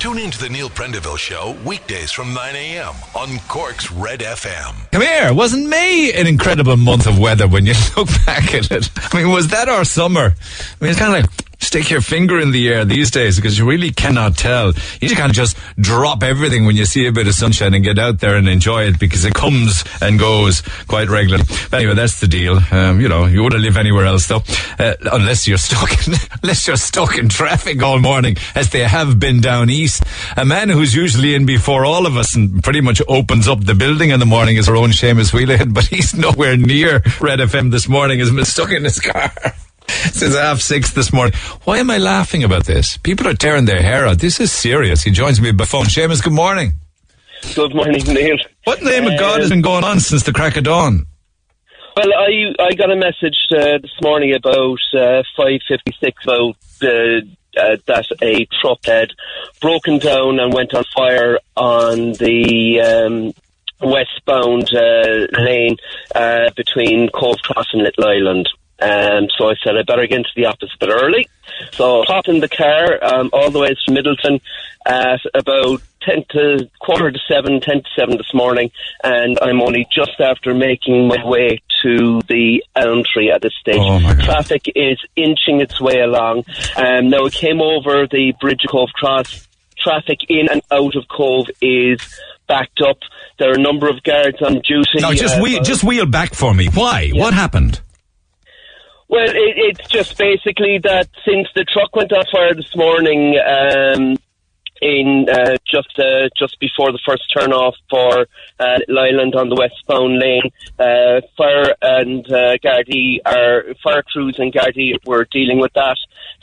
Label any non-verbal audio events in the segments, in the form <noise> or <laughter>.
Tune in to the Neil Prendeville Show weekdays from 9 a.m. on Cork's Red FM. Come here, wasn't May an incredible month of weather when you <laughs> look back at it? I mean, was that our summer? I mean, it's kind of like stick your finger in the air these days because you really cannot tell. You just of just drop everything when you see a bit of sunshine and get out there and enjoy it because it comes and goes quite regularly. But anyway, that's the deal. Um, you know, you wouldn't live anywhere else though, uh, unless you're stuck in, <laughs> unless you're stuck in traffic all morning, as they have been down east. A man who's usually in before all of us and pretty much opens up the building in the morning is our own Seamus Wheelan, <laughs> but he's nowhere near Red FM this morning. Has been stuck in his car. <laughs> <laughs> since half six this morning. Why am I laughing about this? People are tearing their hair out. This is serious. He joins me by phone. Seamus, good morning. Good morning, Neil. What in the name of God has been going on since the crack of dawn? Well, I I got a message uh, this morning about uh, five fifty six about uh, uh, that a truck had broken down and went on fire on the um, westbound uh, lane uh, between Cobh Cross and Little Island. Um, so I said I better get into the office a bit early. So I hopped in the car um, all the way to Midleton at about 10 to quarter to 7, 10 to 7 this morning, and I'm only just after making my way to the elm tree at this stage. Oh, my God. Traffic is inching its way along. Um, now, it came over the Bridge of Cobh Cross. Traffic in and out of Cobh is backed up. There are a number of guards on duty. No, just uh, wheel, just wheel back for me. Why? What happened? Well, it, it's just basically that since the truck went on fire this morning, um, in uh, just uh, just before the first turn off for uh, Island on the westbound lane, uh, fire and uh, Gardaí are fire crews and Gardaí were dealing with that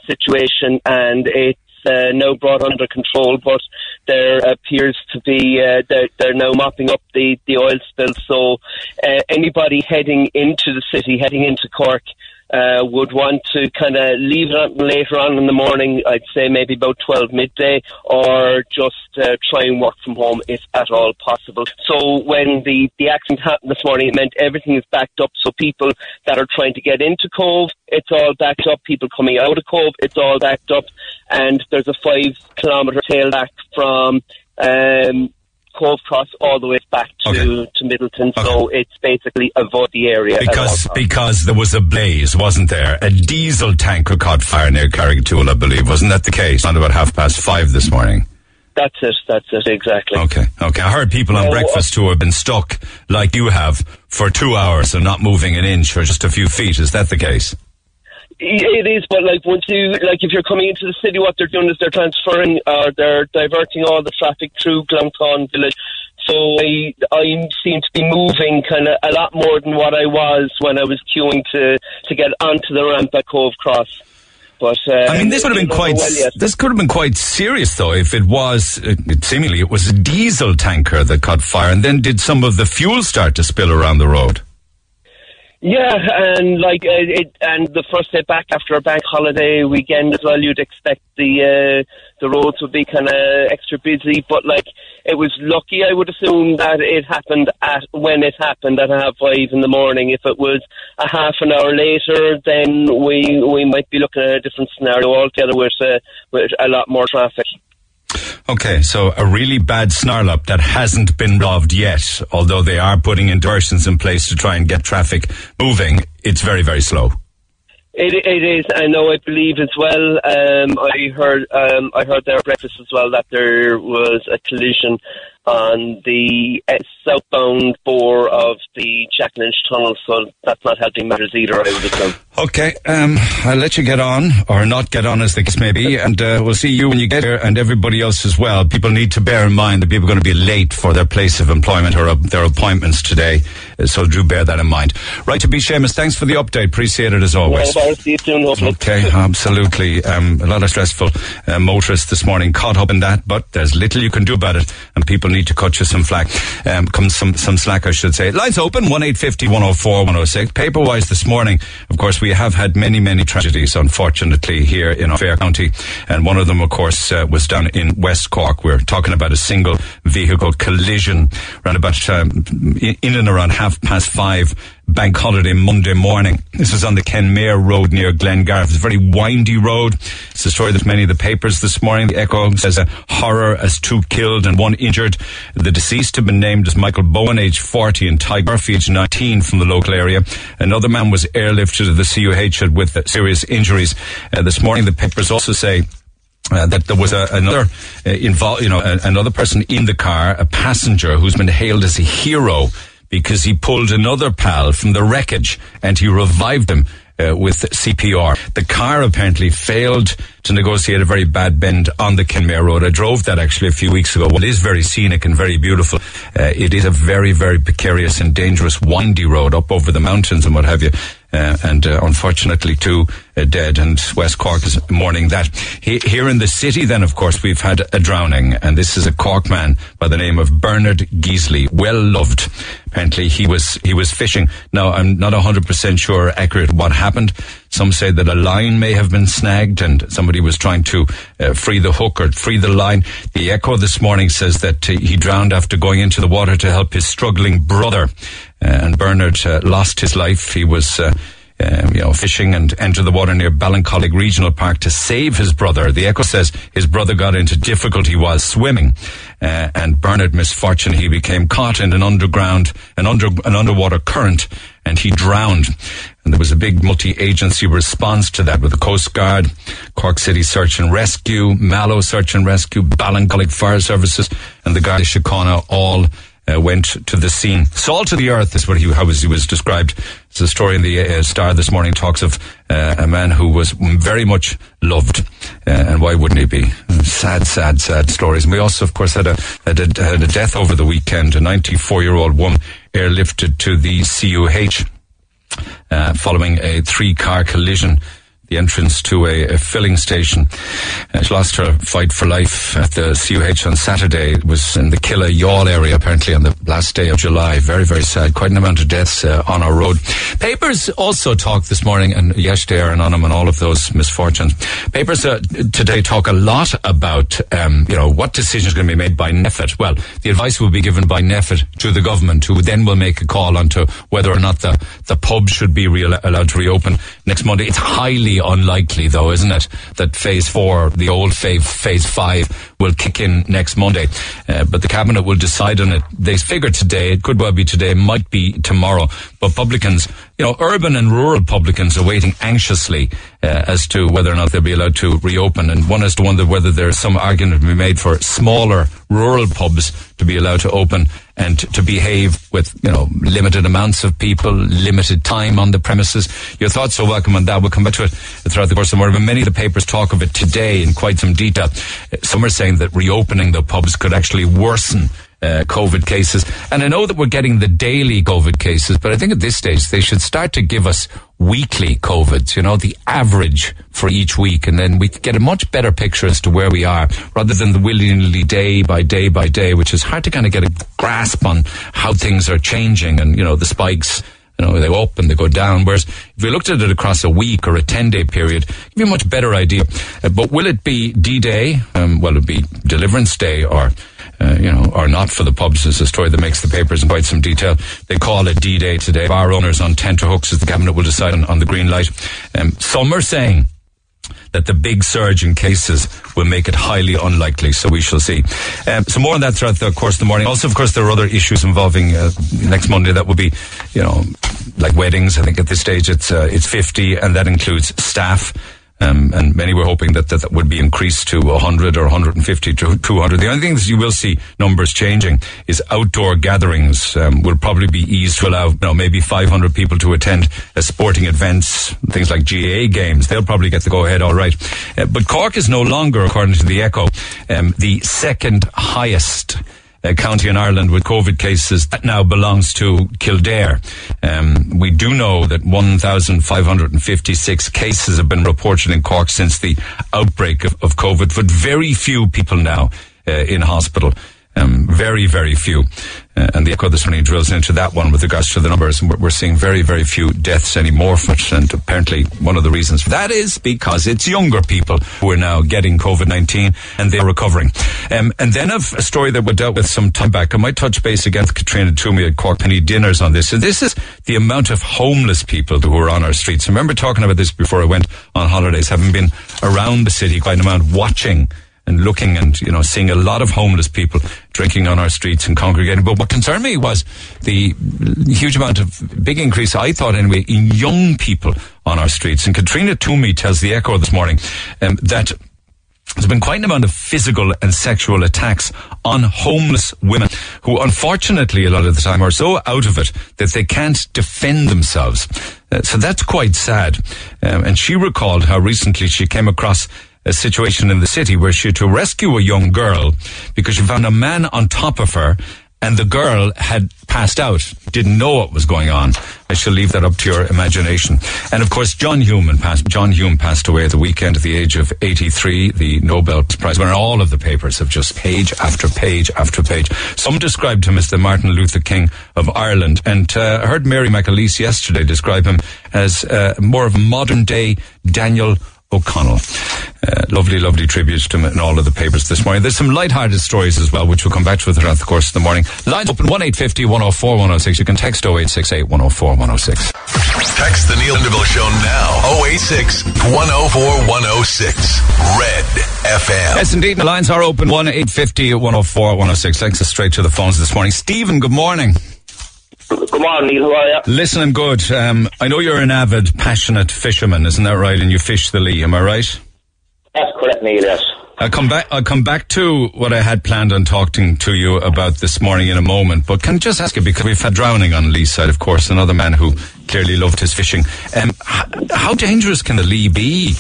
situation, and it's uh, now brought under control, but there appears to be uh, they're, they're now mopping up the, the oil spill. So uh, anybody heading into the city, heading into Cork, uh, would want to kind of leave it later on in the morning. I'd say maybe about twelve midday, or just uh, try and work from home if at all possible. So when the the accident happened this morning, it meant everything is backed up. So people that are trying to get into Cobh, it's all backed up. People coming out of Cobh, it's all backed up. And there's a five kilometre tail back from um, Cobh Cross all the way back to, Okay. to Midleton. So it's basically avoid the area. Because because there was a blaze, wasn't there? A diesel tanker caught fire near Carrigtwohill, I believe. Wasn't that the case? Around about half past five this morning. That's it. That's it. Exactly. Okay, okay. I heard people on No, uh, breakfast who have been stuck like you have for two hours and not moving an inch or just a few feet. Is that the case? It is, but like once you like, if you're coming into the city, what they're doing is they're transferring, or they're diverting all the traffic through Glounthaune Village. So I, I seem to be moving kind of a lot more than what I was when I was queuing to to get onto the ramp at Cobh Cross. But uh, I mean, this would have been I don't know quite. well. This could have been quite serious, though, if it was uh, seemingly it was a diesel tanker that caught fire, and then did some of the fuel start to spill around the road? Yeah, and like uh, it, and the first day back after a bank holiday weekend as well, you'd expect the uh, the roads would be kind of extra busy. But like it was lucky, I would assume that it happened at when it happened at half five in the morning. If it was a half an hour later, then we we might be looking at a different scenario altogether with uh, with a lot more traffic. Okay, so a really bad snarl up that hasn't been resolved yet, although they are putting diversions in place to try and get traffic moving. It's very, very slow. It, it is. I know. I believe as well. Um, I heard. Um, I heard there breakfast as well that there was a collision on the southbound bore of the Jack Lynch tunnel. So that's not helping matters either. I would assume. Okay, um, I'll let you get on, or not get on as the case may be, and uh, we'll see you when you get here, and everybody else as well. People need to bear in mind that people are going to be late for their place of employment or uh, their appointments today, uh, so do bear that in mind. Right to be Seamus, thanks for the update. Appreciate it as always. Well, see you soon. Hopefully. Okay, absolutely. Um, a lot of stressful uh, motorists this morning caught up in that, but there's little you can do about it, and people need to cut you some slack. Um, come some some slack, I should say. Lines open one eight fifty one hundred four one hundred six. Paper wise this morning, of course, we have had many many tragedies, unfortunately, here in Fair County, and one of them, of course, uh, was done in West Cork. We're talking about a single vehicle collision around about um, in and around half past five bank holiday Monday morning. This was on the Kenmare Road near Glengarriff. It's a very windy road. It's a story that many of the papers this morning. The Echo says a horror as two killed and one injured. The deceased have been named as Michael Bowen, age 40, and Ty Murphy, age 19, from the local area. Another man was airlifted to the CUH with serious injuries. Uh, this morning, the papers also say uh, that there was a, another uh, involved, you know, a, another person in the car, a passenger who's been hailed as a hero because he pulled another pal from the wreckage and he revived him uh, with CPR. The car apparently failed to negotiate a very bad bend on the Kenmare Road. I drove that actually a few weeks ago. Well, it is very scenic and very beautiful. Uh, it is a very, very precarious and dangerous windy road up over the mountains and what have you. Uh, and uh, unfortunately two uh, dead and West Cork is mourning that. He, here in the city then of course we've had a drowning and this is a Cork man by the name of Bernard Geesley, well loved. Apparently he was, he was fishing. Now I'm not 100% sure accurate what happened. Some say that a line may have been snagged and somebody was trying to uh, free the hook or free the line. The Echo this morning says that uh, he drowned after going into the water to help his struggling brother. Uh, and Bernard uh, lost his life. He was. Uh, um, you know, fishing and entered the water near Ballincollig Regional Park to save his brother. The Echo says his brother got into difficulty while swimming, uh, and Bernard misfortune he became caught in an underground, an under, an underwater current, and he drowned. And there was a big multi-agency response to that with the Coast Guard, Cork City Search and Rescue, Mallow Search and Rescue, Ballincollig Fire Services, and the Garda Síochána all uh, went to the scene. Salt to the earth is what he, how he was described. It's a story in the uh, Star this morning talks of uh, a man who was very much loved, uh, and why wouldn't he be? Sad, sad, sad stories. And we also, of course, had a, had a, had a death over the weekend. A 94-year-old woman airlifted to the CUH uh, following a three-car collision the entrance to a, a filling station. Uh, she lost her fight for life at the CUH on Saturday. It was in the Killa Yall area, apparently, on the last day of July. Very, very sad. Quite an amount of deaths uh, on our road. Papers also talk this morning, and yesterday, Aaron Onham and all of those misfortunes. Papers uh, today talk a lot about, um, you know, what decisions are going to be made by NPHET. Well, the advice will be given by NPHET to the government, who then will make a call onto whether or not the, the pub should be re- allowed to reopen next Monday. It's highly unlikely, though, isn't it, that phase four, the old phase, phase five, will kick in next Monday. Uh, but the cabinet will decide on it. They figure today, it could well be today, might be tomorrow. But publicans, you know, urban and rural publicans are waiting anxiously uh, as to whether or not they'll be allowed to reopen. And one has to wonder whether there's some argument to be made for smaller rural pubs to be allowed to open and to behave with, you know, limited amounts of people, limited time on the premises. Your thoughts are welcome on that. We'll come back to it throughout the course of the morning. But many of the papers talk of it today in quite some detail. Some are saying that reopening the pubs could actually worsen uh, COVID cases. And I know that we're getting the daily COVID cases, but I think at this stage they should start to give us weekly COVIDs, you know, the average for each week. And then we get a much better picture as to where we are rather than the willingly day by day by day, which is hard to kind of get a grasp on how things are changing and, you know, the spikes you know, they go up and they go down. Whereas if we looked at it across a week or a 10 day period, give you a much better idea. Uh, but will it be D Day? Um, will it be Deliverance Day or uh, you know, or not for the pubs is a story that makes the papers in quite some detail. They call it D-Day today. Bar owners on tenterhooks as the cabinet will decide on, on the green light. Um, some are saying that the big surge in cases will make it highly unlikely. So we shall see. Um, so more on that throughout the course of the morning. Also, of course, there are other issues involving uh, next Monday that will be, you know, like weddings. I think at this stage it's uh, it's 50, and that includes staff. Um, and many were hoping that, that, that would be increased to 100 or 150 to 200. The only thing that you will see numbers changing is outdoor gatherings um, will probably be eased to allow you know, maybe 500 people to attend uh, sporting events, things like GAA games. They'll probably get the go ahead all right. Uh, but Cork is no longer, according to the Echo, um, the second highest county in Ireland with COVID cases that now belongs to Kildare. Um, we do know that 1,556 cases have been reported in Cork since the outbreak of, of COVID, but very few people now uh, in hospital. Um, very, very few. Uh, and the echo this morning drills into that one with regards to the numbers. We're, we're, seeing very, very few deaths anymore from. And apparently one of the reasons for that is because it's younger people who are now getting COVID-19 and they're recovering. Um, and then of a story that we dealt with some time back. I might touch base again with Katrina Toomey at Cork Penny Dinners on this. And this is the amount of homeless people who are on our streets. I remember talking about this before I went on holidays, having been around the city quite an amount, watching and looking and, you know, seeing a lot of homeless people drinking on our streets and congregating. But what concerned me was the huge amount of big increase, I thought anyway, in young people on our streets. And Katrina Toomey tells the Echo this morning um, that there's been quite an amount of physical and sexual attacks on homeless women who unfortunately a lot of the time are so out of it that they can't defend themselves. Uh, so that's quite sad. Um, and she recalled how recently she came across a situation in the city where she had to rescue a young girl because she found a man on top of her and the girl had passed out, didn't know what was going on. I shall leave that up to your imagination. And of course, John Hume passed, John Hume passed away at the weekend at the age of 83, the Nobel Prize winner. All of the papers have just page after page after page. Some described him as the Martin Luther King of Ireland. And uh, I heard Mary McAleese yesterday describe him as uh, more of a modern day Daniel O'Connell. Uh, lovely, lovely tribute to him in all of the papers this morning. There's some light-hearted stories as well, which we'll come back to throughout the course of the morning. Lines open 1850 104 106. You can text 0868 104 106. Text the Neil Deville Show now. 086 104 106. Red FM. Yes, indeed. The lines are open 1850 104 106. Thanks straight to the phones this morning. Stephen, good morning. Good morning, Neil. How are you? Listen, I'm good. Um, I know you're an avid, passionate fisherman, isn't that right? And you fish the Lee, am I right? That's correct, Neil, yes. I'll come back. I'll come back to what I had planned on talking to you about this morning in a moment. But can I just ask you because we've had drowning on Lee's side, of course, another man who clearly loved his fishing. Um, h- how dangerous can the Lee be?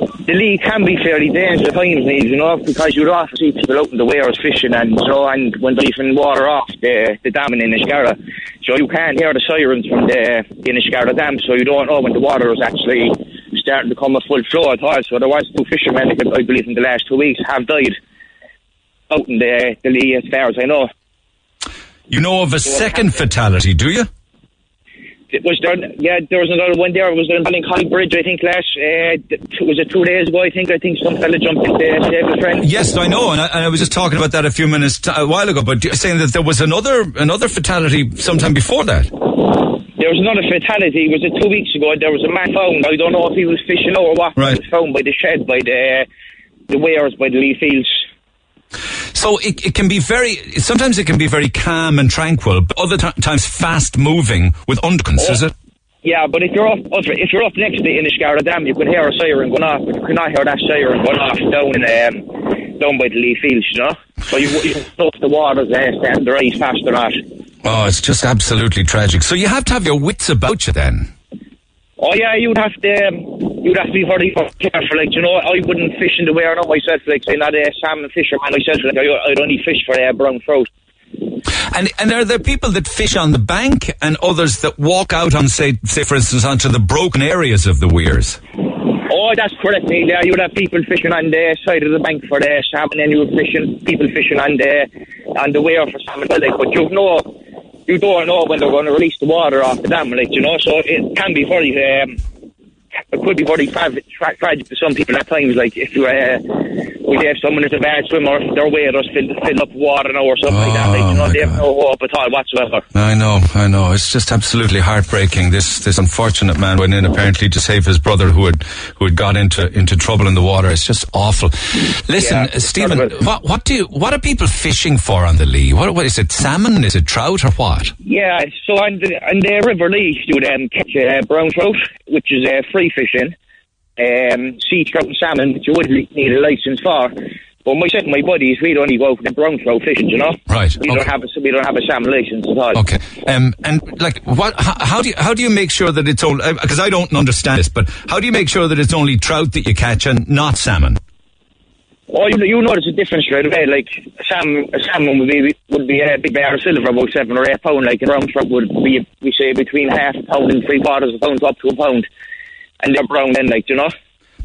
The Lee can be fairly dangerous at times, you know, because you'd often see people out in the weirs fishing and so, and when they're leaving water off the, the dam in Inniscarra, so you can't hear the sirens from the Inniscarra dam, so you don't know when the water is actually starting to come a full flow at all. So there was two fishermen, I believe, in the last two weeks have died out in the, the Lee, as far as I know. You know of a second fatality, do you? It was there, yeah, there was another one there. It was there in Ballincollig Bridge, I think, last, uh, was it two days ago, I think? I think some fella jumped into uh, friend. Yes, I know, and I, and I was just talking about that a few minutes t- a while ago. But you're saying that there was another another fatality sometime before that. There was another fatality. Was it two weeks ago? There was a man found. I don't know if he was fishing or what. Right. He was found by the shed, by the the weirs, by the Lee Fields. So it, it can be very. Sometimes it can be very calm and tranquil, but other t- times fast moving with undercurrents. Is it? Yeah, but if you're up, if you're up next to the Inniscarra Dam, you can hear a siren going off, but you cannot hear that siren going off down in um, down by the Lee Fields, you know. So you you stop the waters uh, starting to rise faster. Not. Oh, it's just absolutely tragic. So you have to have your wits about you then. Oh yeah, you'd have to um, you'd have to be very careful. Like you know, I wouldn't fish in the weir not myself. Like I'm not a salmon fisherman myself. Like I, I'd only fish for uh, brown trout. And and are there people that fish on the bank and others that walk out on say say for instance onto the broken areas of the weirs? Oh, that's correct, Neil. Yeah, you would have people fishing on the side of the bank for the salmon, and you would fishing people fishing on the on the weir for salmon. But like, but you know, you don't know when they're going to release the water off the dam, like you know. So it can be very, um, it could be very tra- tra- tragic to some people at times. Like if you, uh, you have someone who's a bad swimmer, their waders fill fill up water now or something like that. Like you Oh, know, they have God. no hope at all whatsoever. I know, I know. It's just absolutely heartbreaking. This this unfortunate man went in apparently to save his brother who had who had got into into trouble in the water. It's just awful. Listen, Yeah, uh, Stephen, part of it. what what do you, what are people fishing for on the Lee? What what is it? Salmon? Is it trout or what? Yeah, so on the, on the River Lee, you would um, catch uh, brown trout, which is uh, free fishing, um, sea trout and salmon, which you would le- need a license for. But myself and my buddies, we don't only go for the brown trout fishing, you know. Right, We okay. don't have a we don't have a salmon license at all. Okay. Um, and like, what? How, how do you how do you make sure that it's only because I don't understand this, but how do you make sure that it's only trout that you catch and not salmon? Oh, you, you notice a difference straight away. Like a salmon, a salmon would be would be a big bar of silver, about seven or eight pound. Like a brown trout would be, we say, between half a pound and three quarters of a pound up to a pound. And they're brown then, like you know.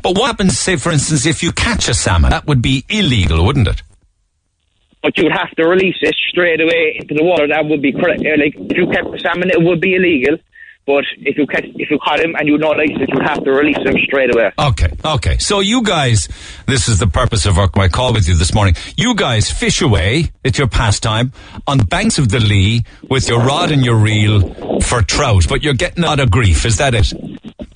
But what happens, say, for instance, if you catch a salmon? That would be illegal, wouldn't it? but you would have to release it straight away into the water. That would be correct. Like if you kept the salmon, it would be illegal. But if you catch, if you caught him and you like that, you have to release him straight away. Okay, okay. So you guys, this is the purpose of our, my call with you this morning. You guys fish away, it's your pastime, on the banks of the Lee with your rod and your reel for trout, but you're getting out of grief, is that it?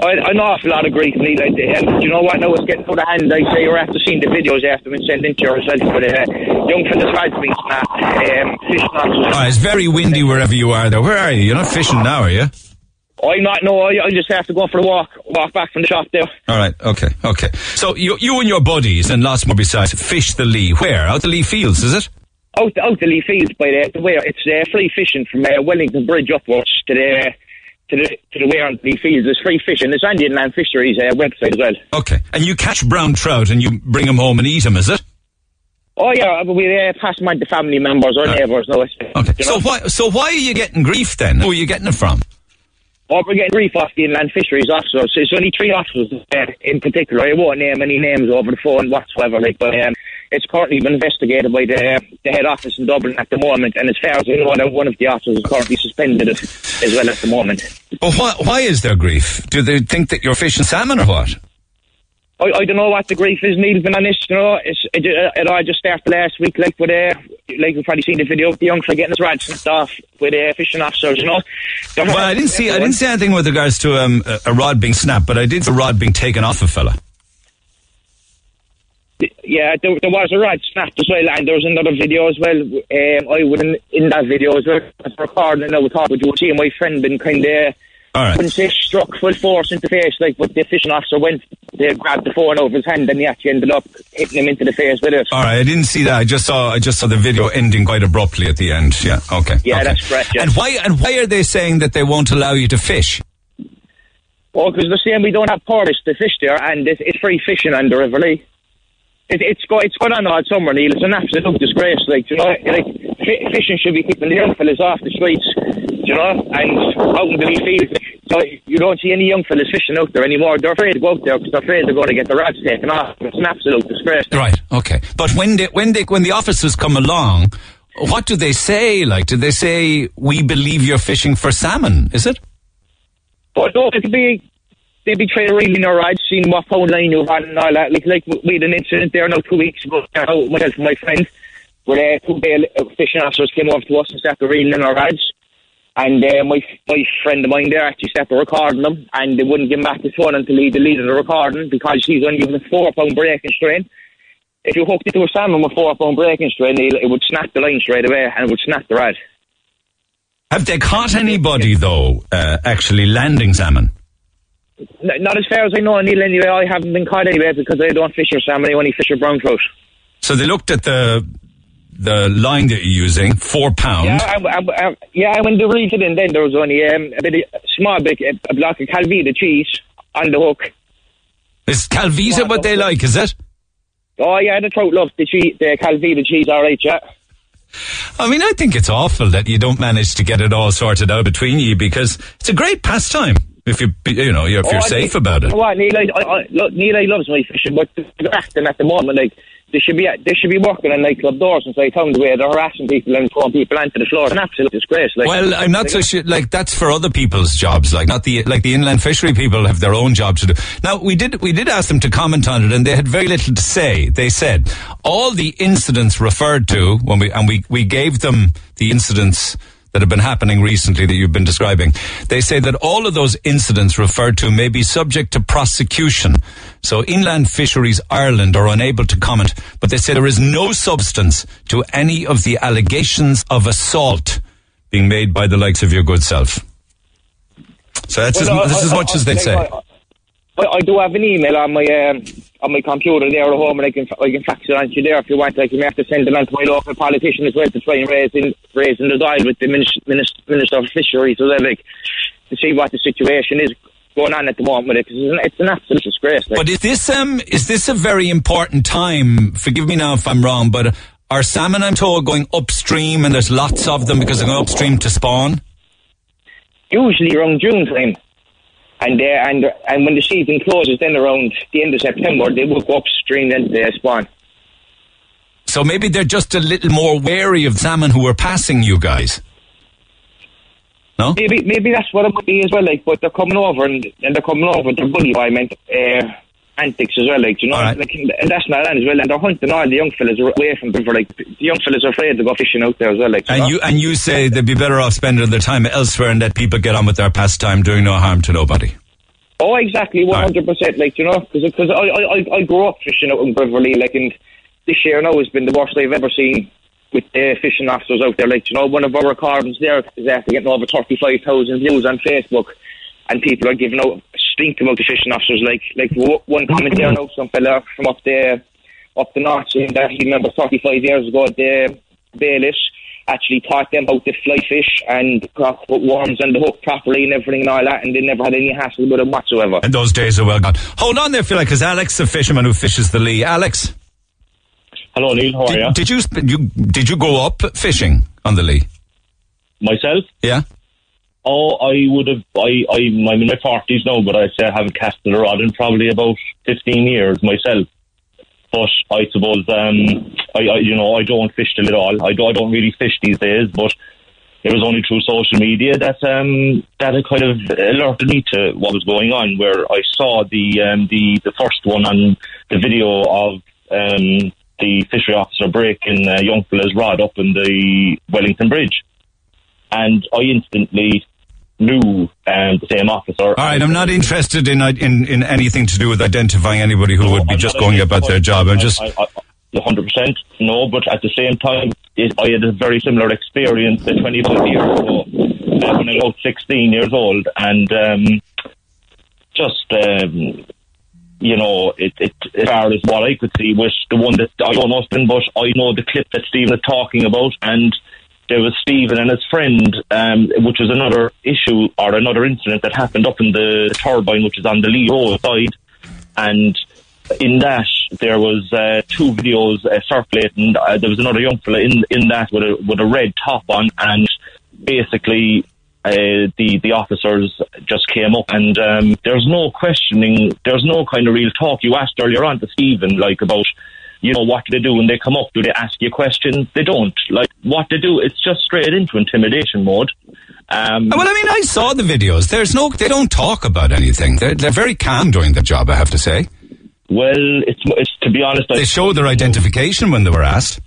I, I know an awful lot of grief, Neil. And do you know what? Now it's getting out of hand. I say you're after seeing the videos after been sent into yourself. But uh, young fellas had been snapped. Um, fishing. Oh, it's very windy wherever you are though. Where are you? You're not fishing now, are you? I'm not. No, I, I just have to go for a walk, walk back from the shop there. All right, okay, okay. So you, you and your buddies and lots more besides fish the Lee. Where? Out the Lee Fields, is it? Out, out the Lee Fields by the, the way it's uh, free fishing from uh, Wellington Bridge upwards to the to the to the way on the fields. There's free fishing. There's Andy Land Fisheries uh, website as well. Okay. And you catch brown trout and you bring them home and eat them, is it? Oh yeah, but we uh, pass them on to family members or neighbours. No, it's, Okay. you So why so why are you getting grief then? Who are you getting it from? Oh, we're getting grief off the inland fisheries officers. It's only three officers uh, in particular. I won't name any names over the phone whatsoever, like, but um, it's currently been investigated by the, the head office in Dublin at the moment. And as far as I know, one of the officers is currently suspended as well at the moment. But why, why is there grief? Do they think that you're fishing salmon or what? I, I don't know what the grief is, Neil, being honest. You know, it's, it, it all just started last week, like with uh, like you've probably seen the video of the young fella getting his rod snipped off with uh, fishing officers. You know. Well, I didn't see I didn't see anything with regards to um, a, a rod being snapped, but I did see a rod being taken off a fella. Yeah, there, there was a rod snapped as well, and there was another video as well. Um, I would in, in that video as well, I was recording, and I would talk with you. See, my friend been kind of. All right. Wouldn't struck full force into the face, like, but the fishing officer went, they grabbed the phone over his hand, and he actually ended up hitting him into the face with it. All right, I didn't see that. I just saw I just saw the video ending quite abruptly at the end. Yeah, okay. Yeah, okay. that's correct, yeah. And why and why are they saying that they won't allow you to fish? Well, because they're saying we don't have tourists to fish there, and it's, it's free fishing on the River Lee. It, it's go, it's going on all summer, Neil. It's an absolute disgrace. Like you know, like fi- fishing should be keeping the young fellas off the streets, you know, and out in the fields. So you don't see any young fellas fishing out there anymore. They're afraid to go out there because they're afraid they're going to get their rods taken off. It's an absolute disgrace. Right. Okay. But when they when they when the officers come along, what do they say? Like, do they say we believe you're fishing for salmon? Is it? But no, it'd be they'd be trying to in our rods, seeing what phone line you're on and all that. Like like we had an incident there now two weeks ago. uh, Myself and my friend, where uh, two bail fishing officers came over to us and started reeling in our rods. And uh, my my friend of mine there actually started recording them, and they wouldn't give him back his phone until he deleted the recording because he's only using a four pound breaking strain. If you hooked it to a salmon with four pound breaking strain, it it would snap the line straight away and it would snap the rod. Have they caught anybody though uh, actually landing salmon? Not as far as I know, Neil. Anyway, I haven't been caught anywhere because I don't fish for salmon. I only fish for brown trout. So they looked at the the line that you're using, four pound. Yeah, I, I, I, yeah. When they reeled it in, then there was only um, a bit of, small bit, a, block of Calvita cheese on the hook. Is Calvita what they like? Is it? Oh yeah, the trout loves the cheese, the Calvita cheese. All right, yeah. I mean, I think it's awful that you don't manage to get it all sorted out between you because it's a great pastime if you you know if Oh, you're I safe think- about it. What, Neil? I, I, look, Neil, I loves my fishing, but they're acting at the moment like they should be they should be working in nightclub doors inside town the way they're harassing people and throwing people onto the floor. It's an absolute disgrace. Like, Well, I'm not so sure. Like that's for other people's jobs. Like not the like the inland fishery people have their own job to do. Now we did we did ask them to comment on it, and they had very little to say. They said all the incidents referred to when we and we we gave them the incidents that have been happening recently that you've been describing. They say that all of those incidents referred to may be subject to prosecution. So Inland Fisheries Ireland are unable to comment, but they say there is no substance to any of the allegations of assault being made by the likes of your good self. So that's Well, as, I- as much I- as they say. I do have an email on my um, on my computer there at home, and I can I can fax it on to you there if you want. Like you may have to send it on to my local politician as well to try and raise in raise in the dial with the minister, minister, minister of fisheries, so that like to see what the situation is going on at the moment with it. 'cause it's, an, it's an absolute disgrace. Like. But is this um is this a very important time? Forgive me now if I'm wrong, but are salmon, I'm told, going upstream, and there's lots of them because they're going upstream to spawn. usually around June time. And uh, and and when the season closes, then around the end of September, they will go upstream then they spawn. So maybe they're just a little more wary of salmon who are passing you guys. No? Maybe maybe that's what it might be as well. Like, but they're coming over and, and they're coming over. They're bully by meant uh, antics as well. Like, you know, right. like and that's not land as well. And they're hunting all the young fellas away from them. For like, the young fellas are afraid to go fishing out there as well. Like, And know? you and you say they'd be better off spending their time elsewhere and let people get on with their pastime, doing no harm to nobody. Oh, exactly, one hundred percent. Like you know, because I, I I I grew up fishing out in Beverly, like, and this year now has been the worst I've ever seen with the fishing officers out there. Like you know, one of our recordings there is after getting over thirty five thousand views on Facebook, and people are giving out stink about the fishing officers. Like like w- one comment there now, some fella from up there, up the north saying that he remember thirty five years ago the bailiffs actually taught them how to fly fish and got put worms on the hook properly and everything and all that, and they never had any hassle with them whatsoever. And those days are well gone. Hold on there, Phil, because Alex, the fisherman who fishes the Lee. Alex, Hello, Neil. How are you? did, did you sp- you did you go up fishing on the Lee? Myself? Yeah. Oh, I would have. I, I, I'm in my forties now, but I say I haven't casted a rod in probably about fifteen years myself. But I suppose, um, I, I, you know, I don't fish till at all. I, do, I don't really fish these days. But it was only through social media that um, that it kind of alerted me to what was going on. Where I saw the um, the the first one on the video of um, the fishery officer breaking uh, young fella's rod up in the Wellington Bridge and I instantly knew um, the same officer. All right, I'm not interested in in in anything to do with identifying anybody who would be I'm just going about their job. I'm just I, I, I, 100% no, but at the same time, it, I had a very similar experience uh, 25 years ago uh, when I was about 16 years old, and um, just. Um, you know, it, it, as far as what I could see was the one that I don't know, but I know the clip that Stephen is talking about, and there was Stephen and his friend, um, which was another issue or another incident that happened up in the turbine, which is on the Lee Road side, and in that there was uh, two videos uh, circulating. Uh, there was another young fella in in that with a with a red top on, and basically uh, the the officers just came up, and um, there's no questioning. There's no kind of real talk. You asked earlier on to Stephen, like about. You know what do they do when they come up? Do they ask you questions? They don't. Like what they do, it's just straight into intimidation mode. Um, well, I mean, I saw the videos. There's no, they don't talk about anything. They're they're very calm doing their job. I have to say. well, it's, it's to be honest. They I, showed their identification when they were asked.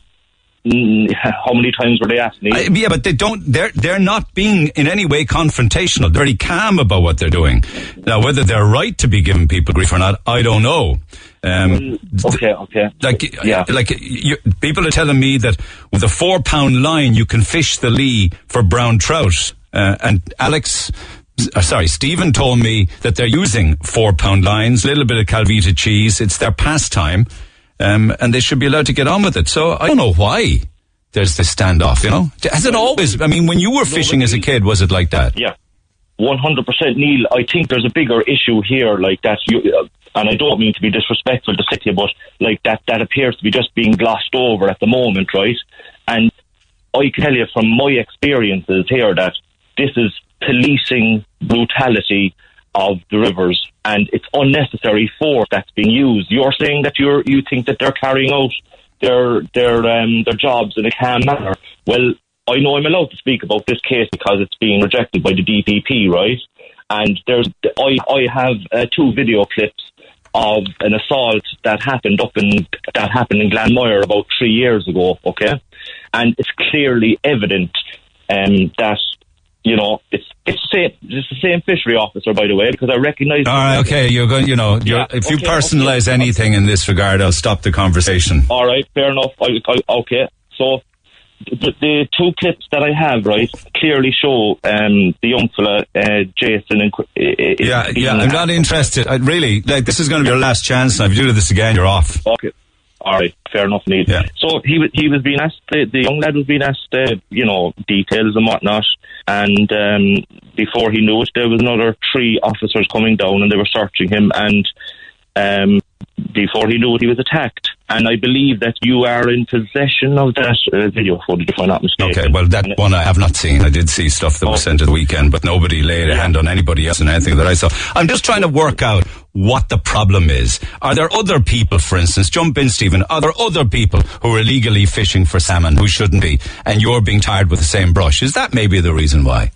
Mm, <laughs> how many times were they asked me? I, yeah, but they don't. They're they're not being in any way confrontational. They're very calm about what they're doing. Now, whether they're right to be giving people grief or not, I don't know. Um, okay, okay. like, Yeah. like you, people are telling me that with a four pound line you can fish the Lee for brown trout. Uh, and Alex, uh, sorry, Stephen told me that they're using four pound lines, a little bit of Calvita cheese. It's their pastime, um, and they should be allowed to get on with it. So I don't know why there's this standoff. You know, has it always? I mean, when you were fishing as a kid, was it like that? Yeah, one hundred percent, Neil. I think there's a bigger issue here, like that. You, uh, and I don't mean to be disrespectful to City, but like that, that appears to be just being glossed over at the moment, right? And I can tell you from my experiences here that this is policing brutality of the rivers, and it's unnecessary force that's being used. You're saying that you're you think that they're carrying out their their um, their jobs in a calm manner. Well, I know I'm allowed to speak about this case because it's being rejected by the DPP, right? And there's I I have uh, two video clips of an assault that happened up in that happened in Glanmire about three years ago. Okay, and it's clearly evident um, that you know it's it's the same it's the same fishery officer by the way because I recognise. All right, okay, you're going. You know, you're, Yeah, if you okay, personalize okay. anything in this regard, I'll stop the conversation. All right, fair enough. I, I, okay, so the, the two clips that I have, right, clearly show um, the young fella, uh, Jason. And, uh, Yeah, yeah, I'm not interested. I really, like, this is going to be your last chance. Now, if you do this again, you're off. Okay. All right, fair enough, Neil. Yeah. So he was he was being asked the, the young lad was being asked uh, you know details and whatnot, and um, before he knew it, there was another three officers coming down and they were searching him, and um, before he knew it, he was attacked. And I believe that you are in possession of that uh, video footage, if I'm not mistaken. Okay, well, that one I have not seen. I did see stuff that was Oh. sent at the weekend, but nobody laid a hand on anybody else and anything that I saw. I'm just trying to work out what the problem is. Are there other people, for instance, jump in, Stephen, are there other people who are illegally fishing for salmon who shouldn't be, and you're being tired with the same brush? Is that maybe the reason why?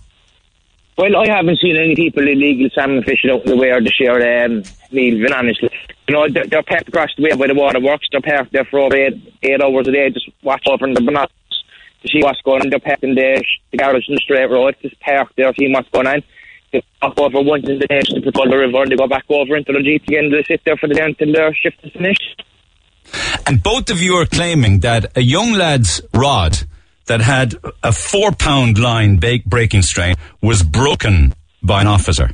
Well, I haven't seen any people illegal salmon fishing out the way this year, um, Neil, honestly. You know, they're, they're parked across the way where the water works. They're parked there for over eight, eight hours a day, just watch over the binoculars to see what's going on. They're parked in the, the garage in the straight road, just parked there, seeing what's going on. They walk over once in the day to the river, and they go back over into the jeep again. They sit there for the day until their shift is finished. And both of you are claiming that a young lad's rod that had a four pound line bake breaking strain was broken by an officer.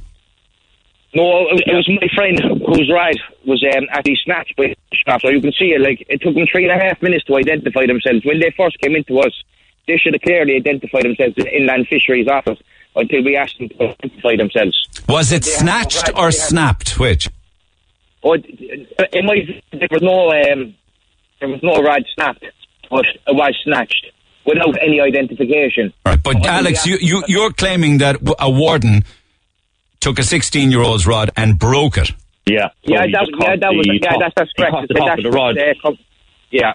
No, it was my friend whose ride was um, actually snatched by shop. So you can see it, like, it took them three and a half minutes to identify themselves. When they first came into us, they should have clearly identified themselves in Inland Fisheries Office until we asked them to identify themselves. Was it They snatched right, or snapped? Which? But in my there was no um, there was no rod snapped, but it was snatched without any identification. All right, but Well, Alex, you, you, you're claiming that w- a warden took a 16 year old's rod and broke it. Yeah. So yeah, that, yeah, caught that was the yeah, top- that's that's correct. the top of the rod. Uh, yeah,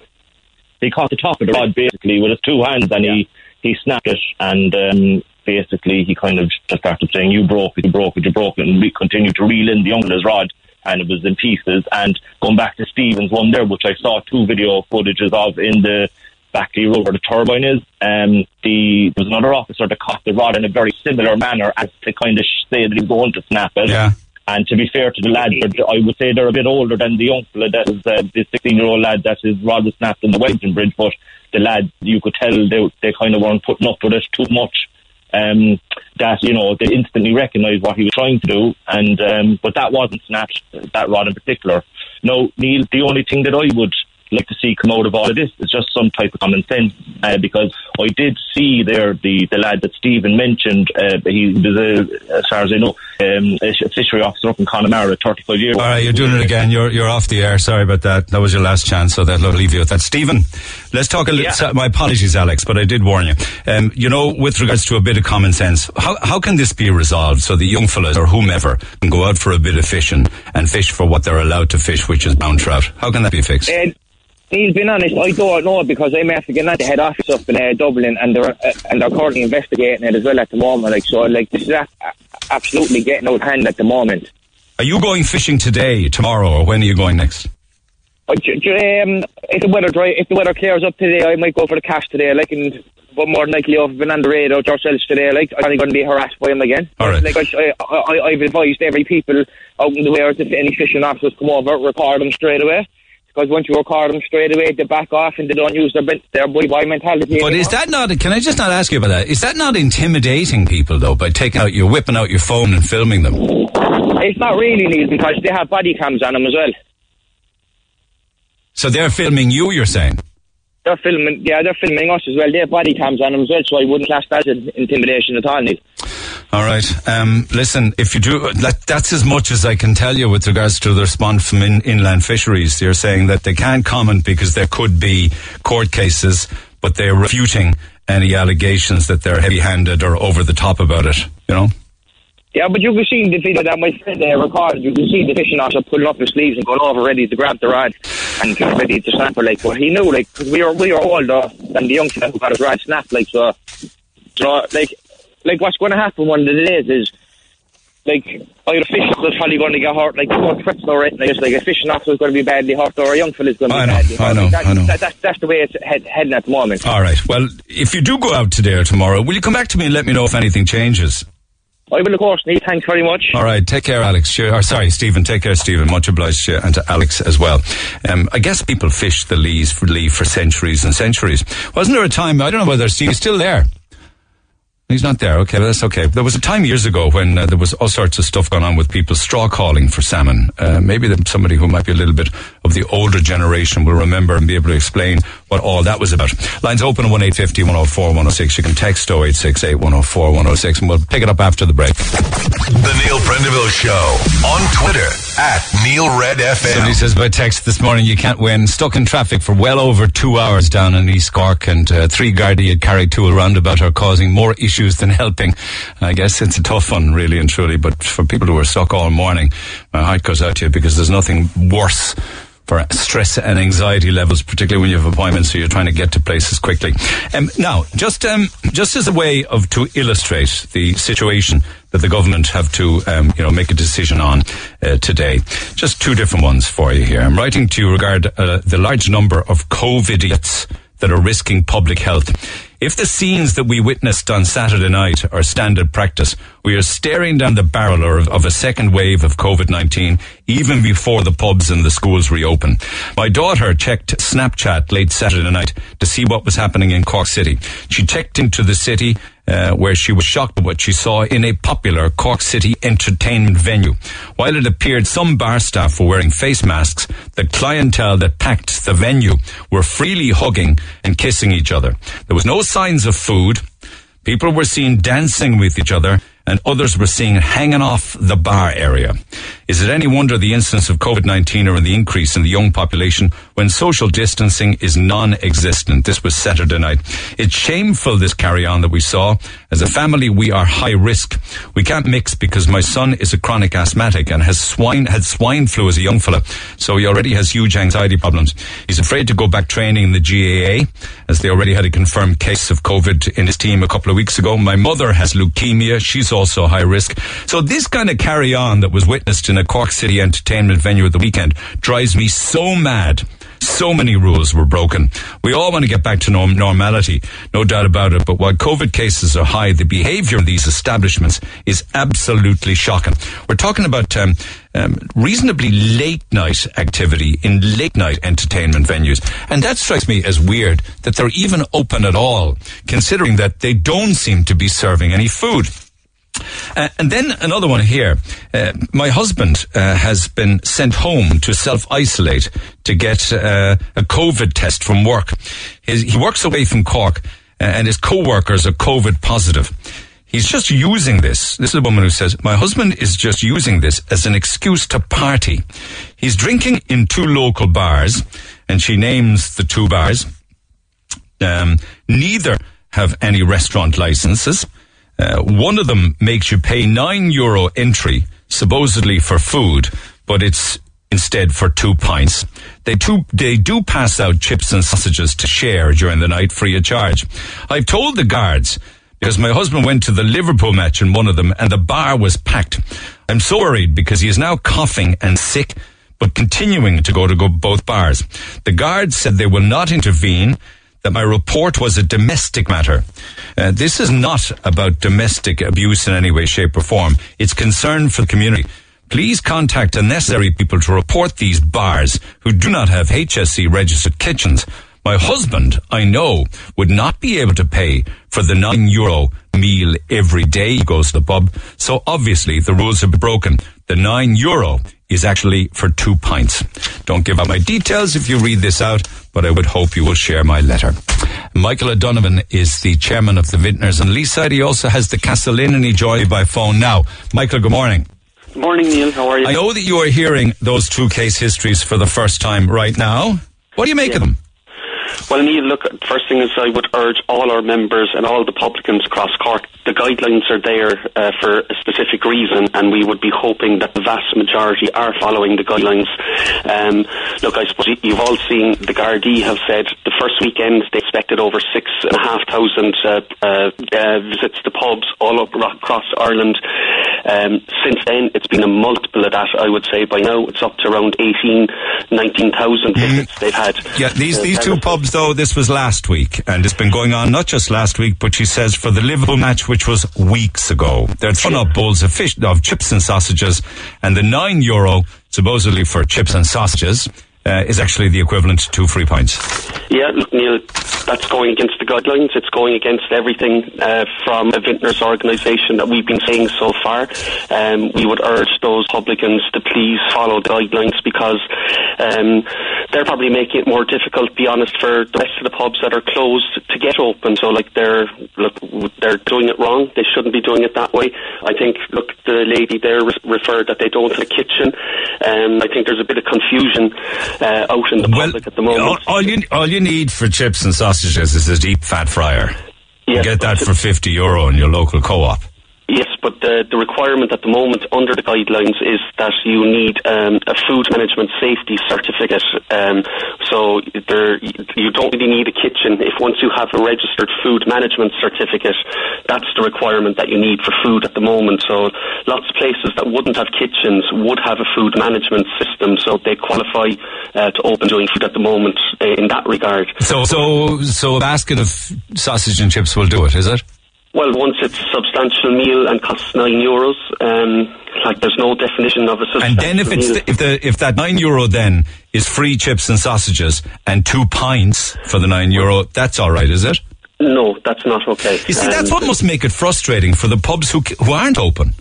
he caught the top of the rod basically with his two hands and he, he snapped it and um, basically he kind of just started saying, you broke it, you broke it, you broke it and we continued to reel in the uncle's rod and it was in pieces and going back to Stevens one there which I saw two video footages of in the Backley Road where the turbine is um, the, there was another officer that caught the rod in a very similar manner as to kind of say that he was going to snap it Yeah. and to be fair to the lads, they're- I would say they're a bit older than the young fella that is uh, the 16 year old lad that is rather snapped in the Wellington Bridge. But the lads, you could tell they, they kind of weren't putting up with it too much. Um, that you know they instantly recognised what he was trying to do, and um, but that wasn't snapped. That rod in particular. No, Neil. The only thing that I would like to see come out of all of this is just some type of common sense, uh, because I did see there the, the lad that Stephen mentioned. Uh, he was a, as far as I know, um, a fishery officer up in Connemara, 35 years. All right, you're doing it again. You're you're off the air. Sorry about that. That was your last chance, so that'll leave you with that. Stephen, let's talk a little. Yeah. My apologies, Alex, but I did warn you. Um, you know, with regards to a bit of common sense, how how can this be resolved so the young fellas or whomever can go out for a bit of fishing and fish for what they're allowed to fish, which is brown trout? How can that be fixed? And Neil, being honest, I don't know because I'm after getting at the head office up in uh, Dublin, and they're uh, and they're currently investigating it as well at the moment. Like so, like this is a- absolutely getting out of hand at the moment. Are you going fishing today, tomorrow, or when are you going next? But, j- j- um, if the weather dry, if the weather clears up today, I might go for the cash today. Like, and but more than likely, I've been on the radar with ourselves today. Like, I'm only going to be harassed by him again. All right. Like, I, I, I, I've advised every people out in the way if any fishing officers come over, record them straight away. Because once you record them straight away, they back off and they don't use their their boy boy mentality. But is that not? Can I just not ask you about that? Is that not intimidating people though by taking out, you're whipping out your phone and filming them? It's not really Neil because they have body cams on them as well. So they're filming you. You're saying? They're filming, yeah, they're filming us as well. They have body cams on them as well, so I wouldn't class that as intimidation at all, Neil. All right. Um, listen, if you do, that, that's as much as I can tell you with regards to the response from in, inland fisheries. They're saying that they can't comment because there could be court cases, but they're refuting any allegations that they're heavy-handed or over the top about it. You know. Yeah, but you can see the video that my friend there recorded, you can see the fishing officer pulling up his sleeves and going over ready to grab the rod and get ready to snap her, like, but he knew, like, because we were, we were older than the young fella who got his rod snapped, like, so, know, like, like what's going to happen one of the days is, like, either a fishing officer's probably going to get hurt, like, no threats or anything, like, it's like a fishing officer's going to be badly hurt or a young fella's going to be I know, badly hurt. I know, that, I know. That, that's, that's the way it's head, heading at the moment. All right. Well, if you do go out today or tomorrow, will you come back to me and let me know if anything changes? I will, of course, Neil, thanks very much. All right, take care, Alex. Sure, or sorry, Stephen. Take care, Stephen. Much obliged to you and to Alex as well. Um, I guess people fished the lees for Lee for centuries and centuries. Wasn't there a time? I don't know whether Steve's still there. He's not there. Okay, that's okay. There was a time years ago when uh, there was all sorts of stuff going on with people straw calling for salmon. Uh, maybe somebody who might be a little bit of the older generation will remember and be able to explain what all that was about. Lines open at 1850 104 106. You can text 0868 104 106 and we'll pick it up after the break. The Neil Prendeville Show on Twitter at Neil Red FM. Somebody says by text this morning you can't win. Stuck in traffic for well over two hours down in East Cork and uh, three Gardaí at Carrigtwohill roundabout are causing more issues than helping. I guess it's a tough one really and truly, but for people who are stuck all morning, my heart goes out to you because there's nothing worse for stress and anxiety levels, particularly when you have appointments, so you're trying to get to places quickly. Um, now, just um, just as a way of to illustrate the situation that the government have to, um, you know, make a decision on uh, today. Just two different ones for you here. I'm writing to you regard uh, the large number of COVID idiots that are risking public health. If the scenes that we witnessed on Saturday night are standard practice, we are staring down the barrel of, of a second wave of COVID-19 even before the pubs and the schools reopen. My daughter checked Snapchat late Saturday night to see what was happening in Cork City. She checked into the city uh, where she was shocked at what she saw in a popular Cork City entertainment venue. While it appeared some bar staff were wearing face masks, the clientele that packed the venue were freely hugging and kissing each other. There was no signs of food. People were seen dancing with each other and others were seen hanging off the bar area. Is it any wonder the incidence of COVID-19 are in the increase in the young population when social distancing is non-existent? This was Saturday night. It's shameful this carry on that we saw. As a family, we are high risk. We can't mix because my son is a chronic asthmatic and has swine, had swine flu as a young fella. So he already has huge anxiety problems. He's afraid to go back training in the GAA as they already had a confirmed case of COVID in his team a couple of weeks ago. My mother has leukemia. She's also high risk. So this kind of carry on that was witnessed in a Cork City entertainment venue at the weekend drives me so mad. So many rules were broken. We all want to get back to norm- normality, no doubt about it. But while COVID cases are high, the behaviour of these establishments is absolutely shocking. We're talking about um, um, reasonably late night activity in late night entertainment venues, and that strikes me as weird that they're even open at all, considering that they don't seem to be serving any food. Uh, and then another one here. Uh, my husband uh, has been sent home to self isolate to get uh, a COVID test from work. His, he works away from Cork, uh, and his co workers are COVID positive. He's just using this. This is a woman who says, My husband is just using this as an excuse to party. He's drinking in two local bars, and she names the two bars. Um, neither have any restaurant licenses. Uh, one of them makes you pay nine euro entry, supposedly for food, but it's instead for two pints. They, they do pass out chips and sausages to share during the night free of charge. I've told the guards because my husband went to the Liverpool match in one of them and the bar was packed. I'm so worried because he is now coughing and sick, but continuing to go to go both bars. The guards said they will not intervene that my report was a domestic matter. Uh, this is not about domestic abuse in any way, shape, or form. It's concern for the community. Please contact the necessary people to report these bars who do not have HSE registered kitchens. My husband, I know, would not be able to pay for the nine euro meal every day he goes to the pub. So obviously the rules have been broken. The nine euro is actually for two pints. Don't give out my details if you read this out, but I would hope you will share my letter. Michael O'Donovan is the chairman of the Vintners and Leeside. He also has the Castle Inn and he joins me by phone now. Michael, good morning. Good morning, Neil. How are you? I know that you are hearing those two case histories for the first time right now. What do you make Yeah. of them? Well, Neil, look, first thing is I would urge all our members and all the publicans across Cork, the guidelines are there uh, for a specific reason, and we would be hoping that the vast majority are following the guidelines. Um, look, I suppose you- you've all seen the Gardaí have said the first weekend they expected over six and a half thousand uh, uh, uh, visits to pubs all up across Ireland. Um, since then, it's been a multiple of that, I would say. By now, it's up to around 18, 19,000 visits they've had. Yeah, these Uh, these two services. Though, this was last week, and it's been going on not just last week, but she says for the Liverpool match, which was weeks ago. They're throwing up bowls of fish, of chips and sausages, and the nine euro supposedly for chips and sausages uh, is actually the equivalent to two free pints. Yeah, look, Neil, that's going against the guidelines. It's going against everything uh, from a vintners organisation that we've been saying so far. Um, we would urge those publicans to please follow the guidelines because um, they're probably making it more difficult, to be honest, for the rest of the pubs that are closed to get open. So, like, they're look, they're doing it wrong. They shouldn't be doing it that way. I think, look, the lady there re- referred that they don't have a kitchen. Um, I think there's a bit of confusion uh, out in the public at the moment. all, all you all you need for chips and sausages is a deep fat fryer. You get that for fifty euro in your local co-op. Yes, but the, the requirement at the moment under the guidelines is that you need um, a food management safety certificate. Um, so there, you don't really need a kitchen. If once you have a registered food management certificate, that's the requirement that you need for food at the moment. So lots of places that wouldn't have kitchens would have a food management system, so they qualify uh, to open doing food at the moment uh, in that regard. So, so, so a basket of sausage and chips will do it, is it? Well, once it's a substantial meal and costs nine euros, um, like there's no definition of a substantial And then if it's the, if the if that nine euro then is free chips and sausages and two pints for the nine euro, that's all right, is it? no, that's not okay. You see, that's Um, what must make it frustrating for the pubs who who aren't open.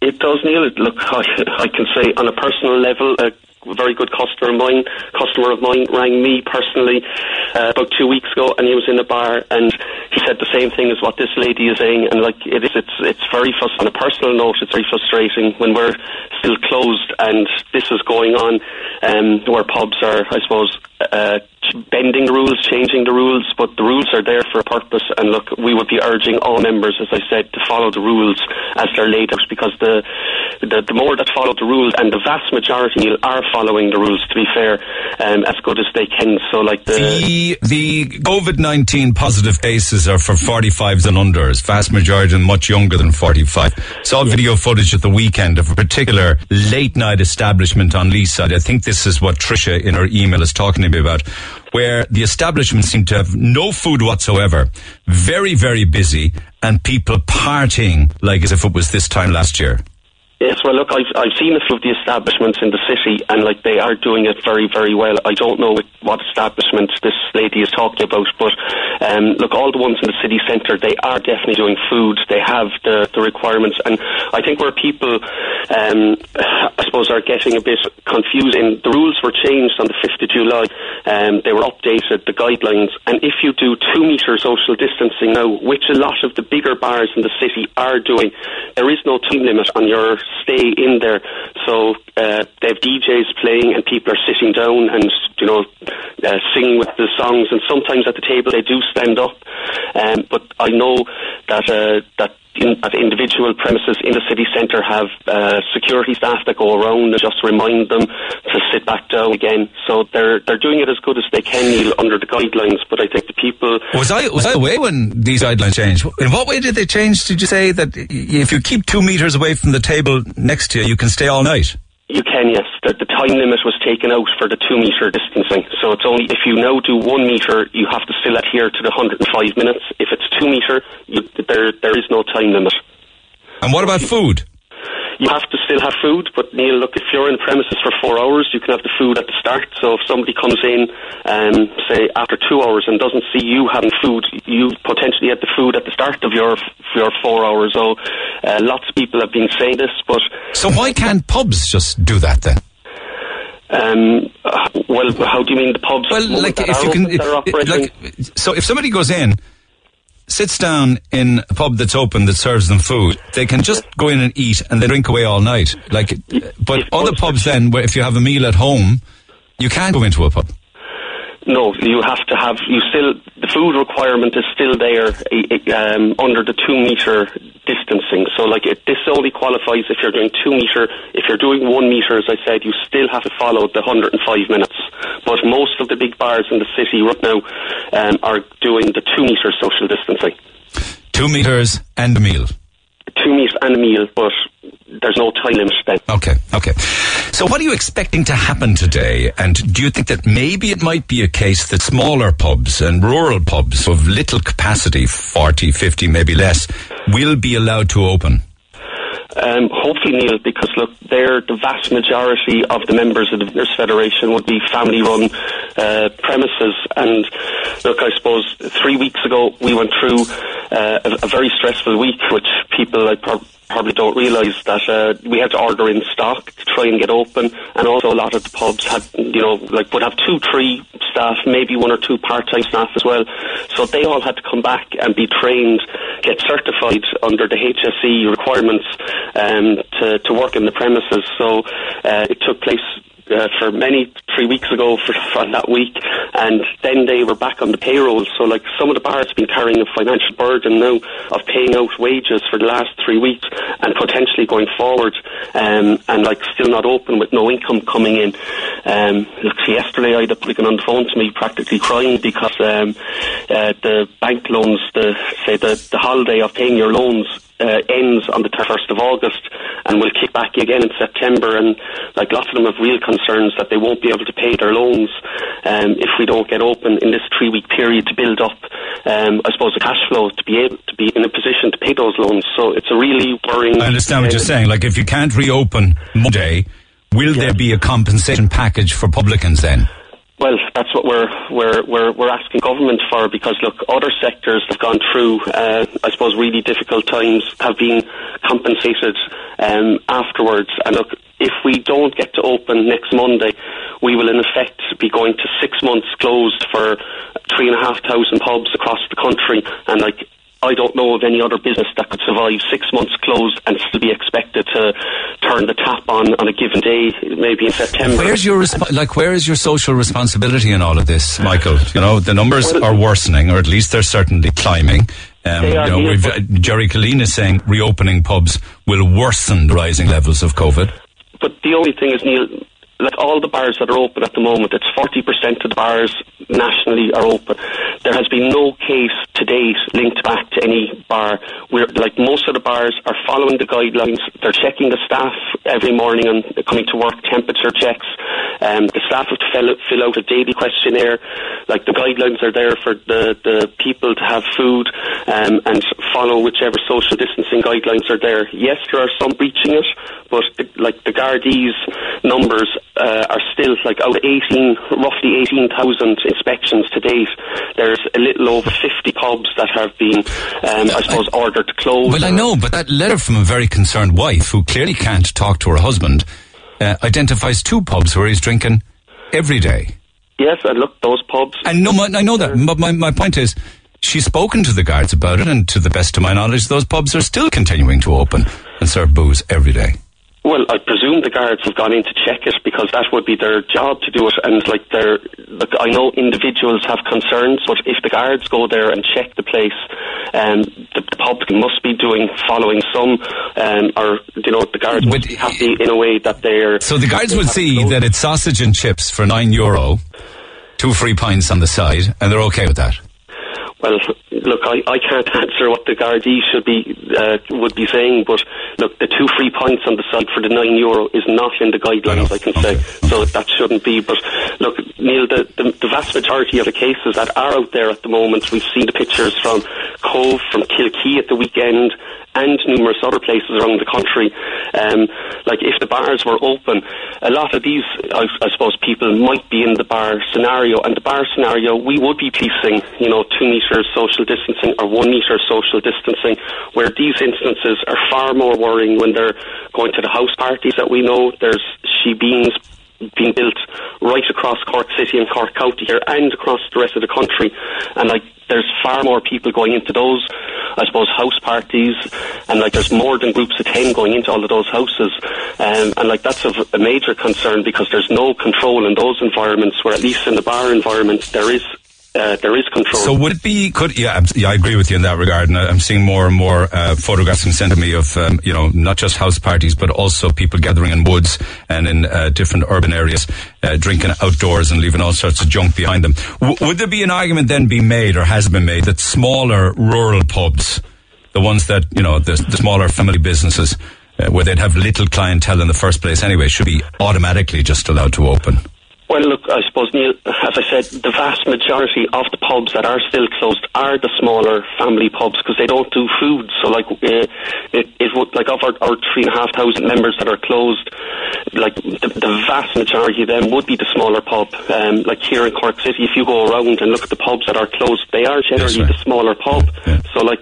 It does, Neil. It- Look, I, <laughs> I can say on a personal level, a very good customer of mine, customer of mine, rang me personally uh, about two weeks ago, and he was in a bar, and he said the same thing as what this lady is saying, and like it is, it's it's very frust- on a personal note, it's very frustrating when we're still closed and this is going on, um, where pubs are, I suppose. Uh, bending the rules, changing the rules, but the rules are there for a purpose. And look, we would be urging all members, as I said, to follow the rules as they're laid out, because the the, the more that follow the rules, and the vast majority are following the rules, to be fair, um, as good as they can. So, like the The the COVID nineteen positive cases are for forty fives and unders. Vast majority and much younger than forty five. Saw video footage at the weekend of a particular late night establishment on Lee side. I think this is what Trisha in her email is talking to me about, where the establishment seemed to have no food whatsoever, very very busy, and people partying like as if it was this time last year. Yes, well, look, I've I've seen a few of the establishments in the city, and like they are doing it very, very well. I don't know what- establishment this lady is talking about, but um, look, all the ones in the city centre, they are definitely doing food. They have the the requirements, and I think where people, um, I suppose, are getting a bit confused. In the rules were changed on the fifth of July. Um, they were updated, the guidelines, and if you do two metre social distancing now, which a lot of the bigger bars in the city are doing, there is no time limit on your stay in there. So uh, they have DJs playing and people are sitting down and you know uh, singing with the songs. And sometimes at the table they do stand up. Um, but I know that uh, that. In, at individual premises in the city centre have uh, security staff that go around and just remind them to sit back down again. So they're they're doing it as good as they can, Neil, under the guidelines. But I think the people Was I was I away when these guidelines changed? In what way did they change? Did you say that if you keep two meters away from the table next to you, you can stay all night? You can, yes. The, the time limit was taken out for the two metre distancing. So it's only if you now do one metre, you have to still adhere to the 105 minutes. If it's two metre, there there is no time limit. And what about food? You have to still have food, but Neil, look, if you're in the premises for four hours, you can have the food at the start. So if somebody comes in, um, say after two hours and doesn't see you having food, you potentially had the food at the start of your your four hours. So uh, lots of people have been saying this, but So why can't pubs just do that then? um, uh, well, how do you mean the pubs? Well, like if you can, open, that are it- operating? like, so if somebody goes in, sits down in a pub that's open that serves them food, they can just go in and eat and they drink away all night. Like, but other pubs pubs then, where if you have a meal at home, you can't go into a pub. No, you have to have. You still the food requirement is still there um, under the two meter distancing. So, like it, this only qualifies if you're doing two meter. If you're doing one meter, as I said, you still have to follow the 105 minutes. But most of the big bars in the city right now um, are doing the two meter social distancing. Two meters and a meal. Two meter and a meal, but there's no time limit then. Okay, okay. So what are you expecting to happen today? And do you think that maybe it might be a case that smaller pubs and rural pubs of little capacity, 40, 50, maybe less, will be allowed to open? Um, hopefully, Neil, because look, they're the vast majority of the members of the Nurse Federation would be family-run uh, premises. And look, I suppose three weeks ago we went through uh, a, a very stressful week, which people like prob- probably don't realise that uh, we had to order in stock to try and get open, and also a lot of the pubs had, you know, like would have two, three staff, maybe one or two part-time staff as well. So they all had to come back and be trained, get certified under the HSE requirements um, to to work in the premises. So uh, it took place uh, for many three weeks ago for, for that week, and then they were back on the payroll. So like some of the bars have been carrying a financial burden now of paying out wages for the last three weeks and potentially going forward, um, and like still not open with no income coming in. Um, look, yesterday I had a publican on the phone to me practically crying because um, uh, the bank loans, the say the, the holiday of paying your loans uh, ends on the 31st of August and will kick back again in September. And like lots of them have real concerns that they won't be able to pay their loans um, if we don't get open in this three week period to build up, um, I suppose, the cash flow to be able to be in a position to pay those loans. So it's a really worrying. I understand what you're saying. Like if you can't reopen Monday, will Yeah. there be a compensation package for publicans then? Well, that's what we're we're we're we're asking government for because look, other sectors have gone through, uh, I suppose, really difficult times, have been compensated um, afterwards. And look, if we don't get to open next Monday, we will in effect be going to six months closed for three and a half thousand pubs across the country, and like. I don't know of any other business that could survive six months closed and still be expected to turn the tap on on a given day, maybe in September. Where's your resp- like? Where is your social responsibility in all of this, Michael? You know, the numbers Well- are worsening, or at least they're certainly climbing. Um, you know, we've, uh, Jerry Colleen is saying reopening pubs will worsen the rising levels of COVID. But the only thing is, Neil, like all the bars that are open at the moment, it's 40% of the bars nationally are open. There has been no case to date linked back to any bar. We're, like most of the bars are following the guidelines. They're checking the staff every morning and coming to work, temperature checks. Um, the staff have to fill, fill out a daily questionnaire. Like the guidelines are there for the, the people to have food um, and follow whichever social distancing guidelines are there. Yes, there are some breaching it, but the, like the Gardaí's numbers uh, are still like out of 18, roughly 18,000 inspections to date. There's a little over 50 pubs that have been, um, I suppose, ordered to close. Well, I know, but that letter from a very concerned wife who clearly can't talk to her husband uh, identifies two pubs where he's drinking every day. Yes, and look, those pubs. And no, my, I know that. But my, my point is, she's spoken to the guards about it, and to the best of my knowledge, those pubs are still continuing to open and serve booze every day. Well, I presume the guards have gone in to check it because that would be their job to do it. And like, they're, look, I know individuals have concerns, but if the guards go there and check the place, um, the, the public must be doing following some, um, or you know, the guards would be happy in a way that they're. So the guards would see that it's sausage and chips for nine euro, two free pints on the side, and they're okay with that. Well, look, I, I can't <laughs> answer what the Gardaí should be uh, would be saying, but look, the two free points on the side for the nine euro is not in the guidelines. I. I, can Okay, say, so that shouldn't be. But look, Neil, the, the the vast majority of the cases that are out there at the moment, we've seen the pictures from Cobh, from Kilkee at the weekend, and numerous other places around the country. Um, like if the bars were open, a lot of these, I, I suppose, people might be in the bar scenario, and the bar scenario, we would be policing, you know, two metres social distancing or one metre social distancing, where these instances are far more worrying when they're going to the house parties that we know. There's shebeens being built right across Cork City and Cork County here and across the rest of the country. And like there's far more people going into those, I suppose, house parties and like there's more than groups of ten going into all of those houses. Um, and like that's of a major concern because there's no control in those environments where at least in the bar environment there is uh, there is control. So would it be? Could yeah, yeah, I agree with you in that regard, and I'm seeing more and more uh, photographs being sent to me of um, you know not just house parties, but also people gathering in woods and in uh, different urban areas, uh, drinking outdoors and leaving all sorts of junk behind them. W- would there be an argument then be made, or has been made, that smaller rural pubs, the ones that you know the, the smaller family businesses, uh, where they'd have little clientele in the first place anyway, should be automatically just allowed to open? Well, look, I suppose, Neil, as I said, the vast majority of the pubs that are still closed are the smaller family pubs because they don't do food. So, like, uh, it, it would, like, of our, our three and a half thousand members that are closed, like, the, the vast majority of them would be the smaller pub. Um, like, here in Cork City, if you go around and look at the pubs that are closed, they are generally right. the smaller pub. Yeah. So, like,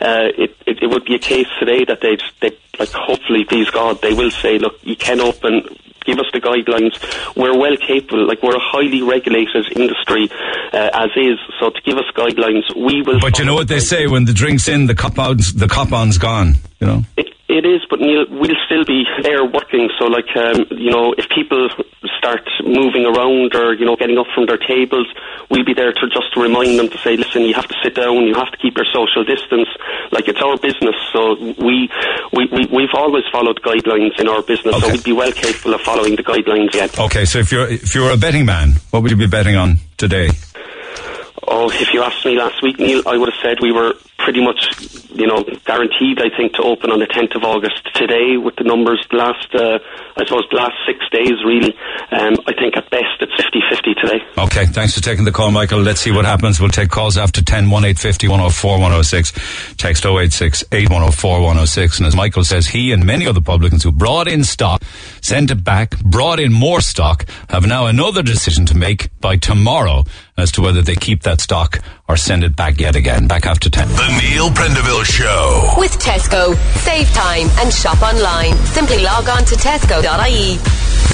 uh, it, it, it would be a case today that they'd, they like, hopefully, please God, they will say, look, you can open give us the guidelines. We're well capable, like we're a highly regulated industry uh, as is. So to give us guidelines, we will. But you know what they say: when the drink's in, the cop on's the cop on's gone. You know. It, it is, but Neil, we'll still be there working. So, like, um, you know, if people start moving around or you know getting up from their tables, we'll be there to just to remind them to say, listen, you have to sit down, you have to keep your social distance. Like it's our business, so we we, we we've always followed guidelines in our business, so we'd be well capable of following the guidelines Yet. Okay, so if you're if you're a betting man, what would you be betting on today? Oh, if you asked me last week, Neil, I would have said we were pretty much, you know, guaranteed, I think, to open on the 10th of August. Today, with the numbers, the last, uh, I suppose, the last six days, really, um, I think at best it's 50-50 today. Okay, thanks for taking the call, Michael. Let's see what happens. We'll take calls after 10, 1 850 104 106. Text 086 8104 106. And as Michael says, he and many other publicans who brought in stock, sent it back, brought in more stock, have now another decision to make by tomorrow as to whether they keep that stock or send it back yet again. Back after 10. The Neil Prendeville Show. With Tesco. Save time and shop online. Simply log on to tesco.ie.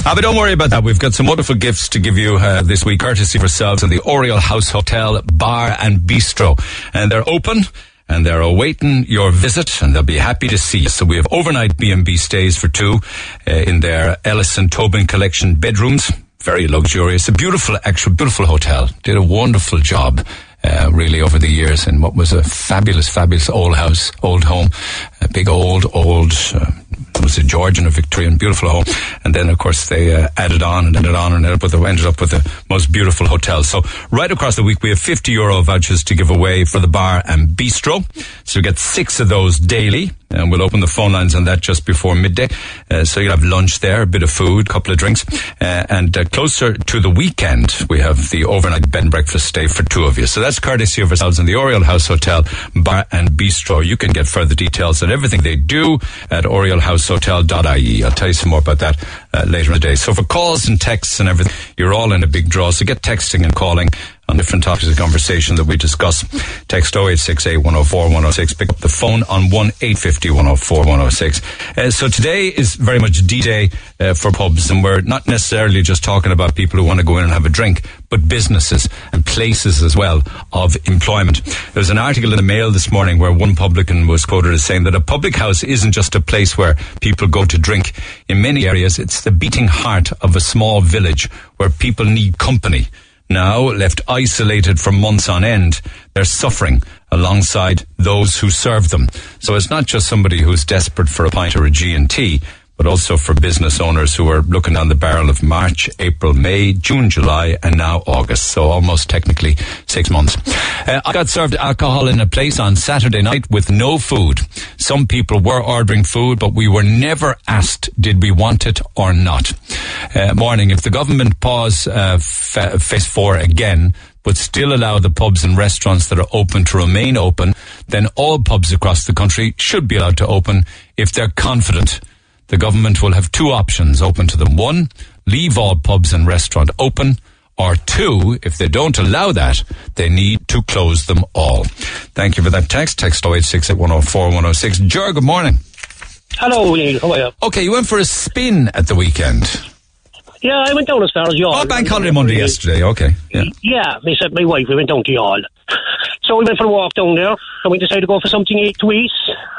Ah, but don't worry about that. We've got some wonderful gifts to give you uh, this week, courtesy of ourselves and the Oriel House Hotel Bar and Bistro. And they're open and they're awaiting your visit and they'll be happy to see you. So we have overnight B&B stays for two uh, in their Ellis and Tobin collection bedrooms. Very luxurious. A beautiful, actual, beautiful hotel. Did a wonderful job. Uh, really over the years in what was a fabulous, fabulous old house, old home, a big old, old, uh, it was a Georgian or Victorian, beautiful home. And then, of course, they uh, added on and added on and ended up, with the, ended up with the most beautiful hotel. So right across the week, we have 50 euro vouchers to give away for the bar and bistro. So we get six of those daily. And we'll open the phone lines on that just before midday. Uh, so you'll have lunch there, a bit of food, a couple of drinks. Uh, and uh, closer to the weekend, we have the overnight bed and breakfast stay for two of you. So that's courtesy of ourselves in the Oriel House Hotel Bar and Bistro. You can get further details on everything they do at orielhousehotel.ie. I'll tell you some more about that uh, later in the day. So for calls and texts and everything, you're all in a big draw. So get texting and calling on different topics of conversation that we discuss. Text 0868 104 106. Pick up the phone on 1 850 104 106. Uh, so today is very much D-Day uh, for pubs and we're not necessarily just talking about people who want to go in and have a drink, but businesses and places as well of employment. There was an article in the Mail this morning where one publican was quoted as saying that a public house isn't just a place where people go to drink. In many areas, it's the beating heart of a small village where people need company. Now, left isolated for months on end, they're suffering alongside those who serve them. So it's not just somebody who's desperate for a pint or a G&T, but also for business owners who are looking down the barrel of March, April, May, June, July, and now August. So almost technically six months. Uh, I got served alcohol in a place on Saturday night with no food. Some people were ordering food, but we were never asked did we want it or not. Uh, morning, if the government pause uh, phase four again, but still allow the pubs and restaurants that are open to remain open, then all pubs across the country should be allowed to open if they're confident the government will have two options open to them. One, leave all pubs and restaurant open. Or two, if they don't allow that, they need to close them all. Thank you for that text. Text 0868 104 106. Jer, good morning. Hello, Neil. How are you? Okay, you went for a spin at the weekend. Yeah, I went down as far as Youghal. Oh, bank holiday Monday yesterday. Okay. Yeah. Yeah, me said my wife, we went down to Youghal. <laughs> So we went for a walk down there, and we decided to go for something eat to eat.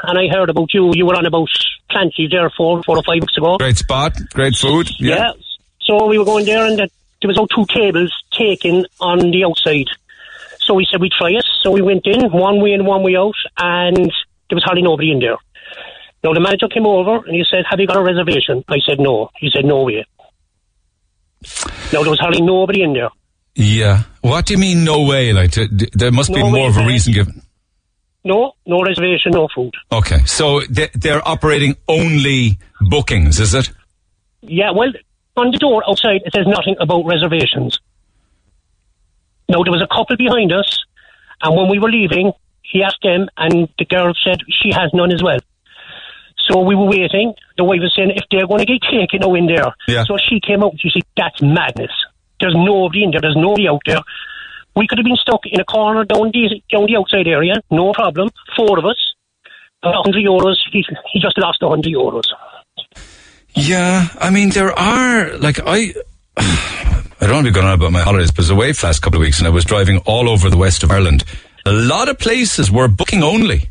And I heard about you. You were on about Clancy there four, four or five weeks ago. Great spot. Great food. Yeah. So we were going there, and there was about two tables taken on the outside. So we said we'd try it. So we went in, one way in, one way out, and there was hardly nobody in there. Now the manager came over and he said, "Have you got a reservation?" I said, "No." He said, "No way." Now there was hardly nobody in there. Yeah. What do you mean, no way? Like, there must be more of a reason given. No, no reservation, no food. Okay. So they- they're operating only bookings, is it? Yeah, well, on the door outside it says nothing about reservations. Now there was a couple behind us, and when we were leaving, he asked them, and the girl said she has none as well. So we were waiting. The wife was saying if they're going to get taken now in there. Yeah. So she came out. She said that's madness. There's nobody in there. There's nobody out there. We could have been stuck in a corner down the down the outside area. No problem. Four of us. Hundred euros. He he just lost a hundred euros. Yeah, I mean there are like I. <sighs> I don't want to be going on about my holidays, but I was away for the last couple of weeks, and I was driving all over the west of Ireland. A lot of places were booking only.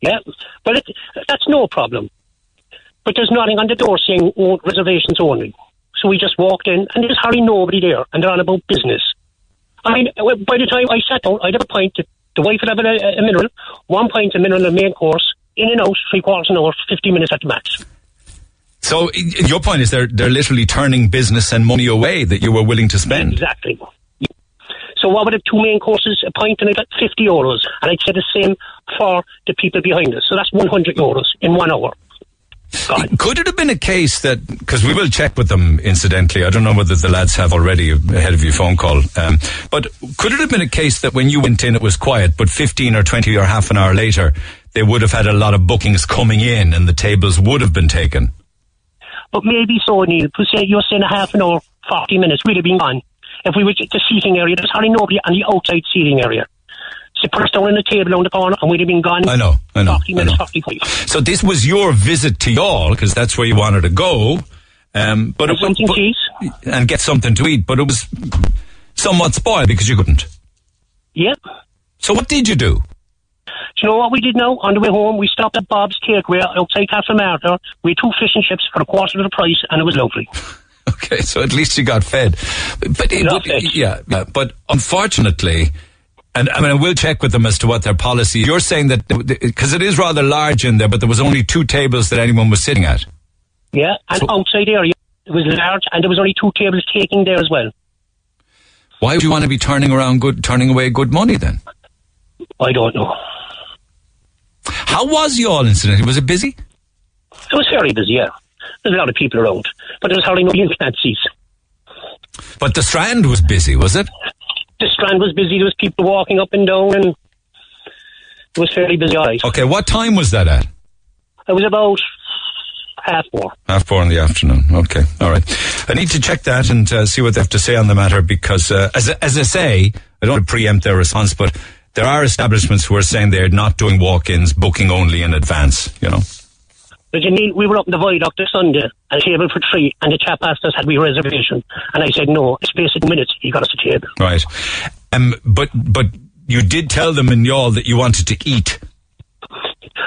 Yeah, but it, that's no problem. But there's nothing on the door saying oh, reservations only. So we just walked in, and there's hardly nobody there, and they're on about business. I mean, by the time I sat down, I'd have a pint. The wife would have a, a mineral, one pint of mineral, the main course, in and out, three quarters an hour, 50 minutes at the max. So your point is they're they're literally turning business and money away that you were willing to spend. Exactly. So what would have two main courses, a pint, and I got 50 euros. And I'd say the same for the people behind us. So that's 100 euros in one hour. God. Could it have been a case that because we will check with them incidentally? I don't know whether the lads have already ahead of your phone call. Um, but could it have been a case that when you went in it was quiet, but fifteen or twenty or half an hour later they would have had a lot of bookings coming in and the tables would have been taken? But maybe so, Neil. To say you're saying a half an hour, 40 minutes, we'd have been gone. If we were at the seating area, there's hardly nobody on the outside seating area. Put us down on the table on the corner and we'd have been gone. I know, I know, 40 I minutes, know. 45. So this was your visit to Youghal because that's where you wanted to go. Um, but And it was- something but- to eat. and get something to eat, but it was somewhat spoiled because you couldn't. Yep. So what did you do? Do you know what we did now? On the way home, we stopped at Bob's Takeaway outside Castlemartyr. We had two fish and chips for a quarter of the price, and it was lovely. <laughs> Okay, so at least you got fed. But it, Got fed. yeah, yeah, but unfortunately, and I mean, I will check with them as to what their policy. You're saying that because it is rather large in there, but there was only two tables that anyone was sitting at. Yeah, and So- outside area, it was large, and there was only two tables taking there as well. Why would you want to be turning around good, turning away good money then? I don't know. How was the all incident? Was it busy? It was very busy, yeah. There's a lot of people around, but there was hardly no fancies. But the Strand was busy, was it? The Strand was busy. There was people walking up and down, and it was fairly busy. Right. Okay, what time was that at? It was about half four. Half four in the afternoon. Okay, all right. I need to check that and uh, see what they have to say on the matter because, uh, as, I- as I say, I don't want to preempt their response, but there are establishments who are saying they're not doing walk-ins, booking only in advance. You know. But you need, we were up in the viaduct this Sunday, and table for three, and the chap asked us had we reservation, and I said no. It's basic minutes. He got us a table. Right. Um, but but you did tell them in Youghal that you wanted to eat.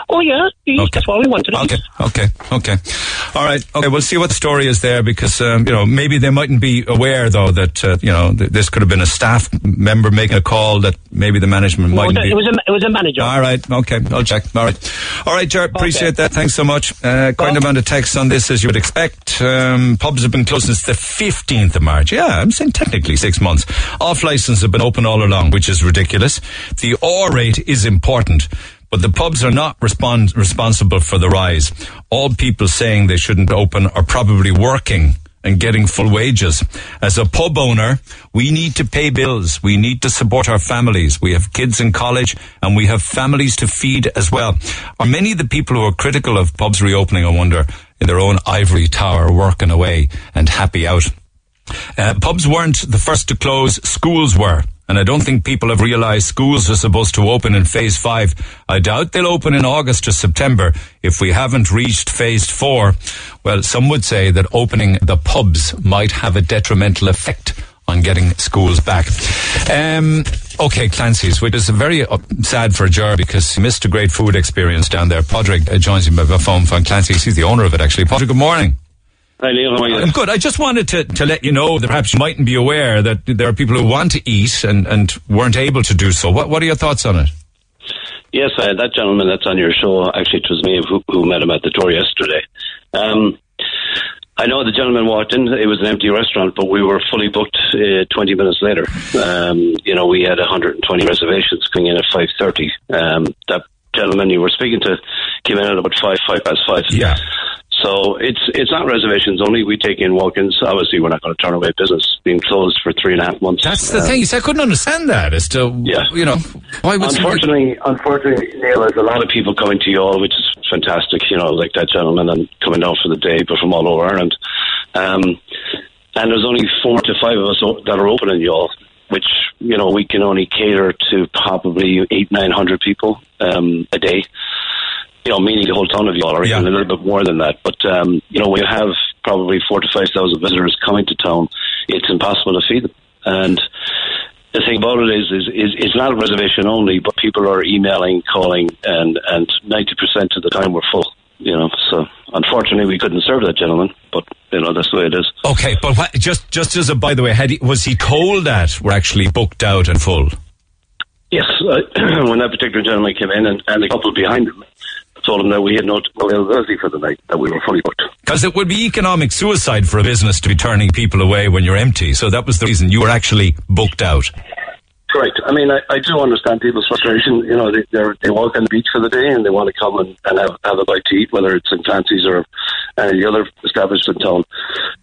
Oh yeah. Okay. that's what we wanted. to Okay, okay, okay. All right, okay. We'll see what the story is there because um, you know maybe they mightn't be aware though that uh, you know th- this could have been a staff member making a call that maybe the management mightn't that- be. it was a it was a manager. All right. Okay. I'll check. All right. All right, Jared. Appreciate that. Thanks so much. Uh, quite an amount of text on this, as you would expect. Um, pubs have been closed since the 15th of March. Yeah, I'm saying technically six months. Off license have been open all along, which is ridiculous. The R rate is important. But the pubs are not responsible for the rise. All people saying they shouldn't open are probably working and getting full wages. As a pub owner, we need to pay bills. We need to support our families. We have kids in college and we have families to feed as well. Are many of the people who are critical of pubs reopening, I wonder, in their own ivory tower working away and happy out? Uh, pubs weren't the first to close, schools were. And I don't think people have realised schools are supposed to open in phase five. I doubt they'll open in August or September if we haven't reached phase four. Well, some would say that opening the pubs might have a detrimental effect on getting schools back. Um, okay, Clancy's, which is very uh, sad for Jer because he missed a great food experience down there. Podrick uh, joins him by phone from Clancy's. He's the owner of it, actually. Podrick, good morning. Hi, Neil. How are you? I'm good. I just wanted to, to let you know that perhaps you mightn't be aware that there are people who want to eat and, and weren't able to do so. What, what are your thoughts on it? Yes, uh, that gentleman that's on your show, actually, it was me who, who met him at the door yesterday. Um, I know the gentleman walked in. It was an empty restaurant, but we were fully booked uh, 20 minutes later. Um, you know, we had 120 reservations coming in at 5.30. Um, that gentleman you were speaking to came in at about 5, 5 past 5. Yeah. So it's it's not reservations only. We take in walk-ins. Obviously, we're not going to turn away business. Being closed for three and a half months. That's the Uh, thing. You see, I couldn't understand that as to, Yeah. you know, why would somebody- Unfortunately, unfortunately, Neil, there's a lot of people coming to Youghal, which is fantastic. You know, like that gentleman and coming down for the day, but from all over Ireland. Um, and there's only four to five of us that are open in Youghal, which you know we can only cater to probably eight, nine hundred people um, a day. You know, meaning the whole town of Youghal, or Yeah. even a little bit more than that. But um, you know, when you have probably four to five thousand visitors coming to town, it's impossible to feed them. And the thing about it is, is, is it's not a reservation only, but people are emailing, calling, and and ninety percent of the time we're full. You know, so unfortunately, we couldn't serve that gentleman, but you know that's the way it is. Okay, but what, just just as a by the way, had he, was he told that we're actually booked out and full? Yes, uh, <clears throat> when that particular gentleman came in and, and the couple behind him told them that we had no availability for the night, that we were fully booked. Because it would be economic suicide for a business to be turning people away when you're empty. So that was the reason you were actually booked out. Correct. I mean, I, I do understand people's frustration. You know, they they're, they walk on the beach for the day and they want to come and, and have, have a bite to eat, whether it's in Clancy's or the other establishment in town.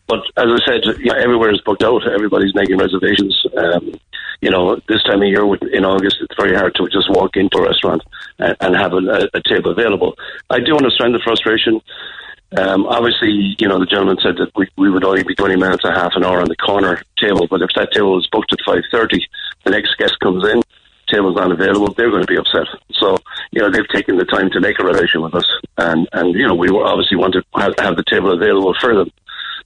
But as I said, you know, everywhere is booked out. Everybody's making reservations. Um, you know, this time of year in August, it's very hard to just walk into a restaurant and, have a, a table available. I do understand the frustration. Um, obviously, you know, the gentleman said that we, we would only be 20 minutes or half an hour on the corner table, but if that table is booked at 5.30, the next guest comes in, table's not available, they're going to be upset. So, you know, they've taken the time to make a reservation with us, and, and you know, we obviously want to have, have the table available for them.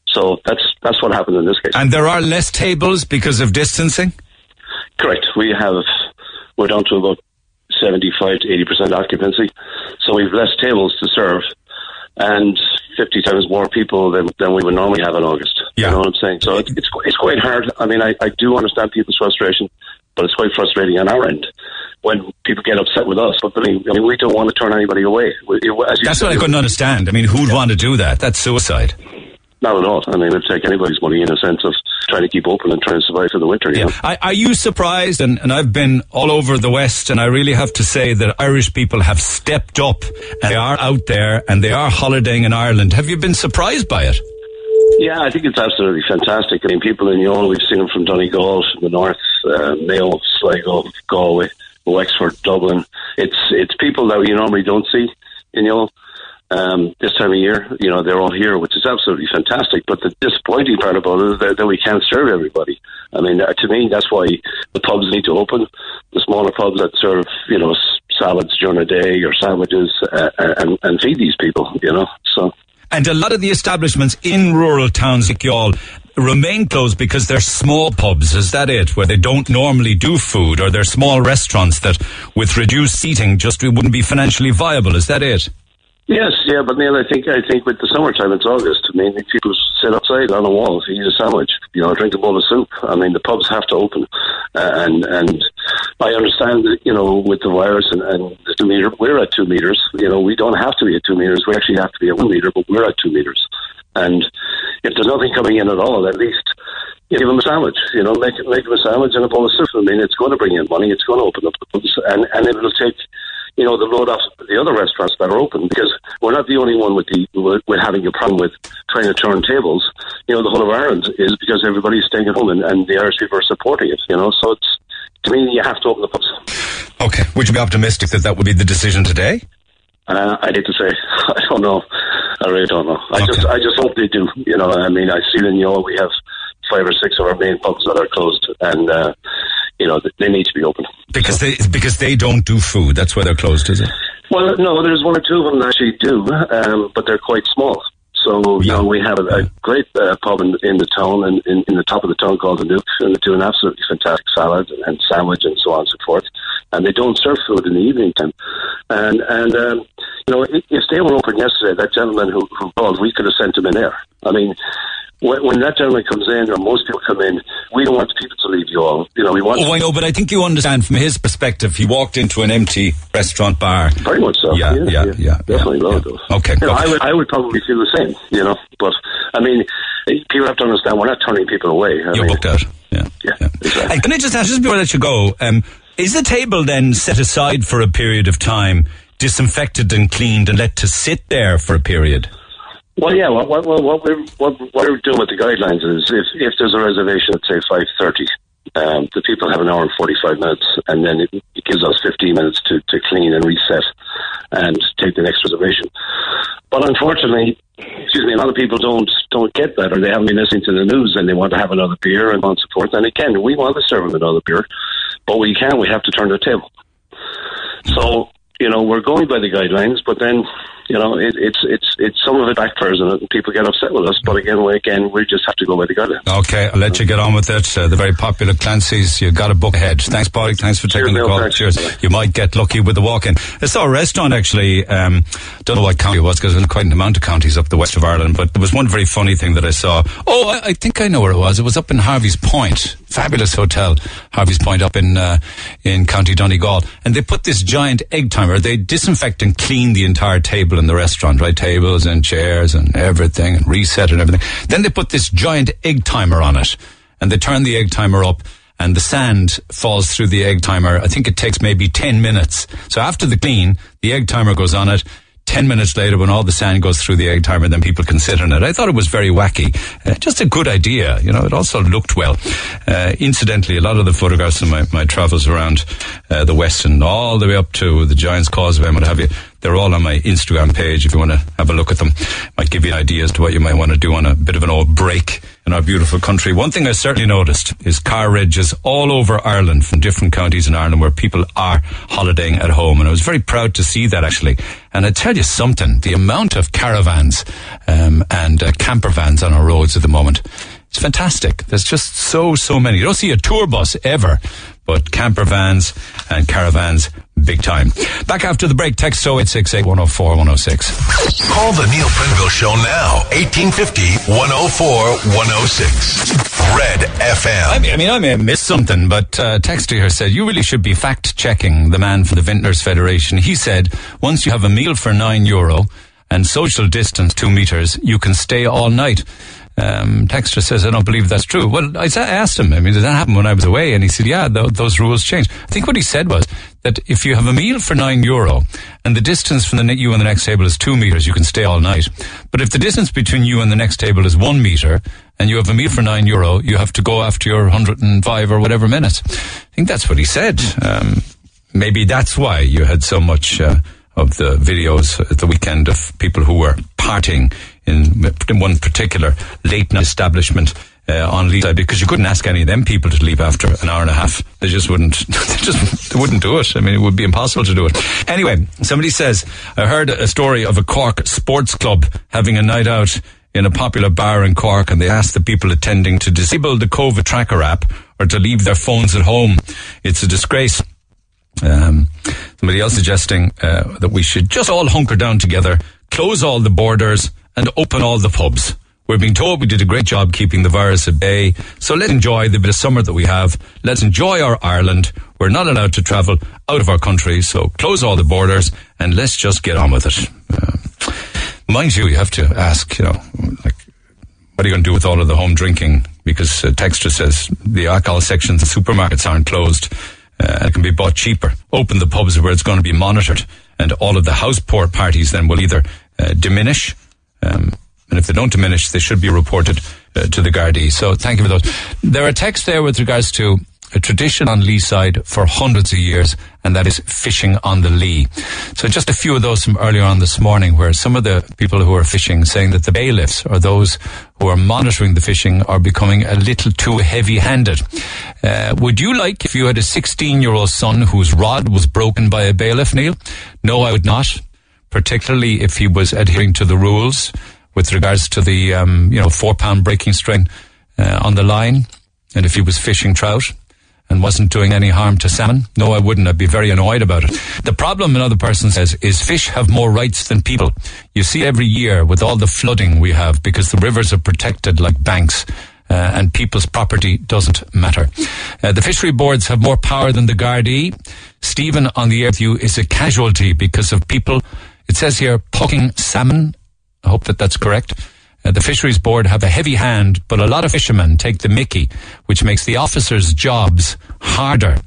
So that's that's what happened in this case. And there are less tables because of distancing? Correct. We have we're down to about seventy-five to eighty percent occupancy, so we've less tables to serve, and fifty times more people than, than we would normally have in August. Yeah. You know what I'm saying? So it's it's, it's quite hard. I mean, I, I do understand people's frustration, but it's quite frustrating on our end when people get upset with us. But I mean, I mean we don't want to turn anybody away. We- as you That's said, what I couldn't understand. I mean, who'd want to do that? That's suicide. Not at all. I mean, it'd take anybody's money in a sense of trying to keep open and trying to survive through the winter. yeah. know? Are, you surprised? And, and I've been all over the West, and I really have to say that Irish people have stepped up and they are out there and they are holidaying in Ireland. Have you been surprised by it? Yeah, I think it's absolutely fantastic. I mean, people in Youghal, we've seen them from Donegal, from the north, uh, Mayo, Sligo, Galway, Wexford, Dublin. It's it's people that you normally don't see in Youghal. Um, this time of year, you know, they're all here, which is absolutely fantastic. But the disappointing part about it is that, that we can't serve everybody. I mean, uh, to me, that's why the pubs need to open. The smaller pubs that serve, you know, salads during the day or sandwiches uh, and, and feed these people, you know. So And a lot of the establishments in rural towns like Youghal remain closed because they're small pubs. Is that it? Where they don't normally do food or they're small restaurants that with reduced seating just wouldn't be financially viable. Is that it? Yes, yeah, but Neil, I think I think with the summertime, it's August. I mean, people sit outside on a wall, eat a sandwich, you know, drink a bowl of soup. I mean, the pubs have to open, uh, and and I understand that you know with the virus and, and the two meter, we're at two meters. You know, we don't have to be at two meters. We actually have to be at one meter, but we're at two meters. And if there's nothing coming in at all, at least you give them a sandwich. You know, make make them a sandwich and a bowl of soup. I mean, it's going to bring in money. It's going to open up the pubs, and and it will take you know, the load off the other restaurants that are open because we're not the only one with the with, with having a problem with trying to turn tables. You know, the whole of Ireland is because everybody's staying at home and, and the Irish people are supporting it. You know, so it's to me you have to open the pubs. Okay. Would you be optimistic that that would be the decision today? Uh, I hate to say, <laughs> I don't know. I really don't know. I just I just hope they do. You know, I mean, I see in Youghal we have five or six of our main pubs that are closed, and uh, you know they need to be open. Because they because they don't do food. That's why they're closed, is it? Well, no, there's one or two of them that actually do, um, but they're quite small. So, you know, we have a, a great uh, pub in, in the town, and in, in the top of the town called the Nook, and they do an absolutely fantastic salad and sandwich and so on and so forth. And they don't serve food in the evening time. And, and um, you know, if, if they were open yesterday, that gentleman who, who called, we could have sent him in there. I mean, when, when that gentleman comes in, or most people come in, we don't want people to leave Youghal. You know, we want Oh, I know, but I think you understand from his perspective. He walked into an empty restaurant bar. Very much so. Yeah, yeah, yeah. Definitely yeah, yeah. Okay. You know. I would, I would probably feel the same. You know, but I mean, people have to understand we're not turning people away. I You're mean, booked out. Yeah. Yeah, exactly. And can I just ask, just before I let you go, um, is the table then set aside for a period of time, disinfected and cleaned, and let to sit there for a period? Well, yeah. What, what, what, we're, what, what we're doing with the guidelines is if, if there's a reservation at say five thirty, um, the people have an hour and forty five minutes, and then it, it gives us fifteen minutes to, to clean and reset and take the next reservation. But unfortunately, excuse me, a lot of people don't don't get that, or they haven't been listening to the news, and they want to have another beer and so forth. And again, we want to serve them another beer, but we can't. We have to turn the table. So you know, we're going by the guidelines, but then you know, it, it's it's it's some of it backfires and people get upset with us. But again, we, again, we just have to go by the guidelines. Okay, I'll let you get on with it. Uh, the very popular Clancy's, you've got a book ahead. Thanks, Paul. Thanks for taking Cheers, the call. Thanks. Cheers. You might get lucky with the walk-in. I saw a restaurant actually. Um, don't know what county it was because there's quite an amount of counties up the west of Ireland. But there was one very funny thing that I saw. Oh, I, I think I know where it was. It was up in Harvey's Point. Fabulous hotel, Harvey's Point, up in uh, in County Donegal, and they put this giant egg timer. They disinfect and clean the entire table in the restaurant, right? Tables and chairs and everything, and reset and everything. Then they put this giant egg timer on it, and they turn the egg timer up. And the sand falls through the egg timer. I think it takes maybe 10 minutes. So after the clean, the egg timer goes on it. 10 minutes later, when all the sand goes through the egg timer, then people can sit on it. I thought it was very wacky. Uh, just a good idea. You know, it also looked well. Uh, incidentally, a lot of the photographs of my, my travels around uh, the West and all the way up to the Giants Causeway and what have you, they're all on my Instagram page if you want to have a look at them. Might give you ideas to what you might want to do on a bit of an old break in our beautiful country. One thing I certainly noticed is car regs all over Ireland from different counties in Ireland where people are holidaying at home. And I was very proud to see that actually. And I tell you something, the amount of caravans um, and uh, camper vans on our roads at the moment, it's fantastic. There's just so, so many. You don't see a tour bus ever, but camper vans and caravans, big time. Back after the break, text 0868 104 106. Call the Neil Prendeville Show now. 1850 104 106. Red FM. I mean, I mean, I may have missed something, but uh, Texter here said you really should be fact checking the man from the Vintners Federation. He said once you have a meal for nine euro and social distance two meters, you can stay all night. Um, Texter says, I don't believe that's true. Well, I asked him, I mean, did that happen when I was away? And he said, yeah, th- those rules changed. I think what he said was that if you have a meal for nine euro and the distance from the you and the next table is two meters, you can stay all night. But if the distance between you and the next table is one meter and you have a meal for nine euro, you have to go after your 105 or whatever minutes. I think that's what he said. Um, maybe that's why you had so much uh, of the videos at the weekend of people who were partying in, in one particular late night establishment uh, on Leeside because you couldn't ask any of them people to leave after an hour and a half. They just wouldn't. <laughs> They just they wouldn't do it. I mean, it would be impossible to do it. Anyway, somebody says I heard a story of a Cork sports club having a night out in a popular bar in Cork, and they asked the people attending to disable the COVID tracker app or to leave their phones at home. It's a disgrace. Um, somebody else suggesting uh, that we should just all hunker down together, close all the borders, and open all the pubs. We're being told we did a great job keeping the virus at bay, so let's enjoy the bit of summer that we have. Let's enjoy our Ireland. We're not allowed to travel out of our country, so close all the borders and let's just get on with it. Uh, mind you, you have to ask, you know, like, what are you going to do with all of the home drinking? Because uh, Texture says the alcohol sections of supermarkets aren't closed uh, can be bought cheaper. Open the pubs where it's going to be monitored, and all of the house poor parties then will either uh, diminish, um, and if they don't diminish, they should be reported uh, to the Gardaí. So thank you for those. There are texts there with regards to a tradition on Leeside for hundreds of years, and that is fishing on the Lee. So just a few of those from earlier on this morning, where some of the people who are fishing saying that the bailiffs or those who are monitoring the fishing are becoming a little too heavy-handed. Uh, would you like if you had a 16-year-old son whose rod was broken by a bailiff, Neil? No, I would not. Particularly if he was adhering to the rules with regards to the um, you know four pound breaking strain uh, on the line, and if he was fishing trout and wasn't doing any harm to salmon. No, I wouldn't. I'd be very annoyed about it. The problem, another person says, is fish have more rights than people. You see every year with all the flooding we have because the rivers are protected like banks. Uh, and people's property doesn't matter. Uh, the fishery boards have more power than the Gardaí. Stephen on the air with you is a casualty because of people, it says here, poking salmon. I hope that that's correct. Uh, the fisheries board have a heavy hand, but a lot of fishermen take the mickey, which makes the officers' jobs harder.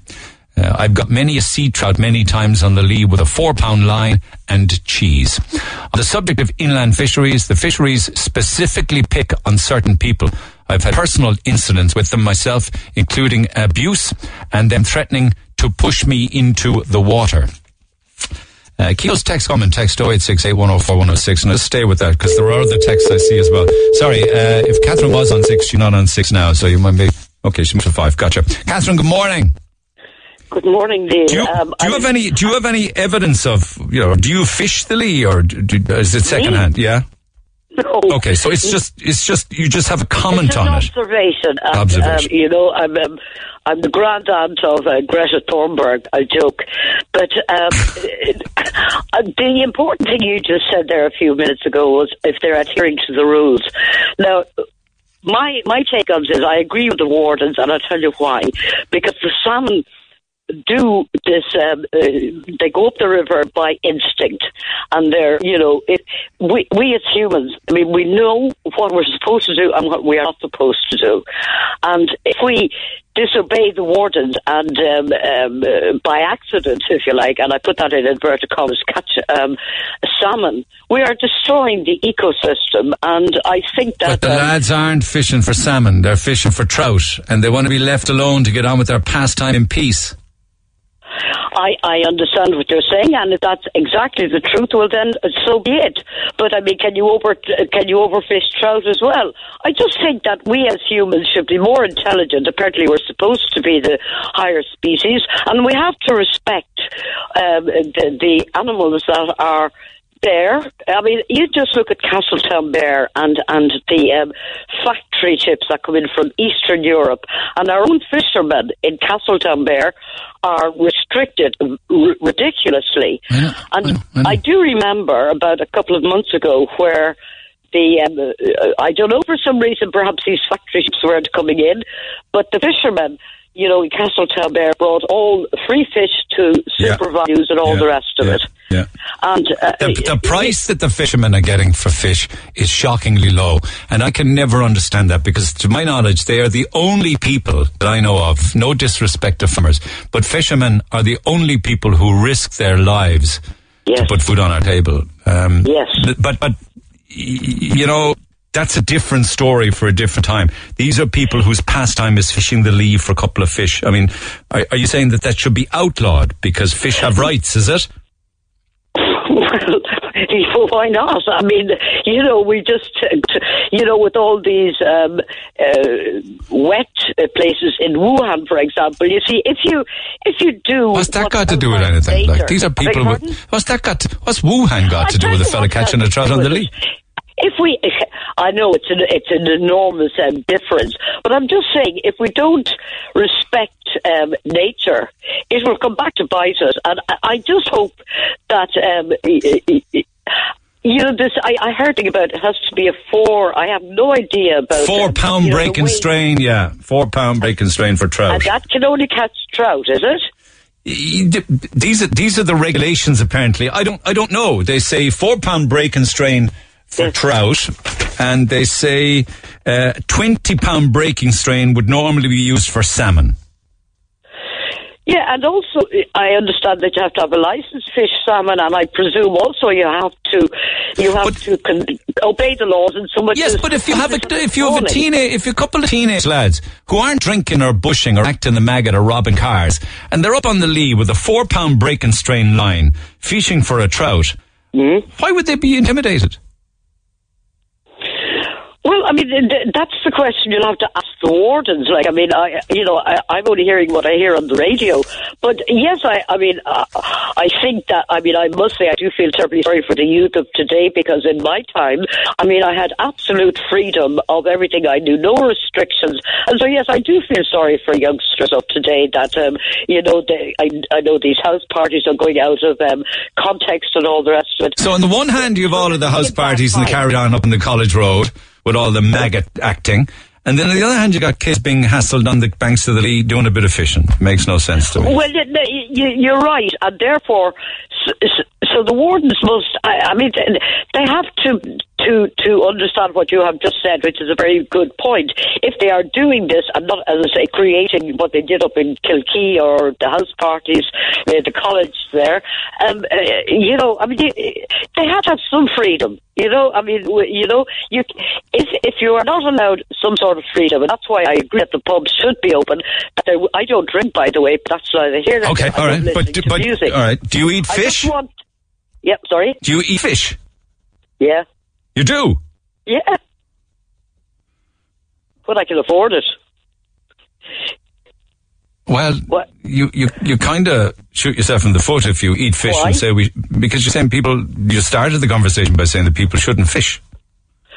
Uh, I've got many a sea trout many times on the Lee with a four pound line and cheese. On the subject of inland fisheries, the fisheries specifically pick on certain people. I've had personal incidents with them myself, including abuse and them threatening to push me into the water. Uh, Keel's text comment, text 0868104106, and let's stay with that because there are other texts I see as well. Sorry, uh, if Catherine was on six, she's not on six now, so you might be, okay, she moved to five, gotcha. Catherine, good morning. Good morning, Neil. Do you, um, do you have any? Do you have any evidence of you know? Do you fish the Lee or do, do- is it secondhand? Yeah. <laughs> no. Okay, so it's just it's just you just have a comment on it. observation. And, Observation. Um, you know, I'm um, I'm the grand aunt of uh, Greta Thunberg. I joke, but um, <laughs> uh, the important thing you just said there a few minutes ago was if they're adhering to the rules. Now. My my take on this is I agree with the wardens, and I'll tell you why. Because the salmon do this. Um, uh, they go up the river by instinct, and they're you know it, we we as humans. I mean, we know what we're supposed to do and what we are not supposed to do, and if we disobey the wardens and um, um, uh, by accident, if you like, and I put that in inverted commas, catch um, a salmon, we are destroying the ecosystem, and I think that But the um, lads aren't fishing for salmon; they're fishing for trout, and they want to be left alone to get on with their pastime in peace. I, I understand what you're saying, and if that's exactly the truth, well then so be it. But I mean, can you over can you overfish trout as well? I just think that we as humans should be more intelligent. Apparently, we're supposed to be the higher species, and we have to respect um, the, the animals that are there. I mean, you just look at Castletownbere and and the um, factory chips that come in from Eastern Europe, and our own fishermen in Castletownbere are restricted r- ridiculously. and I do remember about a couple of months ago where. The um, uh, I don't know for some reason perhaps these factory ships weren't coming in, but the fishermen, you know, in Castletownbere brought all free fish to Yeah. SuperValus and all Yeah. the rest of Yeah. it. Yeah. And uh, The, the price that the fishermen are getting for fish is shockingly low. And I can never understand that because, to my knowledge, they are the only people that I know of, no disrespect to farmers, but fishermen are the only people who risk their lives to put food on our table. Um, yes. But, but, you know, that's a different story for a different time. These are people whose pastime is fishing the Lee for a couple of fish. I mean, are, are you saying that that should be outlawed because fish have rights, is it? well, <laughs> why not? I mean, you know, we just, you know, with all these um, uh, wet places in Wuhan, for example, you see, if you if you do, What's that got to do with anything? Like these are people. With, what's that got? To, what's Wuhan got to do with a fella catching a trout on the Lee? If we, <laughs> I know it's an it's an enormous um, difference, but I'm just saying if we don't respect um, nature, it will come back to bite us. And I, I just hope that um, you know this. I, I heard thing about it has to be a four. I have no idea about Four um, pound you know, break and strain, yeah. Four pound break and strain for trout. and that can only catch trout, is it? These are these are the regulations. Apparently, I don't I don't know. They say four pound break and strain for trout, and they say uh, twenty pound breaking strain would normally be used for salmon. Yeah, and also I understand that you have to have a licensed fish salmon, and I presume also you have to you have to con- obey the laws. And so much. Yes, but if you have a if you have a teenage if you a couple of teenage lads who aren't drinking or bushing or acting the maggot or robbing cars, and they're up on the lee with a four pound break and strain line fishing for a trout, Mm-hmm. why would they be intimidated? Well, I mean, th- th- that's the question you'll have to ask the wardens. Like, I mean, I, you know, I, I'm only hearing what I hear on the radio. But yes, I, I mean, uh, I think that, I mean, I must say I do feel terribly sorry for the youth of today because in my time, I mean, I had absolute freedom of everything I knew, no restrictions. And so, yes, I do feel sorry for youngsters of today that, um, you know, they, I, I know these house parties are going out of um, context and all the rest of it. So on the one hand, you have all of the house parties and the carried on up in the college road with all the maggot acting. And then on the other hand, you got kids being hassled on the banks of the Lee doing a bit of fishing. Makes no sense to me. Well, you're right, and therefore, so the wardens must. I mean, they have to to to understand what you have just said, which is a very good point. If they are doing this and not, as I say, creating what they did up in Kilkee or the house parties, uh, the college there, um, uh, you know, I mean, they, they have to have some freedom. You know, I mean, you know, you if if you are not allowed some sort of freedom, and that's why I agree that the pubs should be open. They, I don't drink, by the way, but that's why I hear that. Okay, all right, but listening but music. all right. Do you eat fish? want. Yep, sorry. Do you eat fish? Yeah, You do. yeah. When I can afford it. Well, what? you you, you kind of shoot yourself in the foot if you eat fish Why? and say we because you're saying people. You started the conversation by saying that people shouldn't fish.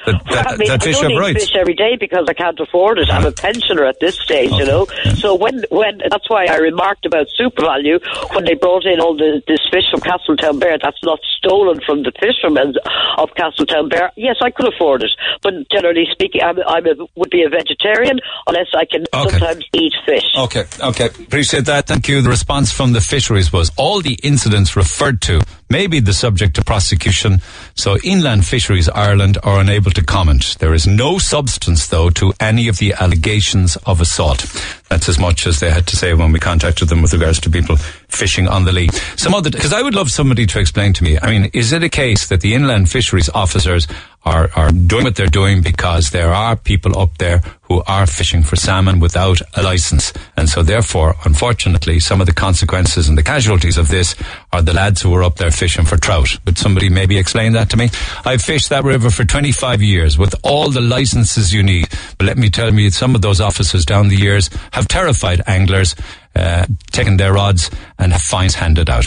That, that, I mean, that I don't eat rights. fish every day because I can't afford it. I'm a pensioner at this stage, you know. So when when that's why I remarked about SuperValu when they brought in all the, this fish from Castletownbere. That's not stolen from the fishermen of Castletownbere. Yes, I could afford it, but generally speaking, I'm, I'm a, would be a vegetarian unless I can Okay. sometimes eat fish. Okay, okay. Appreciate that. Thank you. The response from the fisheries was all the incidents referred to may be the subject of prosecution, so Inland Fisheries Ireland are unable to comment. There is no substance, though, to any of the allegations of assault. That's as much as they had to say when we contacted them with regards to people fishing on the Lee. Some other, because I would love somebody to explain to me. I mean, is it a case that the inland fisheries officers are, are doing what they're doing because there are people up there who are fishing for salmon without a license. And so therefore, unfortunately, some of the consequences and the casualties of this are the lads who are up there fishing for trout. Would somebody maybe explain that to me? I've fished that river for 25 years with all the licenses you need. But let me tell you, some of those officers down the years have terrified anglers uh, taken their rods and have fines handed out.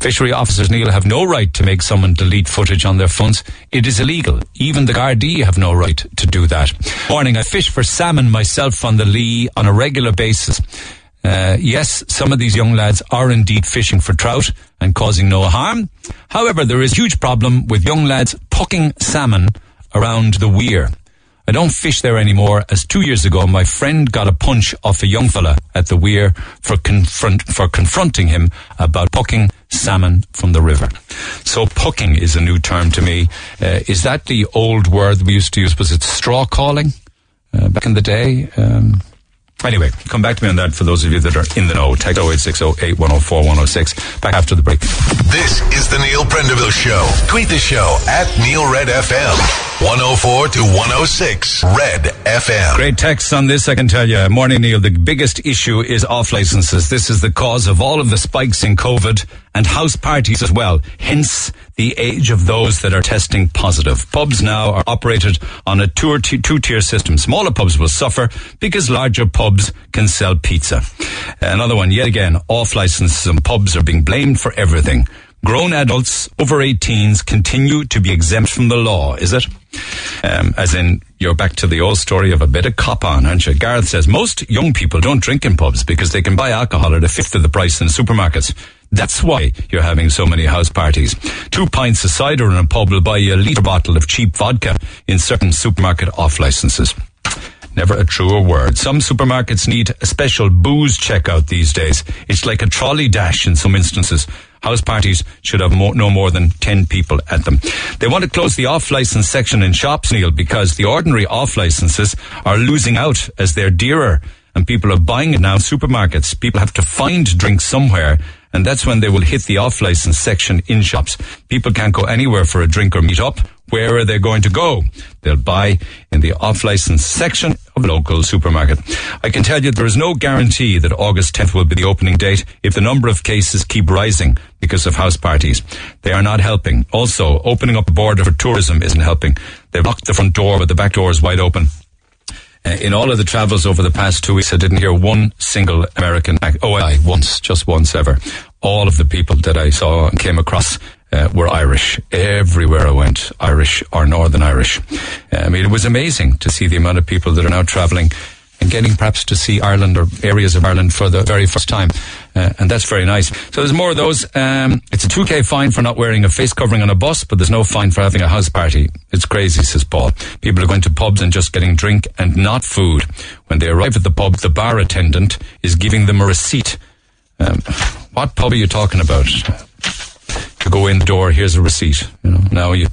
Fishery officers, Neil, have no right to make someone delete footage on their phones. It is illegal. Even the Gardaí have no right to do that. Morning, I fish for salmon myself on the Lee on a regular basis. Uh, yes, some of these young lads are indeed fishing for trout and causing no harm. However, there is a huge problem with young lads pucking salmon around the weir. I don't fish there anymore as two years ago my friend got a punch off a young fella at the weir for confront, for confronting him about pucking salmon from the river. So pucking is a new term to me. Uh, is that the old word we used to use? Was it stroke hauling uh, back in the day? Um, Anyway, come back to me on that for those of you that are in the know. Text 0860 8104 106. Back after the break. This is the Neil Prendeville Show. Tweet the show at Neil Red FM. 104 to 106 Red FM. Great texts on this, I can tell you. Morning, Neil. The biggest issue is off licenses. This is the cause of all of the spikes in COVID and house parties as well. Hence, the age of those that are testing positive. Pubs now are operated on a two tier system. Smaller pubs will suffer because larger pubs can sell pizza. Another one, yet again, off licenses and pubs are being blamed for everything. Grown adults over 18s continue to be exempt from the law, is it? Um, as in, you're back to the old story of a bit of cop on, aren't you? Gareth says most young people don't drink in pubs because they can buy alcohol at a fifth of the price in supermarkets. That's why you're having so many house parties. Two pints of cider in a pub will buy you a litre bottle of cheap vodka in certain supermarket off licenses. Never a truer word. Some supermarkets need a special booze checkout these days. It's like a trolley dash in some instances. House parties should have more, no more than 10 people at them. They want to close the off-license section in shops, Neil, because the ordinary off-licenses are losing out as they're dearer and people are buying it now. Supermarkets, people have to find drinks somewhere and that's when they will hit the off-license section in shops. People can't go anywhere for a drink or meet up. Where are they going to go? They'll buy in the off-license section of local supermarket. I can tell you there is no guarantee that August 10th will be the opening date if the number of cases keep rising because of house parties. They are not helping. Also, opening up the border for tourism isn't helping. They've locked the front door, but the back door is wide open. Uh, in all of the travels over the past two weeks, I didn't hear one single American. Oh, I once, just once ever. All of the people that I saw and came across uh, were Irish. Everywhere I went, Irish or Northern Irish. I mean, it was amazing to see the amount of people that are now traveling getting perhaps to see Ireland or areas of Ireland for the very first time. Uh, and that's very nice. So there's more of those. Um, it's a 2k fine for not wearing a face covering on a bus, but there's no fine for having a house party. It's crazy, says Paul. People are going to pubs and just getting drink and not food. When they arrive at the pub, the bar attendant is giving them a receipt. Um, what pub are you talking about? To go in the door, here's a receipt. You know, now you,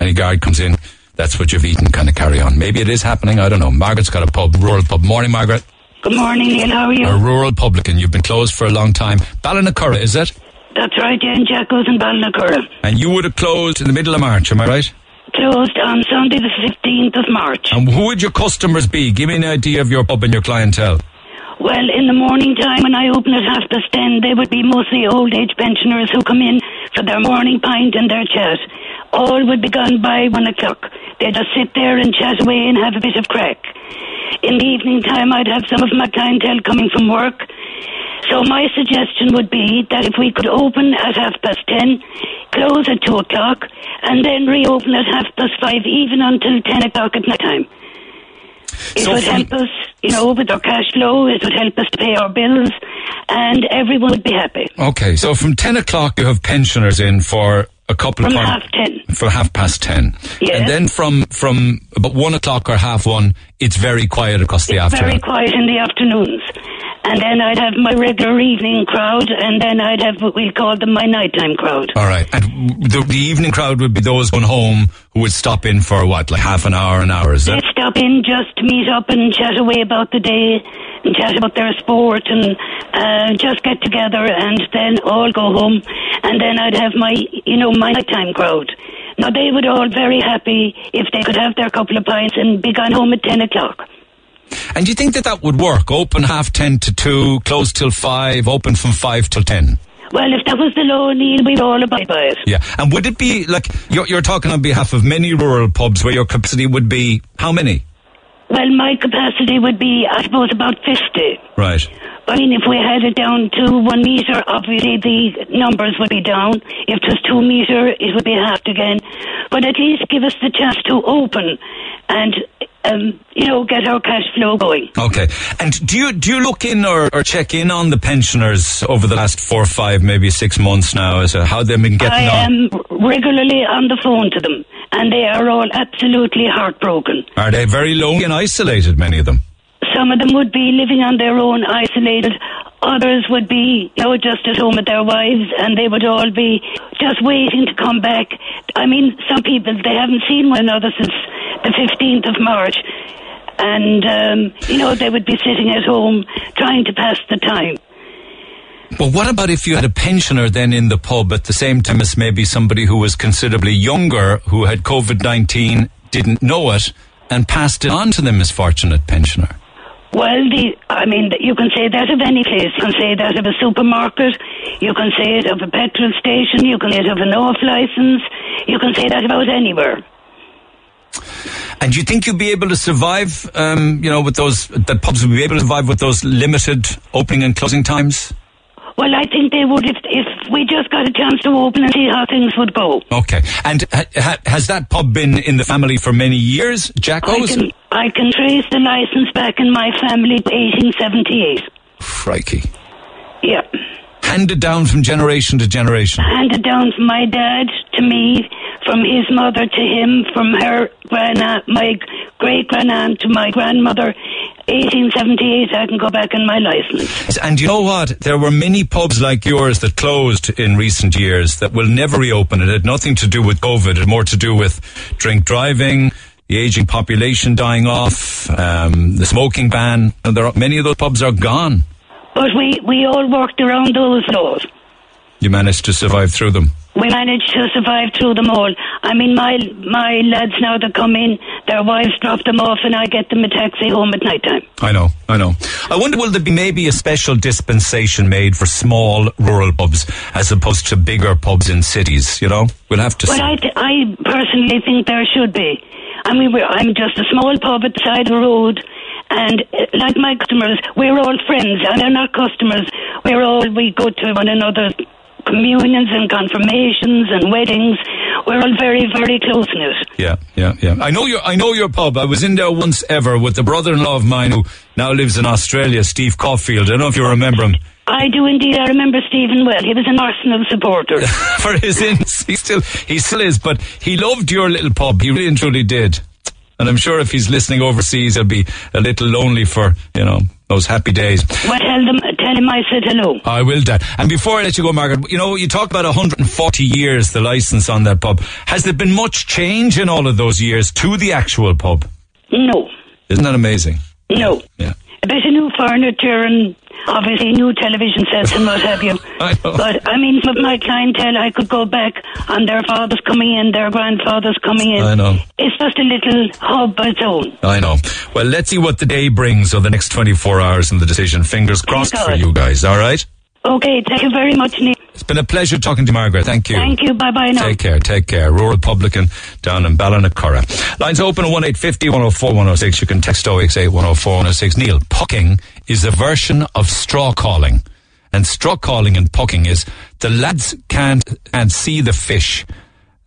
any guard comes in, that's what you've eaten, kind of carry on. Maybe it is happening, I don't know. Margaret's got a pub, rural pub. Morning, Margaret. Good morning, Neil. How are you? A rural publican. You've been closed for a long time. Ballinacurra, is it? That's right, yeah, in Jacko's in Ballinacurra. And you would have closed in the middle of March, am I right? Closed on Sunday the 15th of March. And who would your customers be? Give me an idea of your pub and your clientele. Well, in the morning time when I open at half past ten, they would be mostly old age pensioners who come in for their morning pint and their chat. All would be gone by one o'clock. They just sit there and chat away and have a bit of crack. In the evening time, I'd have some of my clientele coming from work. So my suggestion would be that if we could open at half past ten, close at two o'clock, and then reopen at half past five, even until ten o'clock at night time. It So would from- help us, you know, with our cash flow. It would help us to pay our bills, and everyone would be happy. Okay, so from 10 o'clock you have pensioners in for a couple From of half ten. For half past 10. Yes. And then from, from about 1 o'clock or half 1, it's very quiet across the afternoon. Very quiet in the afternoons. And then I'd have my regular evening crowd, and then I'd have what we call them my nighttime crowd. All right. And the, the evening crowd would be those going home who would stop in for what, like half an hour, an hour, is They'd stop in just to meet up and chat away about the day and chat about their sport and uh, just get together and then all go home. And then I'd have my, you know, my nighttime crowd. Now they would all very happy if they could have their couple of pints and be gone home at 10 o'clock. And do you think that that would work? Open half 10 to 2, close till 5, open from 5 till 10? Well, if that was the law, Neil, we'd all abide by it. Yeah. And would it be like you're, you're talking on behalf of many rural pubs where your capacity would be how many? Well, my capacity would be, I suppose, about 50. Right. I mean, if we had it down to one metre, obviously the numbers would be down. If it was two metre, it would be halved again. But at least give us the chance to open and, um, you know, get our cash flow going. Okay. And do you do you look in or, or check in on the pensioners over the last four, five, maybe six months now as to how they've been getting I on? I am regularly on the phone to them, and they are all absolutely heartbroken. Are they very lonely and isolated? Many of them. Some of them would be living on their own, isolated. Others would be, you know, just at home with their wives, and they would all be just waiting to come back. I mean, some people they haven't seen one another since the fifteenth of March, and um, you know they would be sitting at home trying to pass the time. But what about if you had a pensioner then in the pub at the same time as maybe somebody who was considerably younger who had COVID nineteen, didn't know it, and passed it on to the misfortunate pensioner? Well, the, I mean, you can say that of any place. You can say that of a supermarket. You can say it of a petrol station. You can say it of an off license. You can say that about anywhere. And do you think you'd be able to survive, um, you know, with those, that pubs would be able to survive with those limited opening and closing times? Well, I think they would if if we just got a chance to open and see how things would go. Okay. And ha- ha- has that pub been in the family for many years, Jack? I can I can trace the license back in my family to 1878. Crikey. Yeah. Handed down from generation to generation. handed down from my dad to me, from his mother to him, from her grandaunt, my great grandaunt to my grandmother. 1878, I can go back in my license. And you know what? There were many pubs like yours that closed in recent years that will never reopen. It had nothing to do with COVID. It had more to do with drink driving, the aging population dying off, um, the smoking ban. And there are, many of those pubs are gone. But we, we all worked around those laws. You managed to survive through them. We managed to survive through them all. I mean, my my lads now that come in, their wives drop them off, and I get them a taxi home at night time. I know, I know. I wonder will there be maybe a special dispensation made for small rural pubs as opposed to bigger pubs in cities, you know? We'll have to Well, see. I, th- I personally think there should be. I mean, we're, I'm just a small pub at the side of the road, and uh, like my customers, we're all friends, and they're not customers. We're all we go to one another's communions and confirmations and weddings. We're all very, very close knit. Yeah, yeah, yeah. I know your I know your pub. I was in there once ever with the brother-in-law of mine who now lives in Australia, Steve Caulfield. I don't know if you remember him. I do indeed. I remember Stephen well. He was an Arsenal supporter. <laughs> For his ins, he still he still is, but he loved your little pub. He really and truly did. And I'm sure if he's listening overseas, he'll be a little lonely for you know those happy days. well, tell them, tell him I said hello. I will, Dad. And before I let you go, Margaret, you know, you talk about 140 years, the license on that pub. Has there been much change in all of those years to the actual pub? No, Isn't that amazing? no. Yeah. A bit of new furniture and obviously new television sets and what have you. <laughs> I. But I mean, with my clientele, I could go back on their fathers coming in, their grandfathers coming in. I know. It's just a little hub of its own. I know. Well, let's see what the day brings or the next 24 hours in the decision. Fingers crossed for you guys, all right? Okay, thank you very much, Neil. It's been a pleasure talking to Margaret. Thank you. Thank you. Bye bye now. Take care, take care. Rural Republican down in Ballinacurra. Lines open at 1850 104 106. You can text 068 104 106. Neil, pucking is a version of stroke hauling. And stroke hauling and pucking is the lads can't and see the fish.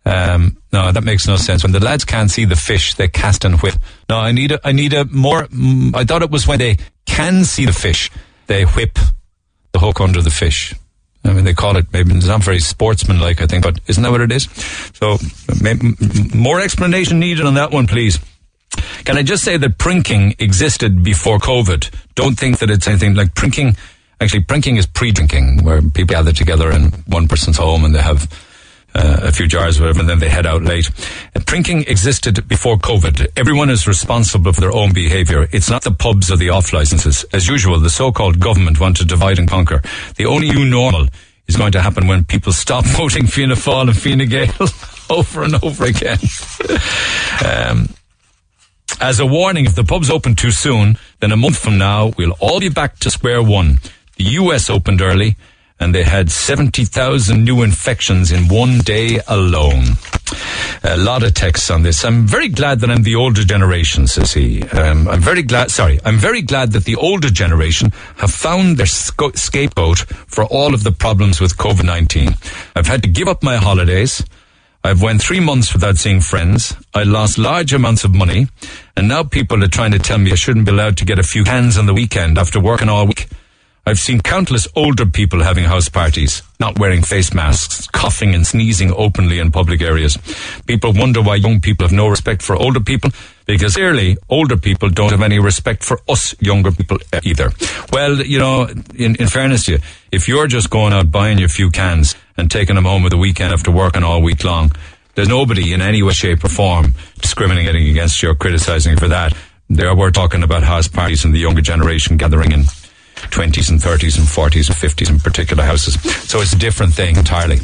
Um, no, that makes no sense. When the lads can't see the fish, they cast and whip. No, I need a, I need a more, mm, I thought it was when they can see the fish, they whip the hook under the fish. I mean, they call it, maybe it's not very sportsmanlike, I think, but isn't that what it is? So, more explanation needed on that one, please. Can I just say that prinking existed before COVID? Don't think that it's anything like prinking. Actually, prinking is pre-drinking, where people gather together in one person's home and they have uh, a few jars, whatever, and then they head out late. Uh, drinking existed before COVID. Everyone is responsible for their own behaviour. It's not the pubs or the off licenses. As usual, the so-called government want to divide and conquer. The only new normal is going to happen when people stop <laughs> voting Fianna Fáil and Fine Gael <laughs> over and over again. <laughs> um, as a warning, if the pubs open too soon, then a month from now, we'll all be back to square one. The US opened early and they had 70,000 new infections in one day alone. A lot of texts on this. I'm very glad that I'm the older generation, says he. Um, I'm very glad, sorry, I'm very glad that the older generation have found their sco- scapegoat for all of the problems with COVID-19. I've had to give up my holidays. I've went three months without seeing friends. I lost large amounts of money. And now people are trying to tell me I shouldn't be allowed to get a few cans on the weekend after working all week. I've seen countless older people having house parties, not wearing face masks, coughing and sneezing openly in public areas. People wonder why young people have no respect for older people, because clearly older people don't have any respect for us younger people either. Well, you know, in, in fairness to you, if you're just going out buying your few cans and taking them home at the weekend after working all week long, there's nobody in any way, shape or form discriminating against you or criticizing you for that. There we're talking about house parties and the younger generation gathering in 20s and 30s and 40s and 50s in particular houses. So it's a different thing entirely.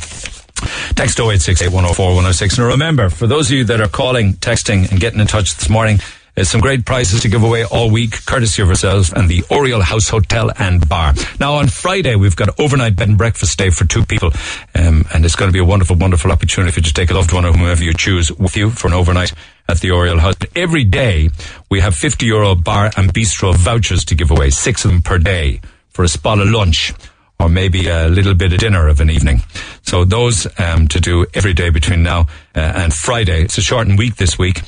Text 0868104106. And remember, for those of you that are calling, texting, and getting in touch this morning, there's some great prizes to give away all week, courtesy of ourselves and the Oriel House Hotel and Bar. Now, on Friday, we've got overnight bed and breakfast day for two people. Um, and it's going to be a wonderful, wonderful opportunity for you to take a loved one or whomever you choose with you for an overnight at the Oriel House. Every day, we have 50 euro bar and bistro vouchers to give away, six of them per day for a spot of lunch or maybe a little bit of dinner of an evening. So those um, to do every day between now uh, and Friday. It's a shortened week this week,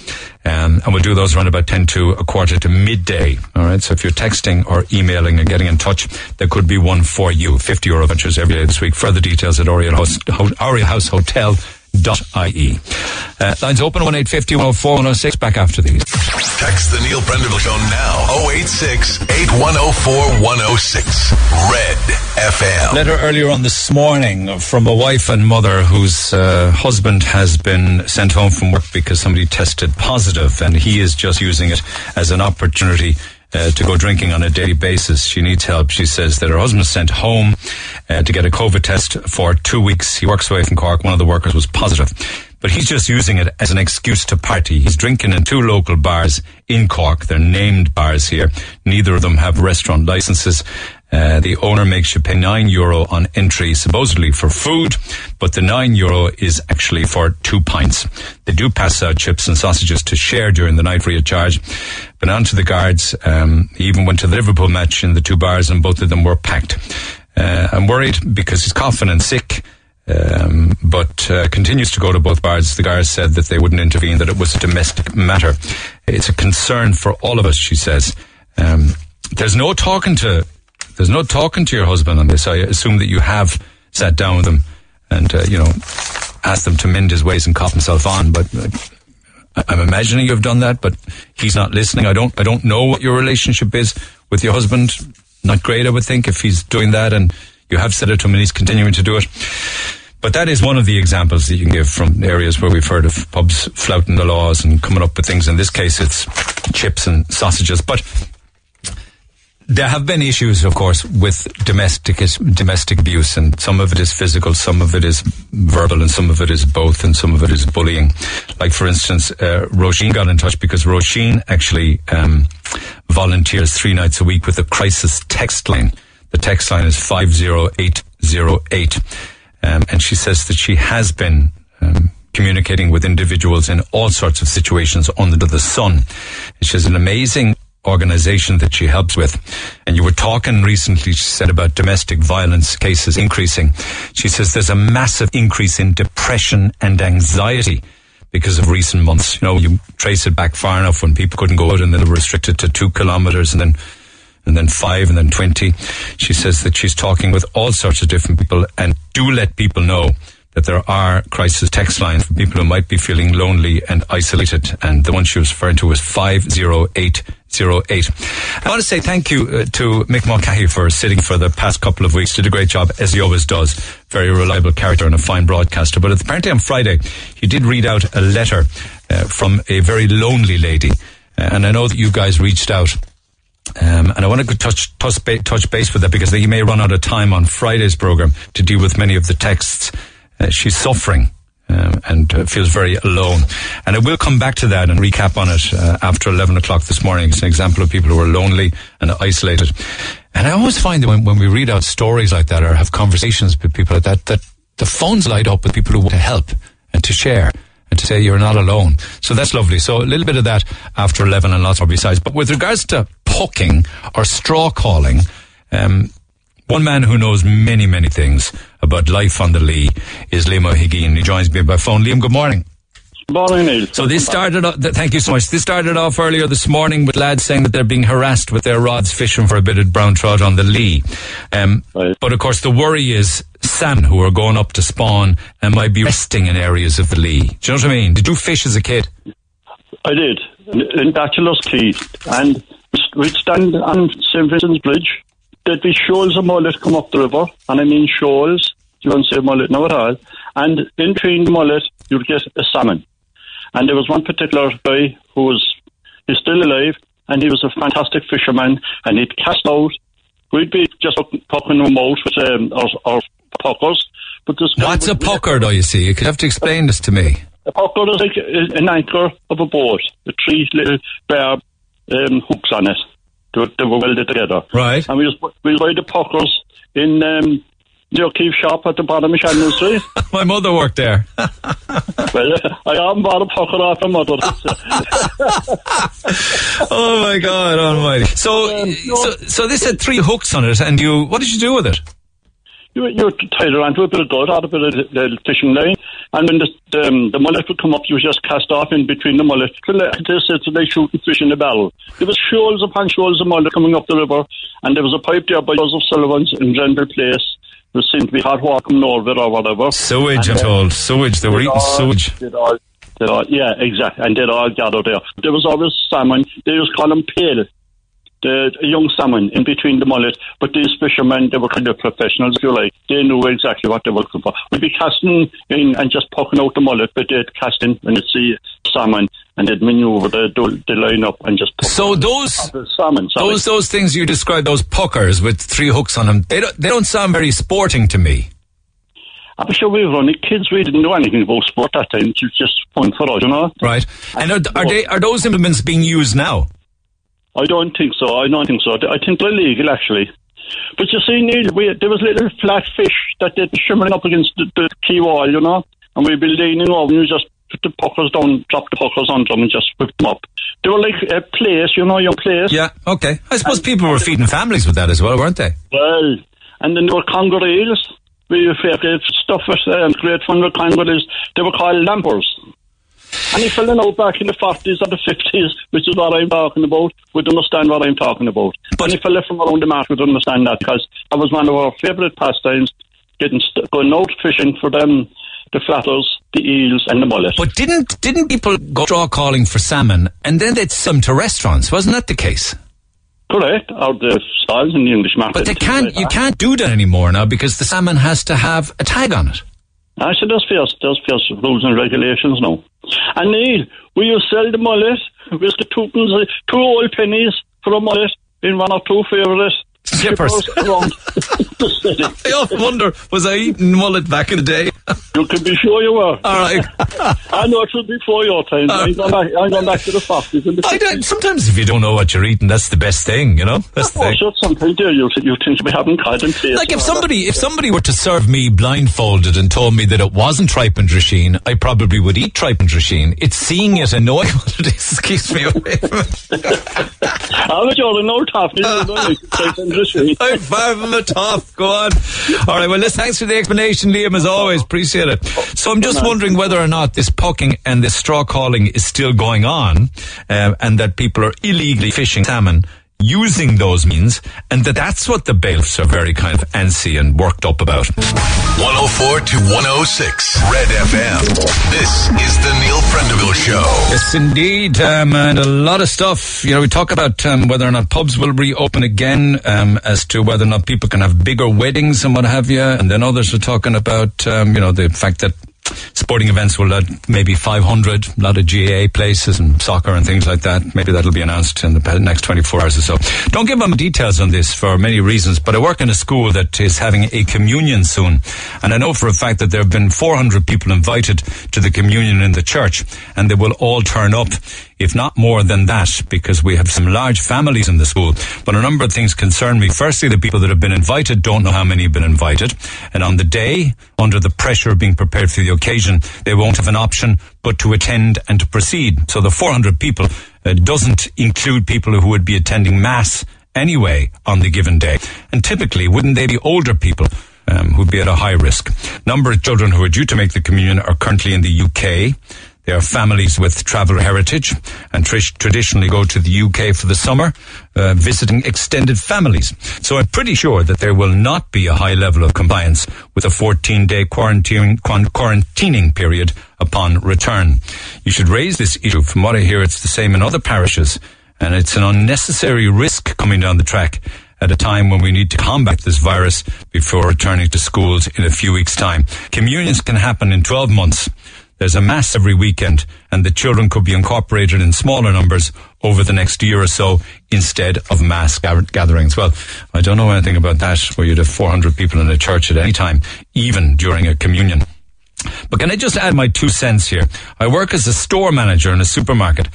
um, and we'll do those around about 10 to a quarter to midday. All right, so if you're texting or emailing and getting in touch, there could be one for you. 50 euro vouchers every day this week. Further details at Oriel House, Oriel House Hotel ie. Uh, lines open 1850 104 106. Back after these. Text the Neil Prendeville Show now 086 8104 106. Red FM. Letter earlier on this morning from a wife and mother whose uh, husband has been sent home from work because somebody tested positive and he is just using it as an opportunity uh, to go drinking on a daily basis. She needs help. She says that her husband sent home uh, to get a COVID test for two weeks. He works away from Cork. One of the workers was positive. But he's just using it as an excuse to party. He's drinking in two local bars in Cork. They're named bars here. Neither of them have restaurant licenses. Uh, the owner makes you pay nine euro on entry, supposedly for food, but the nine euro is actually for two pints. They do pass out chips and sausages to share during the night free of charge. But on to the guards. Um, he even went to the Liverpool match in the two bars, and both of them were packed. Uh, I'm worried because he's coughing and sick. Um, but uh, continues to go to both bars. The guards said that they wouldn't intervene, that it was a domestic matter. It's a concern for all of us, she says. Um, there's no talking to there's no talking to your husband on this. I assume that you have sat down with him and uh, you know asked them to mend his ways and cop himself on. But uh, I'm imagining you've done that, but he's not listening. I don't I don't know what your relationship is with your husband. Not great, I would think, if he's doing that and you have said it to him and he's continuing to do it. But that is one of the examples that you can give from areas where we've heard of pubs flouting the laws and coming up with things. In this case, it's chips and sausages. But there have been issues, of course, with domestic domestic abuse, and some of it is physical, some of it is verbal, and some of it is both, and some of it is bullying. Like, for instance, uh, Roisin got in touch because Roisin actually um, volunteers three nights a week with the crisis text line The text line is 50808. Um, and she says that she has been um, communicating with individuals in all sorts of situations under the sun. She has an amazing organization that she helps with. And you were talking recently, she said, about domestic violence cases increasing. She says there's a massive increase in depression and anxiety because of recent months. You know, you trace it back far enough when people couldn't go out and they were restricted to two kilometers and then and then five and then 20. She says that she's talking with all sorts of different people and do let people know that there are crisis text lines for people who might be feeling lonely and isolated. And the one she was referring to was 50808. I want to say thank you uh, to Mick Mulcahy for sitting for the past couple of weeks. Did a great job, as he always does. Very reliable character and a fine broadcaster. But apparently on Friday, he did read out a letter uh, from a very lonely lady. Uh, and I know that you guys reached out um, and I want to touch, touch, touch base with that because he may run out of time on Friday's program to deal with many of the texts. Uh, she's suffering. Um, and uh, feels very alone. And I will come back to that and recap on it uh, after 11 o'clock this morning. It's an example of people who are lonely and isolated. And I always find that when, when we read out stories like that or have conversations with people like that, that the phones light up with people who want to help and to share and to say you're not alone. So that's lovely. So a little bit of that after 11 and lots more besides. But with regards to poking or stroke hauling, um, one man who knows many, many things about life on the Lee is Liam O'Higgins. He joins me by phone. Liam, good morning. Good morning, Neil. So this started. Off, thank you so much. This started off earlier this morning with lads saying that they're being harassed with their rods fishing for a bit of brown trout on the Lee. Um, right. But of course, the worry is salmon who are going up to spawn and might be resting in areas of the Lee. Do you know what I mean? Did you fish as a kid? I did in Bachelor's Quay, and we'd stand on St Vincent's Bridge. There'd be shoals of mullet come up the river, and I mean shoals. You don't say mullet now at all. And in between the mullet, you'd get a salmon. And there was one particular guy who was he's still alive, and he was a fantastic fisherman, and he'd cast out. We'd be just poking them out with um, our, our puckers. But this What's a pucker, though, you see? You could have to explain this to me. A pucker is like an anchor of a boat, with three little bare um, hooks on it. They were, they were welded together. Right. And we just we buy the puckers in um, the O'Keefe shop at the bottom of Shandon Street. <laughs> My mother worked there. <laughs> well, I haven't bought a pucker off my mother. <laughs> oh my God Almighty! So, so, so this had three hooks on it, and you, what did you do with it? You, you tied around to a bit of gut, out a bit of the fishing line, and when the, the, um, the mullet would come up, you just cast off in between the mullet. This is they shooting fish in the barrel. There was shoals upon shoals of mullet coming up the river, and there was a pipe there by Joseph Sullivan's in Grenville Place. There seemed to be hard coming over it or whatever. Sewage, and, I'm told. Sewage. They were eating all, sewage. All, all, yeah, exactly. And they'd all gathered there. There was always salmon. They just call them pale the young salmon in between the mullet. But these fishermen, they were kind of professionals, if you like. They knew exactly what they were looking for. We'd be casting in and just poking out the mullet, but they'd cast in they'd see salmon and they'd maneuver the, the line up and just so those salmon, those those things you described those puckers with three hooks on them they don't, they don't sound very sporting to me I'm sure we were only kids. We didn't know anything about sport at that time. It was just fun for us, you know. Right. And are, are they are those implements being used now? I don't think so. I don't think so. I think they're illegal, actually. But you see, Neil, we, there was little flat fish that they'd shimmering up against the, the quay wall, you know, and we'd be leaning over and you just put the puckers down, drop the puckers on them and just whip them up. They were like a plaice, you know, your plaice. Yeah, okay. I suppose and, people were feeding families with that as well, weren't they? Well, and then there were conger eels. We great stuff with um, great fun with conger eels. They were called lampers. Any fella now back in the 40s or the 50s, which is what I'm talking about, would understand what I'm talking about. But Any fella from around the mark would understand that because that was one of our favourite pastimes, getting st- going out fishing for them, the flatters, the eels, and the mullet. But didn't didn't people go stroke hauling for salmon and then they'd sell them to restaurants? Wasn't that the case? Correct, or the stalls in the English market. But they can't. Like you can't do that anymore now because the salmon has to have a tag on it. Actually, there's fierce, there's fierce rules and regulations now. And Neil, we you sell the mullet, used to two, two old pennies for a mullet in one or two favourite Shippers. <laughs> I often wonder, was I eating mullet back in the day? You can be sure you were. All right. <laughs> I know it was before your time. I'm, going back, I'm going back to the 40s and the I don't, sometimes if you don't know what you're eating, that's the best thing, you know? That's the Oh, thing. sure, sometimes there you, you think to be having cod and taste. Like if somebody if somebody were to serve me blindfolded and told me that it wasn't tripe and drisheen, I probably would eat tripe and drisheen. It's seeing it and knowing <laughs> what it is keeps me away from it. I'm a jolly old tough. Dressing. I'm far from the top. Go on. All right. Well, thanks for the explanation, Liam, as always. Appreciate it. So I'm just wondering whether or not this pucking and this stroke hauling is still going on um, and that people are illegally fishing salmon using those means and that that's what the bailiffs are very kind of antsy and worked up about. 104 to 106 Red FM. This is the Neil Prendeville Show. Yes, indeed, um, and a lot of stuff. You know, we talk about um, whether or not pubs will reopen again, um, as to whether or not people can have bigger weddings and what have you, and then others are talking about, um, you know, the fact that sporting events will let maybe 500, a lot of GAA places and soccer and things like that. Maybe that'll be announced in the next 24 hours or so. Don't give them details on this for many reasons, but I work in a school that is having a communion soon. And I know for a fact that there have been 400 people invited to the communion in the church, and they will all turn up if not more than that, because we have some large families in the school. But a number of things concern me. Firstly, the people that have been invited don't know how many have been invited. And on the day, under the pressure of being prepared for the occasion, they won't have an option but to attend and to proceed. So the 400 people uh, doesn't include people who would be attending Mass anyway on the given day. And typically, wouldn't they be older people? Um, who'd be at a high risk. Number of children who are due to make the communion are currently in the UK. They are families with travel heritage and tr- traditionally go to the UK for the summer, uh, visiting extended families. So I'm pretty sure that there will not be a high level of compliance with a 14 day quarantine, quan- quarantining period upon return. You should raise this issue. From what I hear, it's the same in other parishes and it's an unnecessary risk coming down the track at a time when we need to combat this virus before returning to schools in a few weeks' time. Communions can happen in 12 months. There's a mass every weekend, and the children could be incorporated in smaller numbers over the next year or so instead of mass gatherings. Well, I don't know anything about that, where you'd have 400 people in a church at any time, even during a communion. But can I just add my two cents here? I work as a store manager in a supermarket,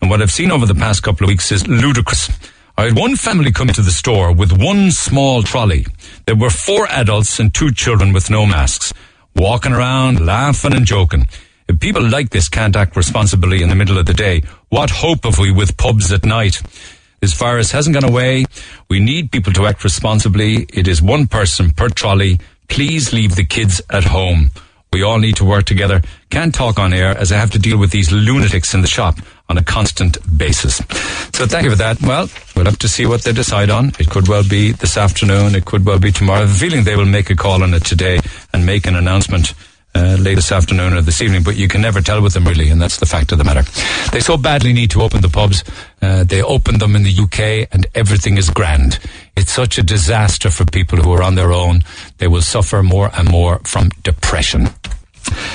and what I've seen over the past couple of weeks is ludicrous. I had one family come into the store with one small trolley. There were four adults and two children with no masks, walking around, laughing and joking. If people like this can't act responsibly in the middle of the day, what hope have we with pubs at night? This virus hasn't gone away. We need people to act responsibly. It is one person per trolley. Please leave the kids at home. We all need to work together. Can't talk on air as I have to deal with these lunatics in the shop on a constant basis. So thank you for that. Well, we'll have to see what they decide on. It could well be this afternoon. It could well be tomorrow. A feeling they will make a call on it today and make an announcement uh, late this afternoon or this evening, but you can never tell with them really, and that's the fact of the matter. They so badly need to open the pubs. Uh, they opened them in the UK, and everything is grand. It's such a disaster for people who are on their own. They will suffer more and more from depression.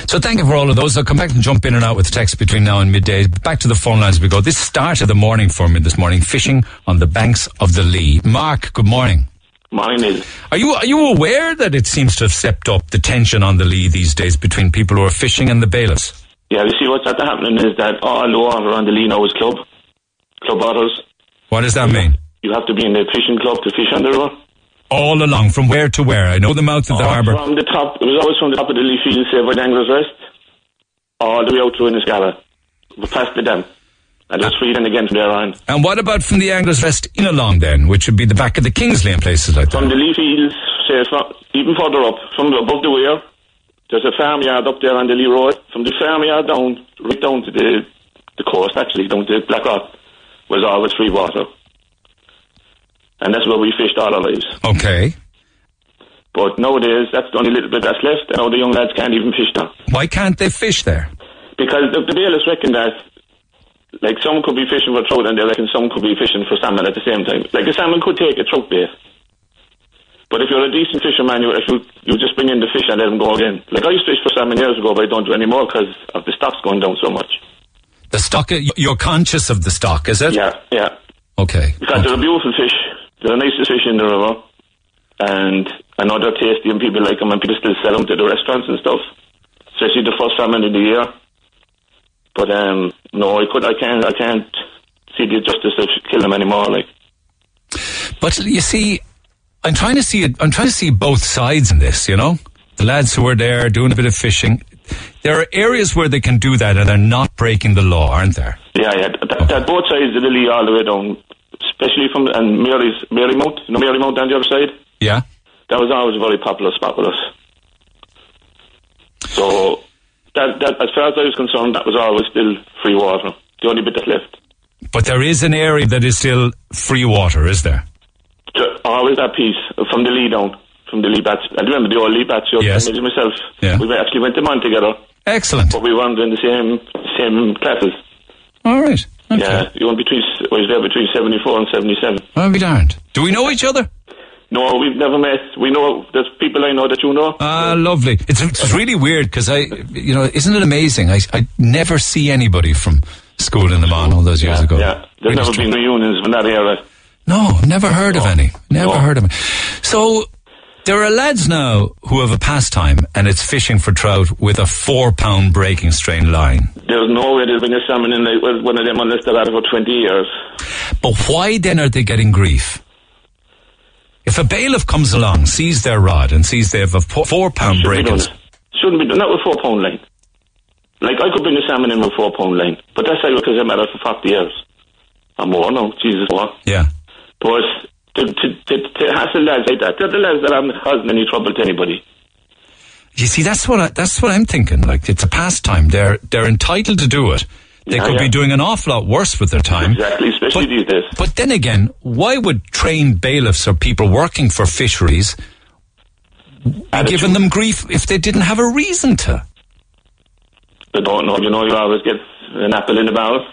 So thank you for all of those. I'll come back and jump in and out with text between now and midday. Back to the phone lines we go. This started the morning for me this morning, fishing on the banks of the Lee. Mark, good morning. Morning, Neil. Are you are you aware that it seems to have stepped up the tension on the Lee these days between people who are fishing and the bailiffs? Yeah, you see what's happening is that all the water on the Lee now is club, club bottles. What does that mean? You have to be in the fishing club to fish on the river. All along, from where to where? I know the mouth of the harbour. From the top, it was always from the top of the Lee field, say, where the anglers rest, all the way out to Inniscarra, past the dam. And just free then again from there on. And what about from the Anglers Rest in along then, which would be the back of the Kingsley and places like that? From the Lee fields, say, from, even further up, from above the weir, there's a farmyard up there on the Lee Road. From the farmyard down, right down to the, the coast, actually, down to Black Rock, was always free water. And that's where we fished all our lives. Okay. But nowadays, that's the only little bit that's left, and all the young lads can't even fish now. Why can't they fish there? Because the, the bailiffs reckon that, like, some could be fishing for trout, and they reckon some could be fishing for salmon at the same time. Like, a salmon could take a trout bait. But if you're a decent fisherman, you, if you, you just bring in the fish and let them go again. Like, I used to fish for salmon years ago, but I don't do anymore because of the stock's going down so much. The stock, you're conscious of the stock, is it? Yeah, yeah. Okay. Because they're a beautiful fish. They're the nicest fish in the river. And I know they're tasty and people like them and people still sell them to the restaurants and stuff, especially the first salmon of the year. But um, no, I could, I can't, I can't see the justice of killing them anymore. Like, But you see, I'm trying to see it. I'm trying to see both sides in this. You know, the lads who are there doing a bit of fishing. There are areas where they can do that, and they're not breaking the law, aren't there? yeah, yeah, that, that both sides of the Lee all the way down, especially from and Mary's Marymount, you know Marymount on the other side. Yeah. That was always a very popular spot with us. So that, that, as far as I was concerned, that was always still free water. The only bit that's left. But there is an area that is still free water, is there? Ju- Always that piece from the Lee down, from the Lee Baths. I remember the old Lee Baths. Yes. I myself. Yeah. We actually went to on together, Excellent. but we weren't in the same same classes. All right. Okay. Yeah, you went between. I was there between seventy four and seventy seven. I'll be darned. Do we know each other? No, we've never met. We know there's people I know that you know. Ah, lovely. It's, it's really weird because I, you know, isn't it amazing? I, I never see anybody from school in the Mon all those years ago. Yeah, there's Really never strange. been reunions in that era. No, never heard of any. Never heard of any. So there are lads now who have a pastime, and it's fishing for trout with a four-pound breaking strain line. There's no way there's been a salmon in like, one of them unless they've had it for 20 years. But why then are they getting grief? If a bailiff comes along, sees their rod, and sees they have a po- four-pound Shouldn't be breaking, done. Shouldn't be done. Not with four pound line. Like I could bring the salmon in with four pound line, but that's like because I'm at it for 40 years. Or more, no, Jesus, more. yeah. But to, to, to, to hassle lads like that, they're the lads that aren't causing any trouble to anybody. You see, that's what I, that's what I'm thinking. Like it's a pastime. They're they're entitled to do it. They Yeah, could be doing an awful lot worse with their time. Exactly, especially these days. But then again, why would trained bailiffs or people working for fisheries be giving them grief if they didn't have a reason to? They don't know, you know, you always get an apple in the barrel.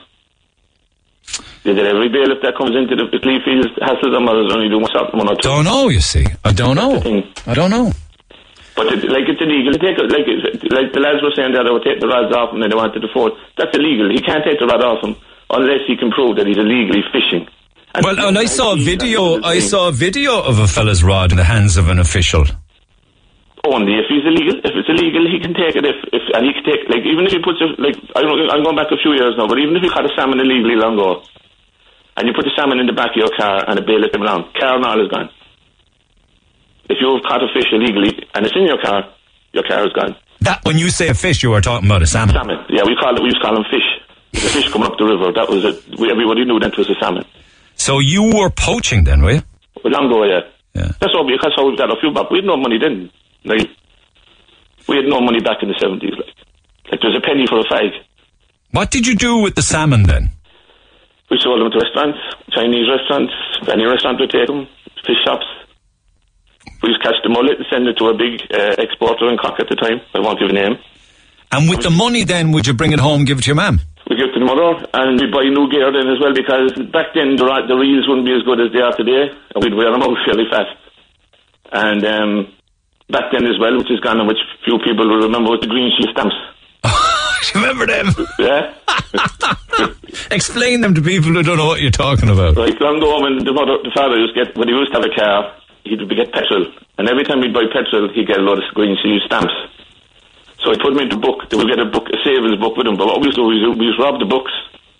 Is it every bailiff that comes into the, the fields hassles them, or is only doing something one or two? Don't know. You see, I don't know. I don't know. But it, like it's illegal to take it, like it- like the lads were saying that they would take the rods off him and they wanted to fold. That's illegal. He can't take the rod off him unless he can prove that he's illegally fishing. Well, and I saw a video. I saw a video of a fella's rod in the hands of an official. Only if he's illegal. If it's illegal, he can take it. If, if and he can take like even if he puts it like I don't, I'm going back a few years now, but even if he caught a salmon illegally long ago, and you put the salmon in the back of your car and a bailiff came along, car and all is gone. If you've caught a fish illegally and it's in your car, your car is gone. That when you say a fish, you are talking about a salmon. Salmon. Yeah, we call it. We used to call them fish. The fish coming up the river. That was it. We, everybody knew that was a salmon. So you were poaching then, were you? Long ago, yeah. That's all. That's how we got a few back. We had no money then. Like we had no money back in the seventies. Like, like there's a penny for a fag. What did you do with the salmon then? We sold them to restaurants, Chinese restaurants, any restaurant would take them, fish shops. We used to catch the mullet and send it to a big uh, exporter in Cork at the time. I won't give a name. And with the money then, would you bring it home, give it to your mum? We give it to the mother, and we buy new gear then as well because back then the, the reels wouldn't be as good as they are today, and we'd wear them out <laughs> fairly fast. And um, back then as well, which is gone and which few people will remember, was the green shield stamps. <laughs> remember them? Yeah. <laughs> Explain them to people who don't know what you're talking about. Like long ago when the mother, the father used to get, when he used to have a car, he'd get petrol. And every time he'd buy petrol, he'd get a lot of green shield stamps. So he put them into a book. They would get a book, a savings book with him. But what we used to do, we used to, we used to rob the books.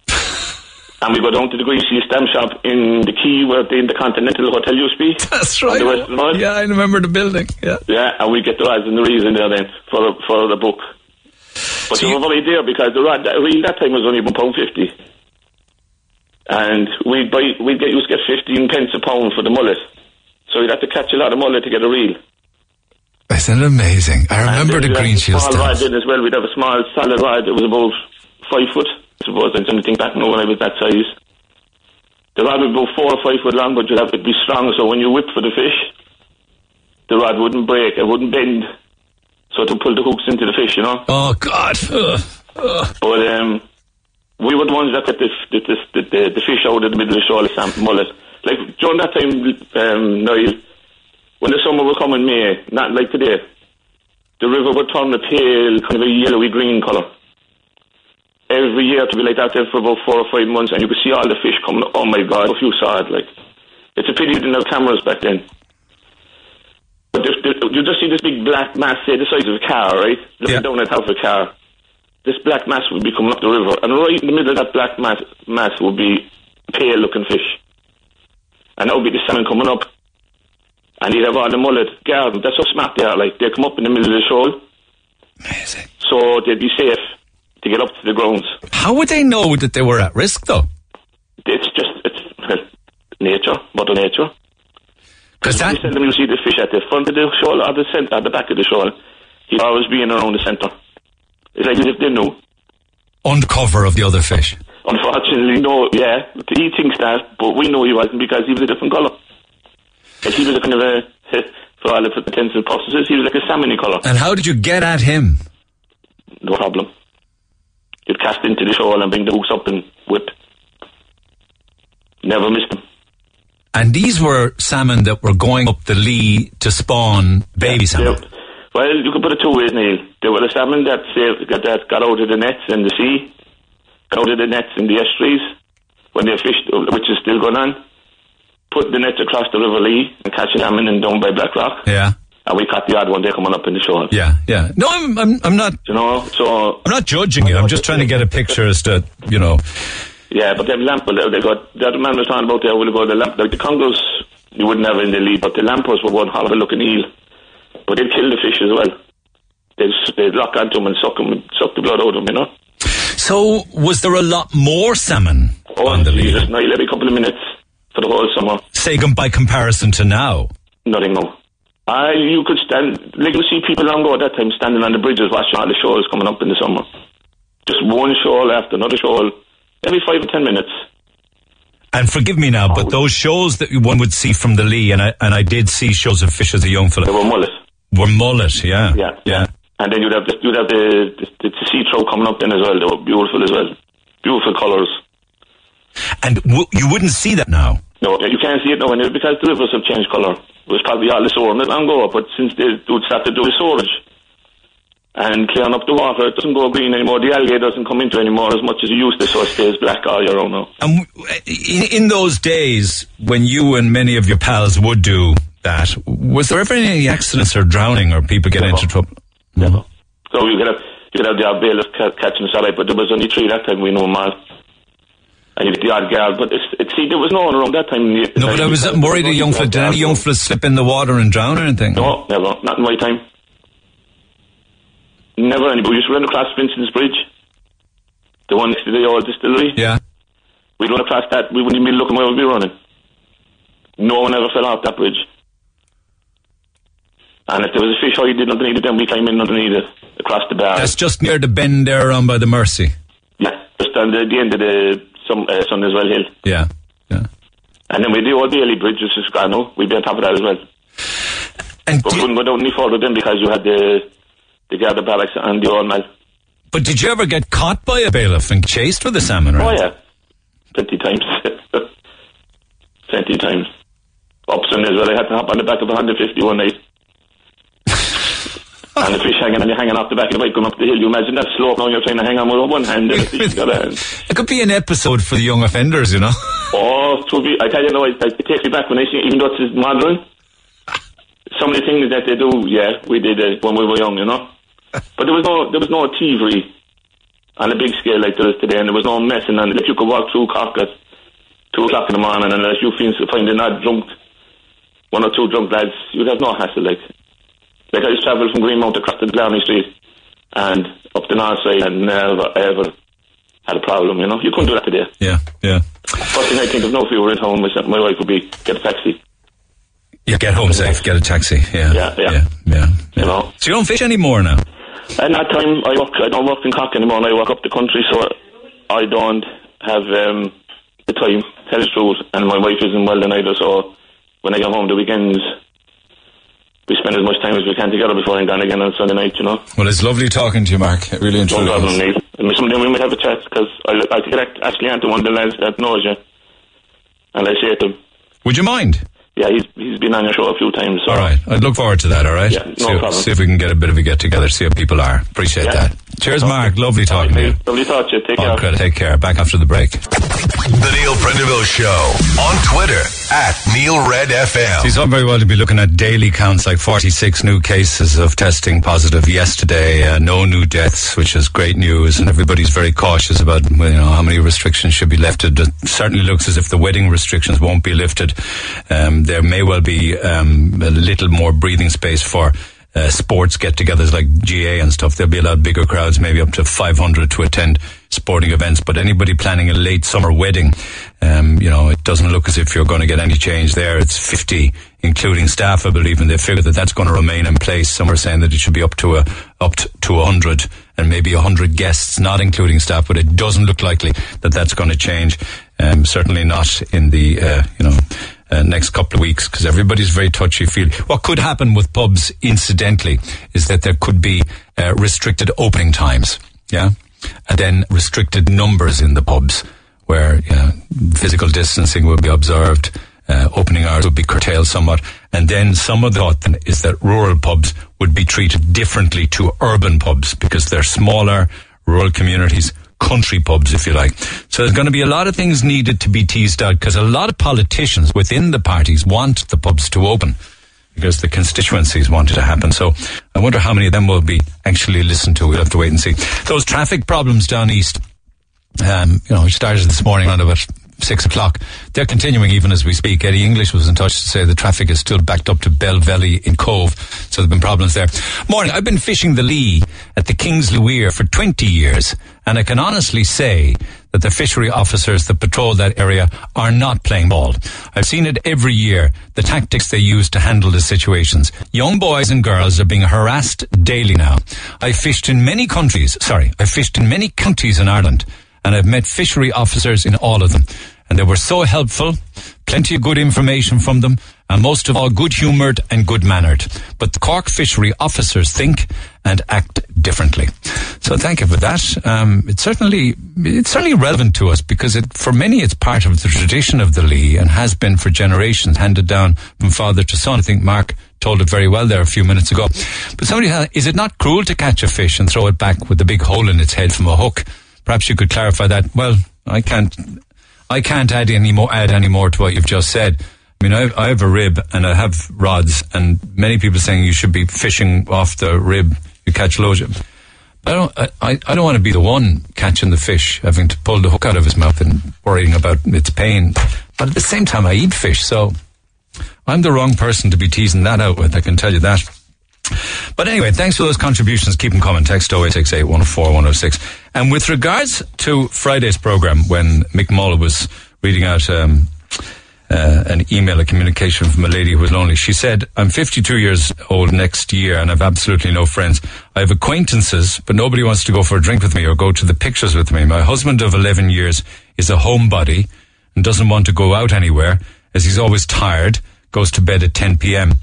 <laughs> and we go down to the green shield stamp shop in the Key, where the, in <laughs> the Continental Hotel used to be. That's right. the Western Road. Yeah, I remember the building. Yeah. Yeah, and we get the rods and the reels in there then for for the book. But they were very dear because the rod, the reel that time was only one pound fifty, and we'd buy we'd get used to get fifteen pence a pound for the mullet, so you'd have to catch a lot of mullet to get a reel. Isn't it amazing? I remember the green shield small rod stamps. then as well. We'd have a small solid rod that was about five foot. I suppose trying to think back now when I was that size. The rod would be about four or five foot long, but you'd have to be strong. So when you whip for the fish, the rod wouldn't break, it wouldn't bend, so to pull the hooks into the fish, you know. Oh God! Ugh. Ugh. But um, we were the ones that got the the, the, the, the, the fish out of the middle of the shoal, Sam mullet. Like during that time, um, Neil, when the summer would come in May, not like today, the river would turn a pale, kind of a yellowy green colour. Every year to be like that there for about four or five months, and you could see all the fish coming. Oh my God! If you saw it, like it's a pity you didn't have cameras back then. But the, you just see this big black mass, say the size of a car, right? Looking down at half a car. This black mass would be coming up the river, and right in the middle of that black mass, mass would be pale looking fish. And that would be the salmon coming up. And he'd have all the mullet garden. That's how smart they are. Like, they come up in the middle of the shoal. Amazing. So they'd be safe to get up to the grounds. How would they know that they were at risk, though? It's just, it's nature, mother nature. Because that... Seldom you see the fish at the front of the shoal or the center, at the back of the shoal. He'd always be in around the center. It's like as if they knew. Uncover of the other fish. Unfortunately, no, yeah. He thinks that, but we know he wasn't because he was a different colour. Like he was a kind of a, for all the intents and purposes, he was like a salmony colour. And how did you get at him? No problem. You'd cast into the shoal and bring the hooks up and whip. Never missed them. And these were salmon that were going up the Lee to spawn baby salmon. Yeah. Well, you could put it two ways, Neil. There were the salmon that, saved, that got out of the nets in the sea, out of the nets in the estuaries when they fished, which is still going on. Put the nets across the River Lee and catch salmon and down by Black Rock. Yeah. And we caught the odd one there coming up in the shoal. Yeah, yeah. No, I'm, I'm, I'm not. You know, so I'm not judging you. I'm just trying to get a picture as to, you know. Yeah, but them lamp, they got the other man was talking about there. Will go the lamp like the congos you wouldn't have in the lead, but the lampers were one horrible looking eel. But they'd kill the fish as well. They'd, they'd lock onto them and suck them, suck the blood out of them, you know. So, was there a lot more salmon Oh, on the? Jesus, Neil, every couple of minutes for the whole summer. Say by comparison to now. Nothing more. I, you could stand, like you see people long ago at that time standing on the bridges watching all the shoals coming up in the summer. Just one shoal after another shoal, every five or ten minutes. And forgive me now, but oh. those shows that one would see from the Lee, and I and I did see shows of fish as a young fellow. They were mullet. Were mullet, yeah. Yeah. Yeah. And then you'd have the, you'd have the, the, the sea trout coming up then as well. They were beautiful as well. Beautiful colours. And w- you wouldn't see that now. No, you can't see it now and because the rivers have changed colour. It was probably all the soaring long ago, but since they would start to do the storage and clearing up the water, it doesn't go green anymore. The algae doesn't come into anymore as much as it used to, so it stays black all year round now. And w- in, in those days, when you and many of your pals would do that, was there ever any accidents or drowning or people getting into trouble? Never. So you could have you could have the odd bailiff ca- catching us alright, but there was only three that time we know them all. And you get the odd girl, but it's, it's, see, there was no one around that time. No, but I was worried a young fella. Did any young fella slip in the water and drown or anything? No, never. Not in my time. Never anybody. We used to run across Vincent's Bridge. The one next to the old distillery. Yeah. We'd run across that. We wouldn't even be looking where we'd be running. No one ever fell off that bridge. And if there was a fish hiding underneath it, then we came in underneath it, across the bar. That's just near the bend there around by the Mercy. Yeah, just on the, the end of the some, uh, Sunday's Well Hill. Yeah. Yeah. And then we do all Bailey Bridge, which is Grano. We'd be on top of that as well. And but we couldn't go down any further then because you had the the Garda barracks and the old mill. But did you ever get caught by a bailiff and chased with a salmon? Oh yeah, plenty times, <laughs> plenty times. As well. I had to hop on the back of a 150 one night. And the fish hanging and you're hanging off the back of the bike going up the hill. You imagine that slope now you're trying to hang on with one hand and the fish hand. It could be an episode for the young offenders, you know. Oh, it to be, I tell you, no, it, it takes me back when I see, even though it's modern, some of the things that they do, yeah, we did it when we were young, you know. But there was no, there was no thievery on a big scale like there is today, and there was no messing. And if you could walk through Cork at two o'clock in the morning, and unless you find an odd drunk, one or two drunk lads, you'd have no hassle. Like, like I used to travel from Greenmount across to Blarney Street and up the north side, and never ever had a problem. You know, you couldn't do that today. Yeah, yeah. First thing I think of now if we were at home, my, my wife would be get a taxi. Yeah, get home safe, get a taxi. Yeah. Yeah, yeah. Yeah, yeah. You know. So you don't fish anymore now? At that time, I work. I don't work in Cork anymore. And I work up the country, so I don't have um, the time. Tell the truth, and my wife isn't well then either. So when I get home the weekends, we spend as much time as we can together before I'm gone again on Sunday night. You know. Well, it's lovely talking to you, Mark. It really and No truly problem. Neil. And someday we might have a chat because I I could act- actually answer one of the lads that knows you, and I say to him, Would you mind? Yeah, he's he's been on your show a few times. So All right. I'd look forward to that, all right? Yeah, no see, problem. see if we can get a bit of a get together, see how people are. Appreciate Yeah. that. Cheers, Mark. Lovely talking to you. lovely to talk to you. Take All care. credit. Take care. Back after the break. The Neil Prendeville Show on Twitter at Neil Red FM. It's all very well to be looking at daily counts like 46 new cases of testing positive yesterday, uh, no new deaths, which is great news, and everybody's very cautious about you know how many restrictions should be lifted. It certainly looks as if the wedding restrictions won't be lifted. Um, there may well be um, a little more breathing space for uh, sports get-togethers like GA and stuff. There'll be a lot bigger crowds, maybe up to 500 to attend sporting events. But anybody planning a late summer wedding, um, you know, it doesn't look as if you're going to get any change there. It's 50, including staff, I believe, and they figure that that's going to remain in place. Some are saying that it should be up to a up to 100 and maybe 100 guests, not including staff. But it doesn't look likely that that's going to change. Um, certainly not in the uh, you know uh, next couple of weeks because everybody's very touchy feely. What could happen with pubs, incidentally, is that there could be uh, restricted opening times, yeah, and then restricted numbers in the pubs where you know, physical distancing will be observed. Uh, opening hours would be curtailed somewhat, and then some of the thought then is that rural pubs would be treated differently to urban pubs because they're smaller, rural communities country pubs, if you like. So there's going to be a lot of things needed to be teased out because a lot of politicians within the parties want the pubs to open because the constituencies want it to happen. So I wonder how many of them will be actually listened to. We'll have to wait and see. Those traffic problems down east, um, you know, started this morning around about six o'clock. They're continuing even as we speak. Eddie English was in touch to say the traffic is still backed up to Belvelly in Cobh, so there've been problems there. Morning. I've been fishing the Lee at the Kingsley Weir for 20 years, and I can honestly say that the fishery officers that patrol that area are not playing ball. I've seen it every year, the tactics they use to handle the situations. Young boys and girls are being harassed daily now. I fished in many countries, sorry, I fished in many counties in Ireland and I've met fishery officers in all of them. And they were so helpful, plenty of good information from them, and most of all good humoured and good mannered. But the Cork fishery officers think and act differently. So thank you for that. Um, it's certainly it's certainly relevant to us because it, for many it's part of the tradition of the Lee and has been for generations, handed down from father to son. I think Mark told it very well there a few minutes ago. But somebody, is it not cruel to catch a fish and throw it back with a big hole in its head from a hook? Perhaps you could clarify that. Well, I can't, I can't add any more, add any more to what you've just said. I mean, I, I have a rib and I have rods, and many people saying you should be fishing off the rib. You catch loads. Of, I don't. I, I don't want to be the one catching the fish, having to pull the hook out of his mouth and worrying about its pain. But at the same time, I eat fish, so I'm the wrong person to be teasing that out with. I can tell you that. But anyway, thanks for those contributions. Keep them coming. Text 0868 104 106. And with regards to Friday's program, when Mick Mull was reading out um, uh, an email, a communication from a lady who was lonely, she said, I'm 52 years old next year and I've absolutely no friends. I have acquaintances, but nobody wants to go for a drink with me or go to the pictures with me. My husband of 11 years is a homebody and doesn't want to go out anywhere as he's always tired, goes to bed at 10 p.m.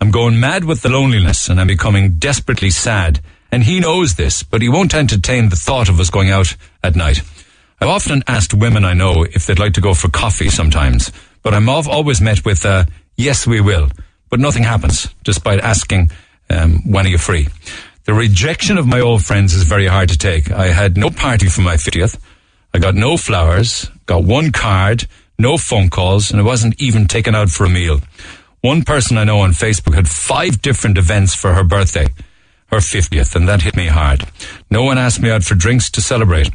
I'm going mad with the loneliness and I'm becoming desperately sad. And he knows this, but he won't entertain the thought of us going out at night. I've often asked women I know if they'd like to go for coffee sometimes, but I'm always met with, uh, yes, we will. But nothing happens, despite asking, um, when are you free? The rejection of my old friends is very hard to take. I had no party for my 50th. I got no flowers, got one card, no phone calls, and I wasn't even taken out for a meal. One person I know on Facebook had five different events for her birthday, her 50th, and that hit me hard. No one asked me out for drinks to celebrate.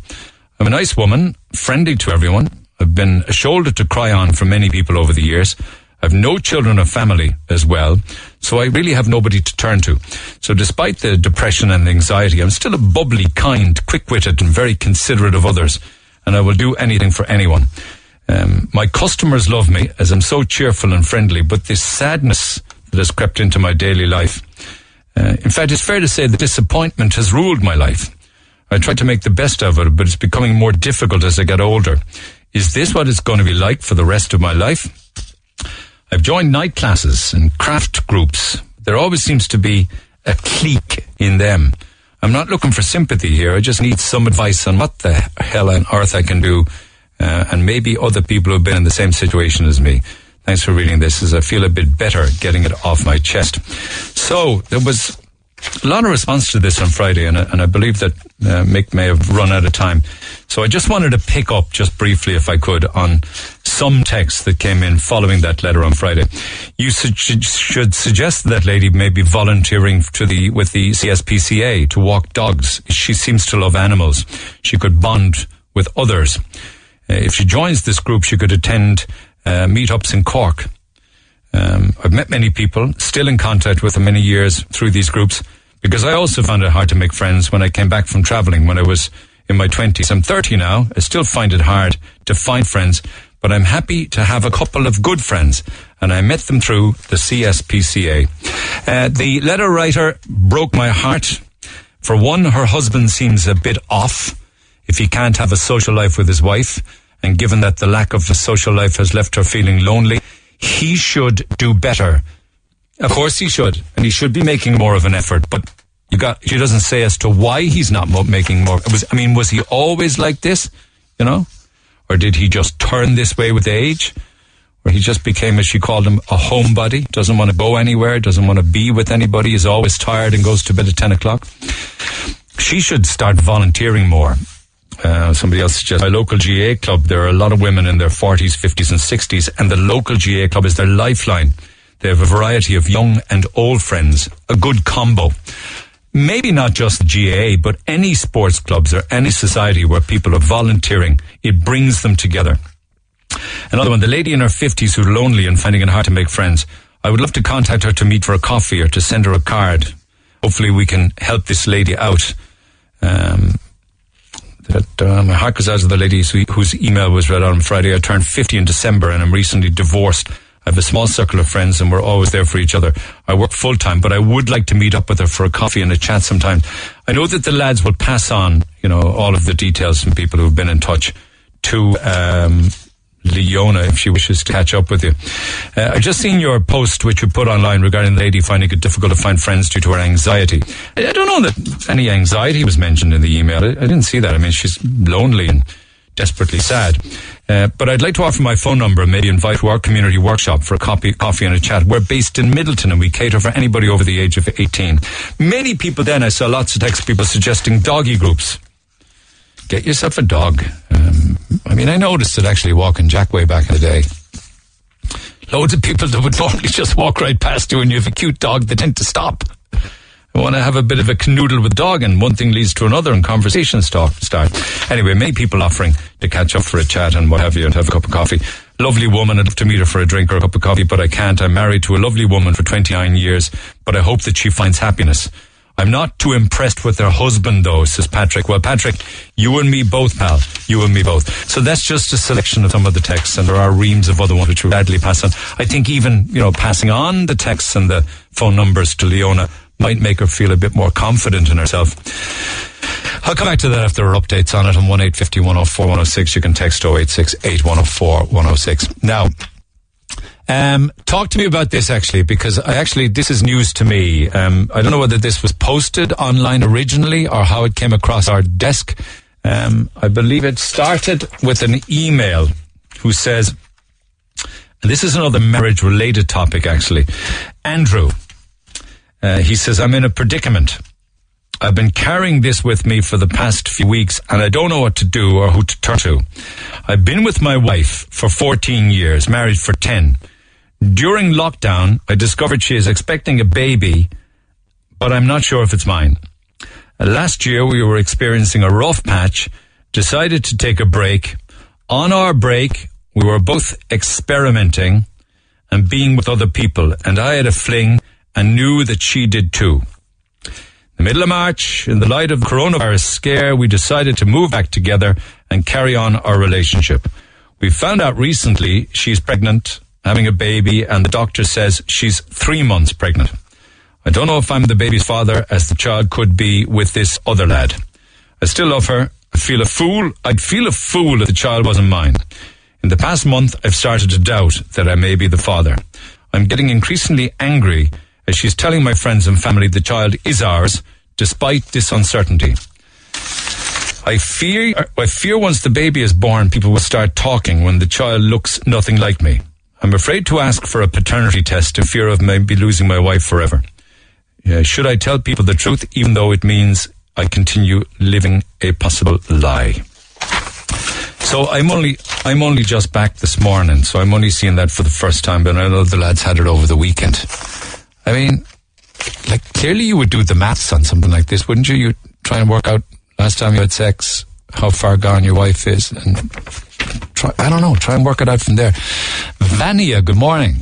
I'm a nice woman, friendly to everyone. I've been a shoulder to cry on for many people over the years. I've no children or family as well, so I really have nobody to turn to. So despite the depression and anxiety, I'm still a bubbly, kind, quick-witted and very considerate of others, and I will do anything for anyone. Um, my customers love me as I'm so cheerful and friendly, but this sadness that has crept into my daily life. Uh, in fact, it's fair to say that disappointment has ruled my life. I try to make the best of it, but it's becoming more difficult as I get older. Is this what it's going to be like for the rest of my life? I've joined night classes and craft groups. There always seems to be a clique in them. I'm not looking for sympathy here. I just need some advice on what the hell on earth I can do uh, and maybe other people who've been in the same situation as me. Thanks for reading this as I feel a bit better getting it off my chest. So there was a lot of response to this on Friday, and, and I believe that uh, Mick may have run out of time. So I just wanted to pick up just briefly, if I could, on some texts that came in following that letter on Friday. You su- should, suggest that lady maybe volunteering to the with the CSPCA to walk dogs. She seems to love animals. She could bond with others. Uh, if she joins this group, she could attend uh, meetups in Cork. Um, I've met many people, still in contact with them many years through these groups, because I also found it hard to make friends when I came back from traveling when I was in my 20s. I'm 30 now. I still find it hard to find friends, but I'm happy to have a couple of good friends, and I met them through the CSPCA. Uh, the letter writer broke my heart. For one, her husband seems a bit off if he can't have a social life with his wife, and given that the lack of a social life has left her feeling lonely, he should do better. Of course he should, and he should be making more of an effort, but you got, she doesn't say as to why he's not making more. Was, I mean, was he always like this? You know? Or did he just turn this way with age? Or he just became, as she called him, a homebody, doesn't want to go anywhere, doesn't want to be with anybody, is always tired and goes to bed at 10 o'clock. She should start volunteering more. Uh, somebody else suggests my local GA club. There are a lot of women in their 40s, 50s, and 60s, and the local GA club is their lifeline. They have a variety of young and old friends, a good combo. Maybe not just the GA, but any sports clubs or any society where people are volunteering, it brings them together. Another one, the lady in her 50s who's lonely and finding it hard to make friends. I would love to contact her to meet for a coffee or to send her a card. Hopefully we can help this lady out. Um, that my heart goes out to the lady whose, whose email was read on Friday. I turned 50 in December and I'm recently divorced. I have a small circle of friends and we're always there for each other. I work full time, but I would like to meet up with her for a coffee and a chat sometime. I know that the lads will pass on, you know, all of the details from people who've been in touch to, um, Leona if she wishes to catch up with you. Uh, I just seen your post which you put online regarding the lady finding it difficult to find friends due to her anxiety. I, I don't know that any anxiety was mentioned in the email. I, I, didn't see that. I mean, she's lonely and desperately sad. Uh, but I'd like to offer my phone number and maybe invite to our community workshop for a coffee, coffee and a chat. We're based in Midleton and we cater for anybody over the age of 18. Many people then, I saw lots of text people suggesting doggy groups get yourself a dog. Um, I mean, I noticed it actually walking Jackway back in the day. Loads of people that would <laughs> normally just walk right past you and you have a cute dog, they tend to stop. I want to have a bit of a canoodle with dog and one thing leads to another and conversations start. start. Anyway, many people offering to catch up for a chat and what have you and have a cup of coffee. Lovely woman, I'd love to meet her for a drink or a cup of coffee, but I can't. I'm married to a lovely woman for 29 years, but I hope that she finds happiness. I'm not too impressed with her husband, though, says Patrick. Well, Patrick, you and me both, pal. You and me both. So that's just a selection of some of the texts, and there are reams of other ones which we'll gladly pass on. I think even, you know, passing on the texts and the phone numbers to Leona might make her feel a bit more confident in herself. I'll come back to that if there are updates on it on 1850 104 106. You can text 086 8104 106. Now, um, talk to me about this actually, because I actually this is news to me. Um, I don't know whether this was posted online originally or how it came across our desk. Um, I believe it started with an email who says, and this is another marriage related topic actually. Andrew, uh, he says, I'm in a predicament. I've been carrying this with me for the past few weeks and I don't know what to do or who to turn to. I've been with my wife for 14 years, married for 10. During lockdown, I discovered she is expecting a baby, but I'm not sure if it's mine. Uh, last year, we were experiencing a rough patch, decided to take a break. On our break, we were both experimenting and being with other people, and I had a fling and knew that she did too. The middle of March, in the light of the coronavirus scare, we decided to move back together and carry on our relationship. We found out recently she's pregnant having a baby, and the doctor says she's three months pregnant. I don't know if I'm the baby's father, as the child could be with this other lad. I still love her. I feel a fool. I'd feel a fool if the child wasn't mine. In the past month, I've started to doubt that I may be the father. I'm getting increasingly angry as she's telling my friends and family the child is ours, despite this uncertainty. I fear, I fear once the baby is born, people will start talking when the child looks nothing like me. I'm afraid to ask for a paternity test in fear of maybe losing my wife forever. Yeah, should I tell people the truth, even though it means I continue living a possible lie? So I'm only I'm only just back this morning, so I'm only seeing that for the first time. But I know the lads had it over the weekend. I mean, like clearly you would do the maths on something like this, wouldn't you? You try and work out last time you had sex, how far gone your wife is, and try. I don't know. Try and work it out from there. Vania, good morning.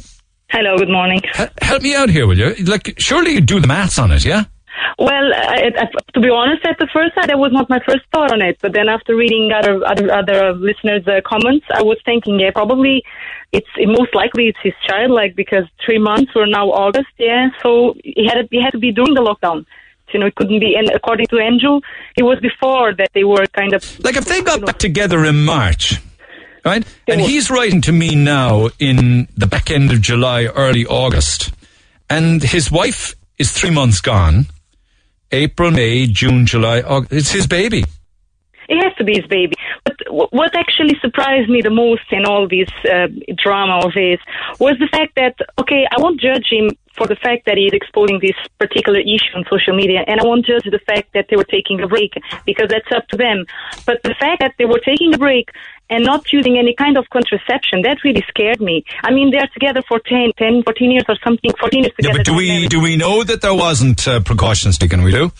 Hello, good morning. H- help me out here, will you? Like, surely you do the maths on it, yeah? Well, I, I, to be honest, at the first sight, that was not my first thought on it. But then after reading other other, other listeners' uh, comments, I was thinking, yeah, probably it's it most likely it's his child, like because three months or now August, yeah. So he had he had to be during the lockdown. You know, it couldn't be. And according to Andrew, it was before that they were kind of like if they got back together in March. Right? And he's writing to me now in the back end of July, early August. And his wife is three months gone. April, May, June, July, August. It's his baby. It has to be his baby. But what actually surprised me the most in all this uh, drama of his was the fact that, okay, I won't judge him for the fact that he's exposing this particular issue on social media, and I won't judge the fact that they were taking a break because that's up to them. But the fact that they were taking a break and not using any kind of contraception, that really scared me. I mean, they're together for 10, 10 14 years or something, 14 years together. Yeah, but do we do we know that there wasn't uh, precautions taken? We do.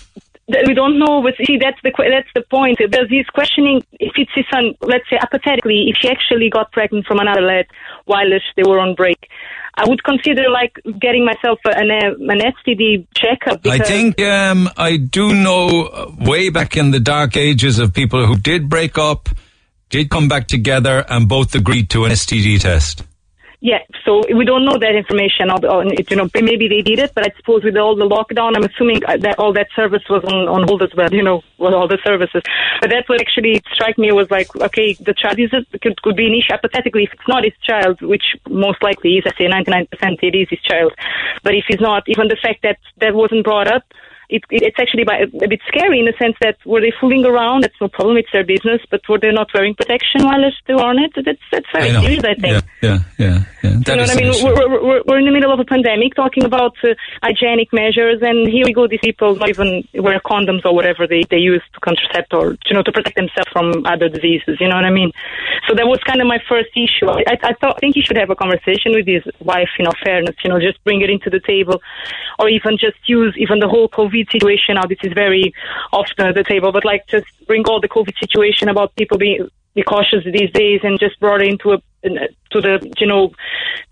We don't know, but see, that's the that's the point. Because he's questioning if it's his son. Let's say hypothetically, if she actually got pregnant from another lad while they were on break, I would consider like getting myself an an STD checkup. I think um, I do know uh, way back in the dark ages of people who did break up, did come back together, and both agreed to an STD test. Yeah, so we don't know that information. On you know, maybe they did it, but I suppose with all the lockdown, I'm assuming uh, that all that service was on, on hold as well. You know, with all the services. But that's what actually struck me was like, okay, the child is a, could, could be an issue. Hypothetically, if it's not his child, which most likely is, I say 99% it is his child. But if he's not, even the fact that that wasn't brought up, it, it, it's actually a bit scary in the sense that were they fooling around? That's no problem. It's their business. But were they not wearing protection while they were on it? That's that's very I serious. I think. Yeah, yeah, yeah. You That know what I mean? We're, we're, we're, in the middle of a pandemic talking about uh, hygienic measures, and here we go, these people not even wear condoms or whatever they, they use to contracept or, you know, to protect themselves from other diseases, you know what I mean? So that was kind of my first issue. I, I, I thought, I think he should have a conversation with his wife, you know, fairness, you know, just bring it into the table, or even just use even the whole COVID situation. Now, this is very often at the table, but like just bring all the COVID situation about people being be cautious these days and just brought into a to the you know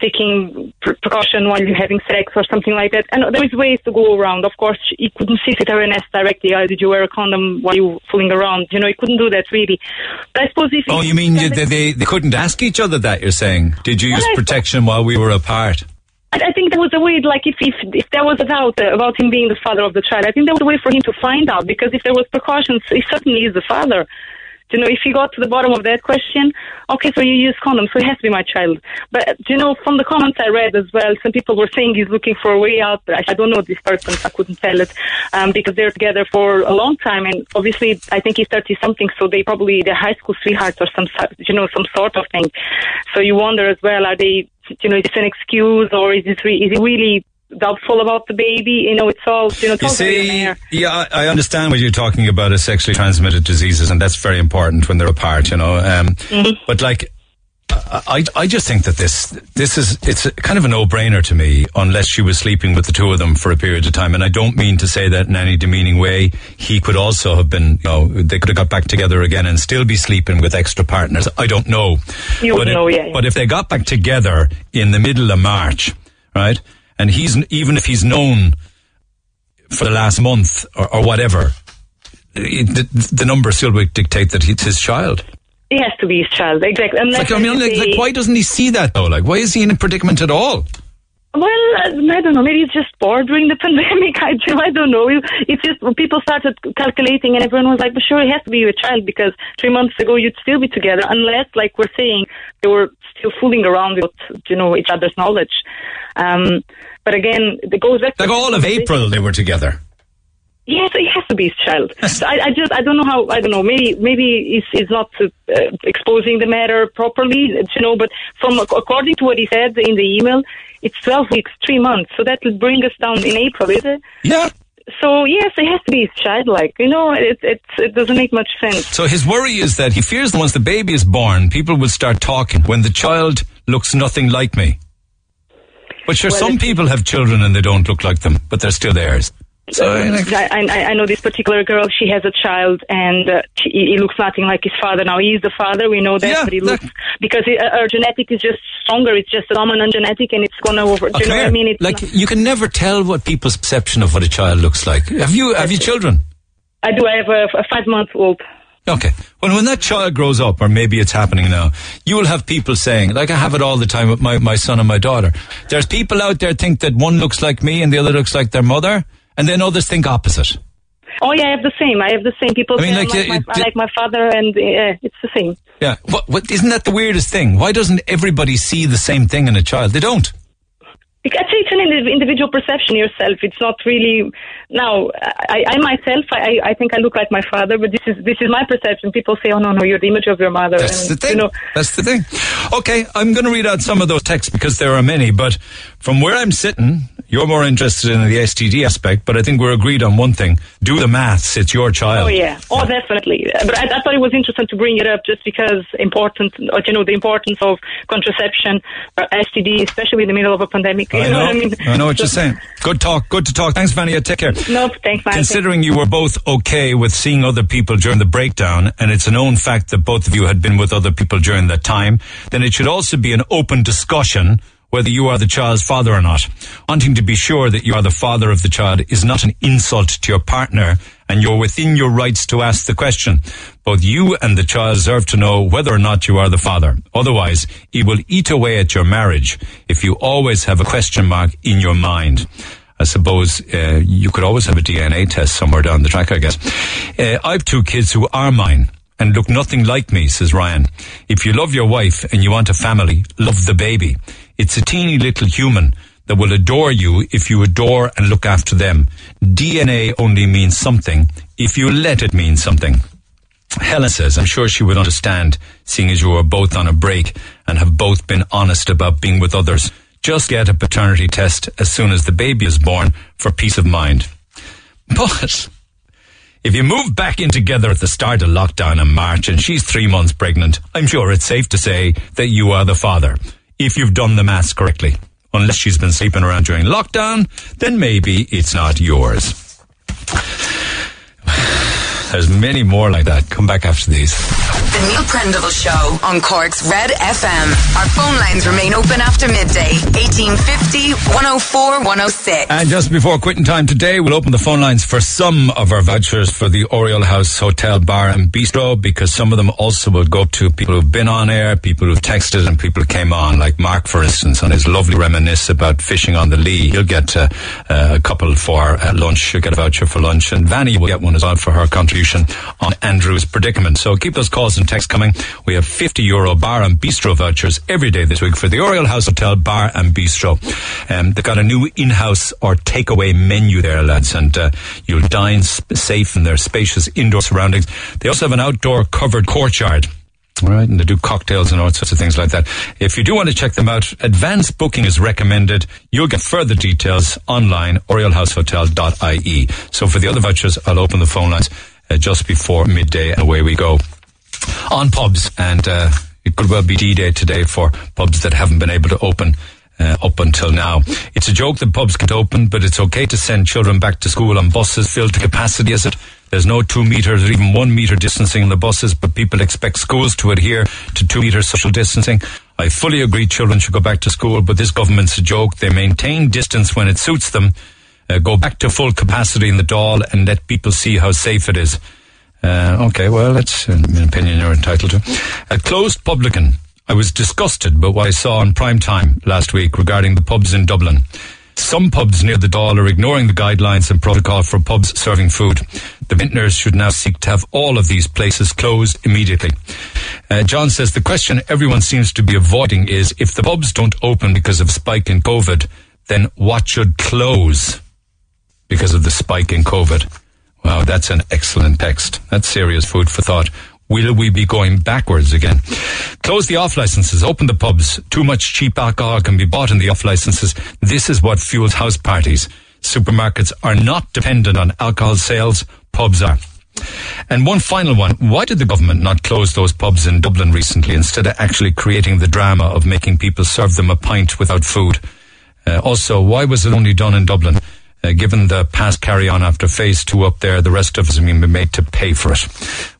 taking pre- precaution while you're having sex or something like that. And there is ways to go around. Of course, you couldn't see and ask directly, oh, "Did you wear a condom while you were fooling around?" You know, you couldn't do that really. But I suppose if Oh, you mean you, they, they they couldn't ask each other that? You're saying? Did you use protection while we were apart? I think there was a way, like if, if if there was a doubt about him being the father of the child, I think there was a way for him to find out because if there was precautions, he certainly is the father. You know, if he got to the bottom of that question, okay, so you use condoms, so he has to be my child. But you know, from the comments I read as well, some people were saying he's looking for a way out. But I, I don't know this person, I couldn't tell it um, because they're together for a long time, and obviously, I think he's thirty something, so they probably they're high school sweethearts or some you know some sort of thing. So you wonder as well, are they you know, is this an excuse or is it re- is he really doubtful about the baby? You know, it's all you know. It's You all very in the see, yeah, I understand what you're talking about as sexually transmitted diseases, and that's very important when they're apart, you know. Um, But like, I, I just think that this this is it's kind of a no brainer to me, unless she was sleeping with the two of them for a period of time. And I don't mean to say that in any demeaning way. He could also have been, you know, they could have got back together again and still be sleeping with extra partners. I don't know. You but wouldn't if, know, yeah, yeah. But if they got back together in the middle of March, right, and he's even if he's known for the last month or, or whatever, it, the, the number still would dictate that it's his child. He has to be his child, exactly. Unless Like, I mean, like, like, why doesn't he see that though? Like, why is he in a predicament at all? Well, uh, I don't know. Maybe it's just bored during the <laughs> pandemic. I, I don't know. It's just when people started calculating, and everyone was like, "But sure, it has to be your child because three months ago you'd still be together, unless, like we're saying, they were still fooling around with you know each other's knowledge." Um, but again, it goes back. Like all of April, they were together. Yes, it has to be his child. <laughs> So I, I just, I don't know how, I don't know, maybe, maybe he's, he's not uh, exposing the matter properly, you know, but from, according to what he said in the email, it's 12 weeks, three months. So that will bring us down in April, is it? Yeah. So yes, it has to be his childlike. You know, it it it doesn't make much sense. So his worry is that he fears that once the baby is born, people will start talking when the child looks nothing like me. But sure, Well, some people have children and they don't look like them, but they're still theirs. So, like, I, I, I know this particular girl. She has a child, and uh, she, he looks nothing like his father. Now he is the father. We know that, but he looks because he, uh, her genetic is just stronger. It's just a dominant genetic, and it's gonna over. Do you know what I mean? It's like not- you can never tell what people's perception of what a child looks like. Have you have you children? I do. I have a, a five month old. Okay. Well, when that child grows up, or maybe it's happening now, you will have people saying, like I have it all the time with my, my son and my daughter. There's people out there think that one looks like me and the other looks like their mother, and then others think opposite. Oh yeah, I have the same. I have the same. People I mean, like, like, uh, my, I like my father, and uh, it's the same. Yeah. What, what, isn't that the weirdest thing? Why doesn't everybody see the same thing in a child? They don't. Actually, it's an individual perception yourself. It's not really. Now, I, I myself, I, I think I look like my father, but this is this is my perception. People say, "Oh no, no, you're the image of your mother." That's and, the thing. You know, That's the thing. Okay, I'm going to read out some of those texts because there are many, but from where I'm sitting, you're more interested in the STD aspect, but I think we're agreed on one thing. Do the maths. It's your child. Oh yeah, oh definitely. But I, I thought it was interesting to bring it up just because important, uh, you know, the importance of contraception, or STD, especially in the middle of a pandemic. <laughs> You I know, know. what I mean? I know what you're saying. Good talk. Good to talk. Thanks, Vania. Take care. No, thanks, man. Considering you were both okay with seeing other people during the breakdown, and it's a known fact that both of you had been with other people during that time, then it should also be an open discussion whether you are the child's father or not. Wanting to be sure that you are the father of the child is not an insult to your partner, and you're within your rights to ask the question. Both you and the child deserve to know whether or not you are the father. Otherwise, it will eat away at your marriage if you always have a question mark in your mind. I suppose uh, you could always have a DNA test somewhere down the track, I guess. Uh, I have two kids who are mine and look nothing like me, says Ryan. If you love your wife and you want a family, love the baby. It's a teeny little human that will adore you if you adore and look after them. DNA only means something if you let it mean something. Helen says, I'm sure she would understand, seeing as you are both on a break and have both been honest about being with others. Just get a paternity test as soon as the baby is born for peace of mind. But if you move back in together at the start of lockdown in March and she's three months pregnant, I'm sure it's safe to say that you are the father, if you've done the maths correctly. Unless she's been sleeping around during lockdown, then maybe it's not yours. There's many more like that. Come back after these. The Neil Prendeville Show on Cork's Red FM. Our phone lines remain open after midday. 1850 104 106. And just before quitting time today, we'll open the phone lines for some of our vouchers for the Oriel House Hotel Bar and Bistro because some of them also will go to people who've been on air, people who've texted, and people who came on, like Mark, for instance, on his lovely reminisce about fishing on the Lee. He'll get uh, uh, a couple for uh, lunch. She'll get a voucher for lunch, and Vanny will get one as well for her contribution on Andrew's predicament. So keep those calls and texts coming. We have 50 euro bar and bistro vouchers every day this week for the Oriel House Hotel Bar and Bistro. Um, they've got a new in-house or takeaway menu there, lads, and uh, you'll dine sp- safe in their spacious indoor surroundings. They also have an outdoor covered courtyard. All right, and they do cocktails and all sorts of things like that. If you do want to check them out, advance booking is recommended. You'll get further details online, orielhousehotel.ie. So for the other vouchers, I'll open the phone lines just before midday away we go. On pubs, and uh, it could well be D-Day today for pubs that haven't been able to open uh, up until now. It's a joke that pubs can't open, but it's okay to send children back to school on buses filled to capacity, is it? There's no two meters or even one meter distancing in the buses, but people expect schools to adhere to two meter social distancing. I fully agree children should go back to school, but this government's a joke. They maintain distance when it suits them, uh, go back to full capacity in the Dáil and let people see how safe it is. Uh, okay, well, that's an opinion you're entitled to. A closed publican. I was disgusted by what I saw on prime time last week regarding the pubs in Dublin. Some pubs near the Dáil are ignoring the guidelines and protocol for pubs serving food. The vintners should now seek to have all of these places closed immediately. Uh, John says the question everyone seems to be avoiding is if the pubs don't open because of spike in COVID, then what should close because of the spike in COVID? Wow, that's an excellent text. That's serious food for thought. Will we be going backwards again? Close the off licenses, open the pubs. Too much cheap alcohol can be bought in the off licenses. This is what fuels house parties. Supermarkets are not dependent on alcohol sales. Pubs are. And one final one. Why did the government not close those pubs in Dublin recently instead of actually creating the drama of making people serve them a pint without food? Uh, also, why was it only done in Dublin? Uh, given the past carry on after phase two up there, the rest of us are been made to pay for it.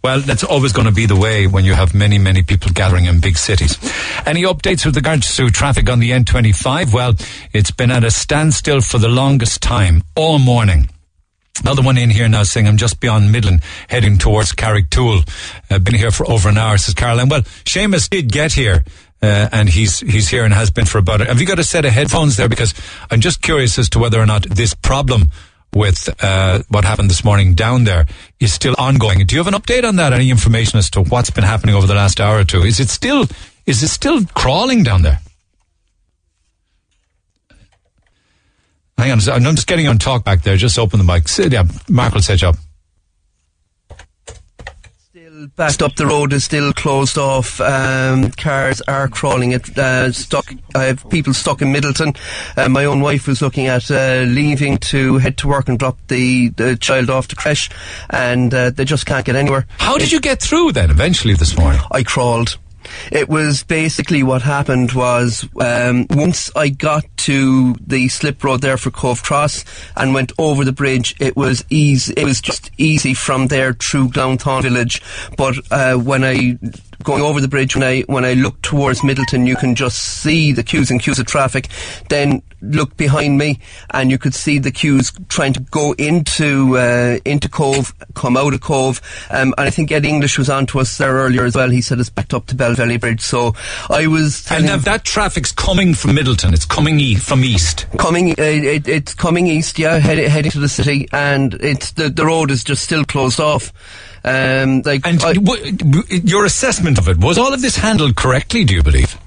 Well, that's always going to be the way when you have many, many people gathering in big cities. Any updates with regards to traffic on the N25? Well, it's been at a standstill for the longest time, all morning. Another one in here now saying I'm just beyond Midleton, heading towards Carrigtwohill. Uh, been here for over an hour, says Caroline. Well, Seamus did get here. Uh, and he's he's here and has been for about. Have you got a set of headphones there? Because I'm just curious as to whether or not this problem with uh, what happened this morning down there is still ongoing. Do you have an update on that? Any information as to what's been happening over the last hour or two? Is it still is it still crawling down there? Hang on, I'm just getting on talk back there. Just open the mic. Yeah, Mark will set you up. Backed up the road is still closed off. Um, cars are crawling it. Uh, stuck. I have people stuck in Midleton. Uh, my own wife was looking at uh, leaving to head to work and drop the, the child off to creche, and uh, they just can't get anywhere. How did you get through then? Eventually this morning, I crawled. It was basically what happened was um, once I got to the slip road there for Cobh Cross and went over the bridge, it was easy. It was just easy from there through downtown village. But uh, when I going over the bridge when I when I look towards Midleton, you can just see the queues and queues of traffic. Then look behind me, and you could see the queues trying to go into uh, into Cobh, come out of Cobh. Um, and I think Ed English was on to us there earlier as well. He said it's backed up to Belvelly Bridge. So I was. And now that traffic's coming from Midleton. It's coming e- from east. Coming, uh, it, it's coming east. Yeah, head, heading to the city, and it's the the road is just still closed off. Um, like and I, w- your assessment of it was all of this handled correctly? Do you believe?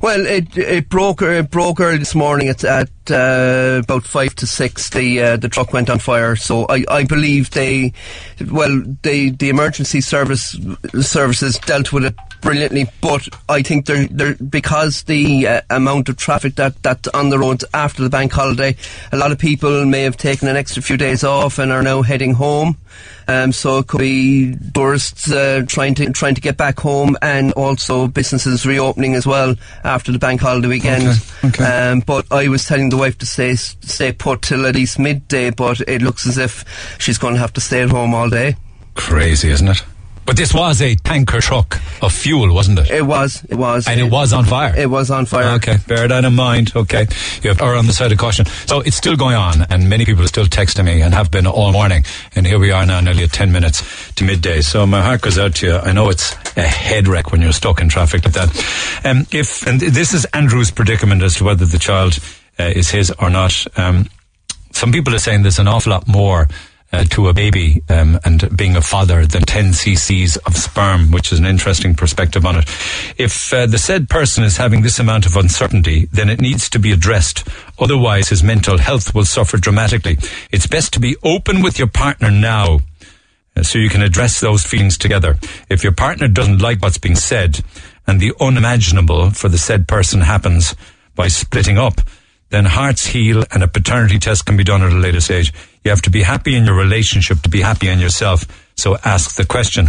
Well, it it broke it broke early this morning at, at uh, about five to six. The uh, the truck went on fire. So I, I believe they, well, the the emergency service services dealt with it brilliantly. But I think they're, they're because the uh, amount of traffic that that's on the roads after the bank holiday, a lot of people may have taken an extra few days off and are now heading home. Um, so it could be tourists uh, trying to trying to get back home, and also businesses reopening as well after the bank holiday weekend. Okay, okay. Um, but I was telling the wife to stay stay put till at least midday, but it looks as if she's going to have to stay at home all day. Crazy, isn't it? But this was a tanker truck of fuel, wasn't it? It was. It was. And it, was on fire. It was on fire. Okay, bear that in mind. Okay, you are on the side of caution. So it's still going on, and many people are still texting me and have been all morning. And here we are now, nearly at ten minutes to midday. So my heart goes out to you. I know it's a head wreck when you're stuck in traffic like that. Um, if and this is Andrew's predicament as to whether the child uh, is his or not. Um, some people are saying there's an awful lot more uh, to a baby um, and being a father than 10 cc's of sperm, which is an interesting perspective on it. If uh, the said person is having this amount of uncertainty, then it needs to be addressed. Otherwise, his mental health will suffer dramatically. It's best to be open with your partner now. uh, So you can address those feelings together. If your partner doesn't like what's being said, and the unimaginable for the said person happens by splitting up, then hearts heal and a paternity test can be done at a later stage. You have to be happy in your relationship to be happy in yourself. So ask the question.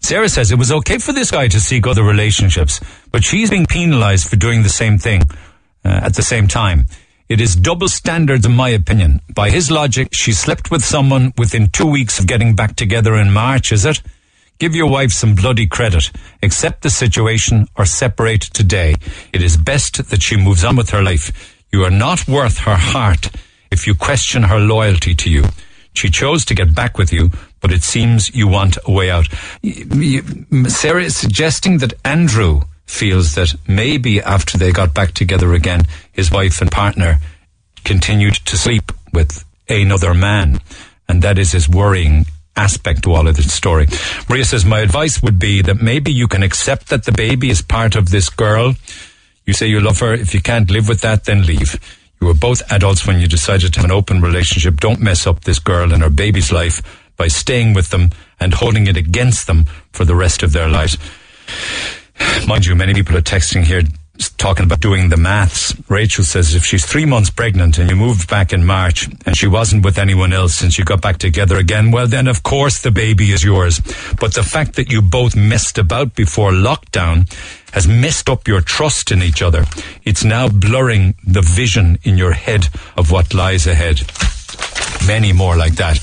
Sarah says it was okay for this guy to seek other relationships, but she's being penalized for doing the same thing uh, at the same time. It is double standards, in my opinion. By his logic, she slept with someone within two weeks of getting back together in March, is it? Give your wife some bloody credit. Accept the situation or separate today. It is best that she moves on with her life. You are not worth her heart if you question her loyalty to you. She chose to get back with you, but it seems you want a way out. Sarah is suggesting that Andrew feels that maybe after they got back together again, his wife and partner continued to sleep with another man. And that is his worrying aspect to all of this story. Maria says, my advice would be that maybe you can accept that the baby is part of this girl. You say you love her. If you can't live with that, then leave. You were both adults when you decided to have an open relationship. Don't mess up this girl and her baby's life by staying with them and holding it against them for the rest of their lives. Mind you, many people are texting here talking about doing the maths. Rachel says if she's three months pregnant and you moved back in March and she wasn't with anyone else since you got back together again, well then of course the baby is yours. But the fact that you both messed about before lockdown has messed up your trust in each other. It's now blurring the vision in your head of what lies ahead. Many more like that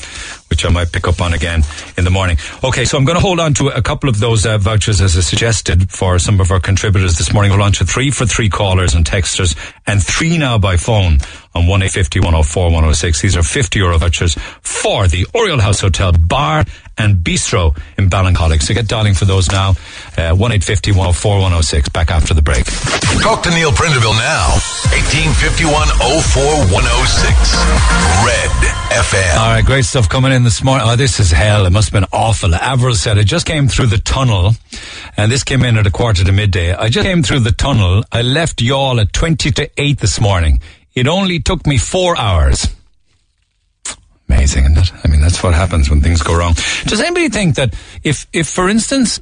which I might pick up on again in the morning. Okay, so I'm going to hold on to a couple of those uh, vouchers as I suggested for some of our contributors this morning. Hold on to three for three callers and texters and three now by phone on 1850 104 106. These are 50 euro vouchers for the Oriel House Hotel Bar and Bistro in Ballincollig. So get dialing for those now. Uh, 1850 104 106. Back after the break. Talk to Neil Prendeville now. 1851 04 106. Red FM. All right, great stuff coming in this morning. Oh, this is hell. It must have been awful. Avril said, I just came through the tunnel, and this came in at a quarter to midday. I just came through the tunnel. I left y'all at 20 to 8 this morning. It only took me four hours. Amazing, isn't it? I mean, that's what happens when things go wrong. Does anybody think that if, if, for instance,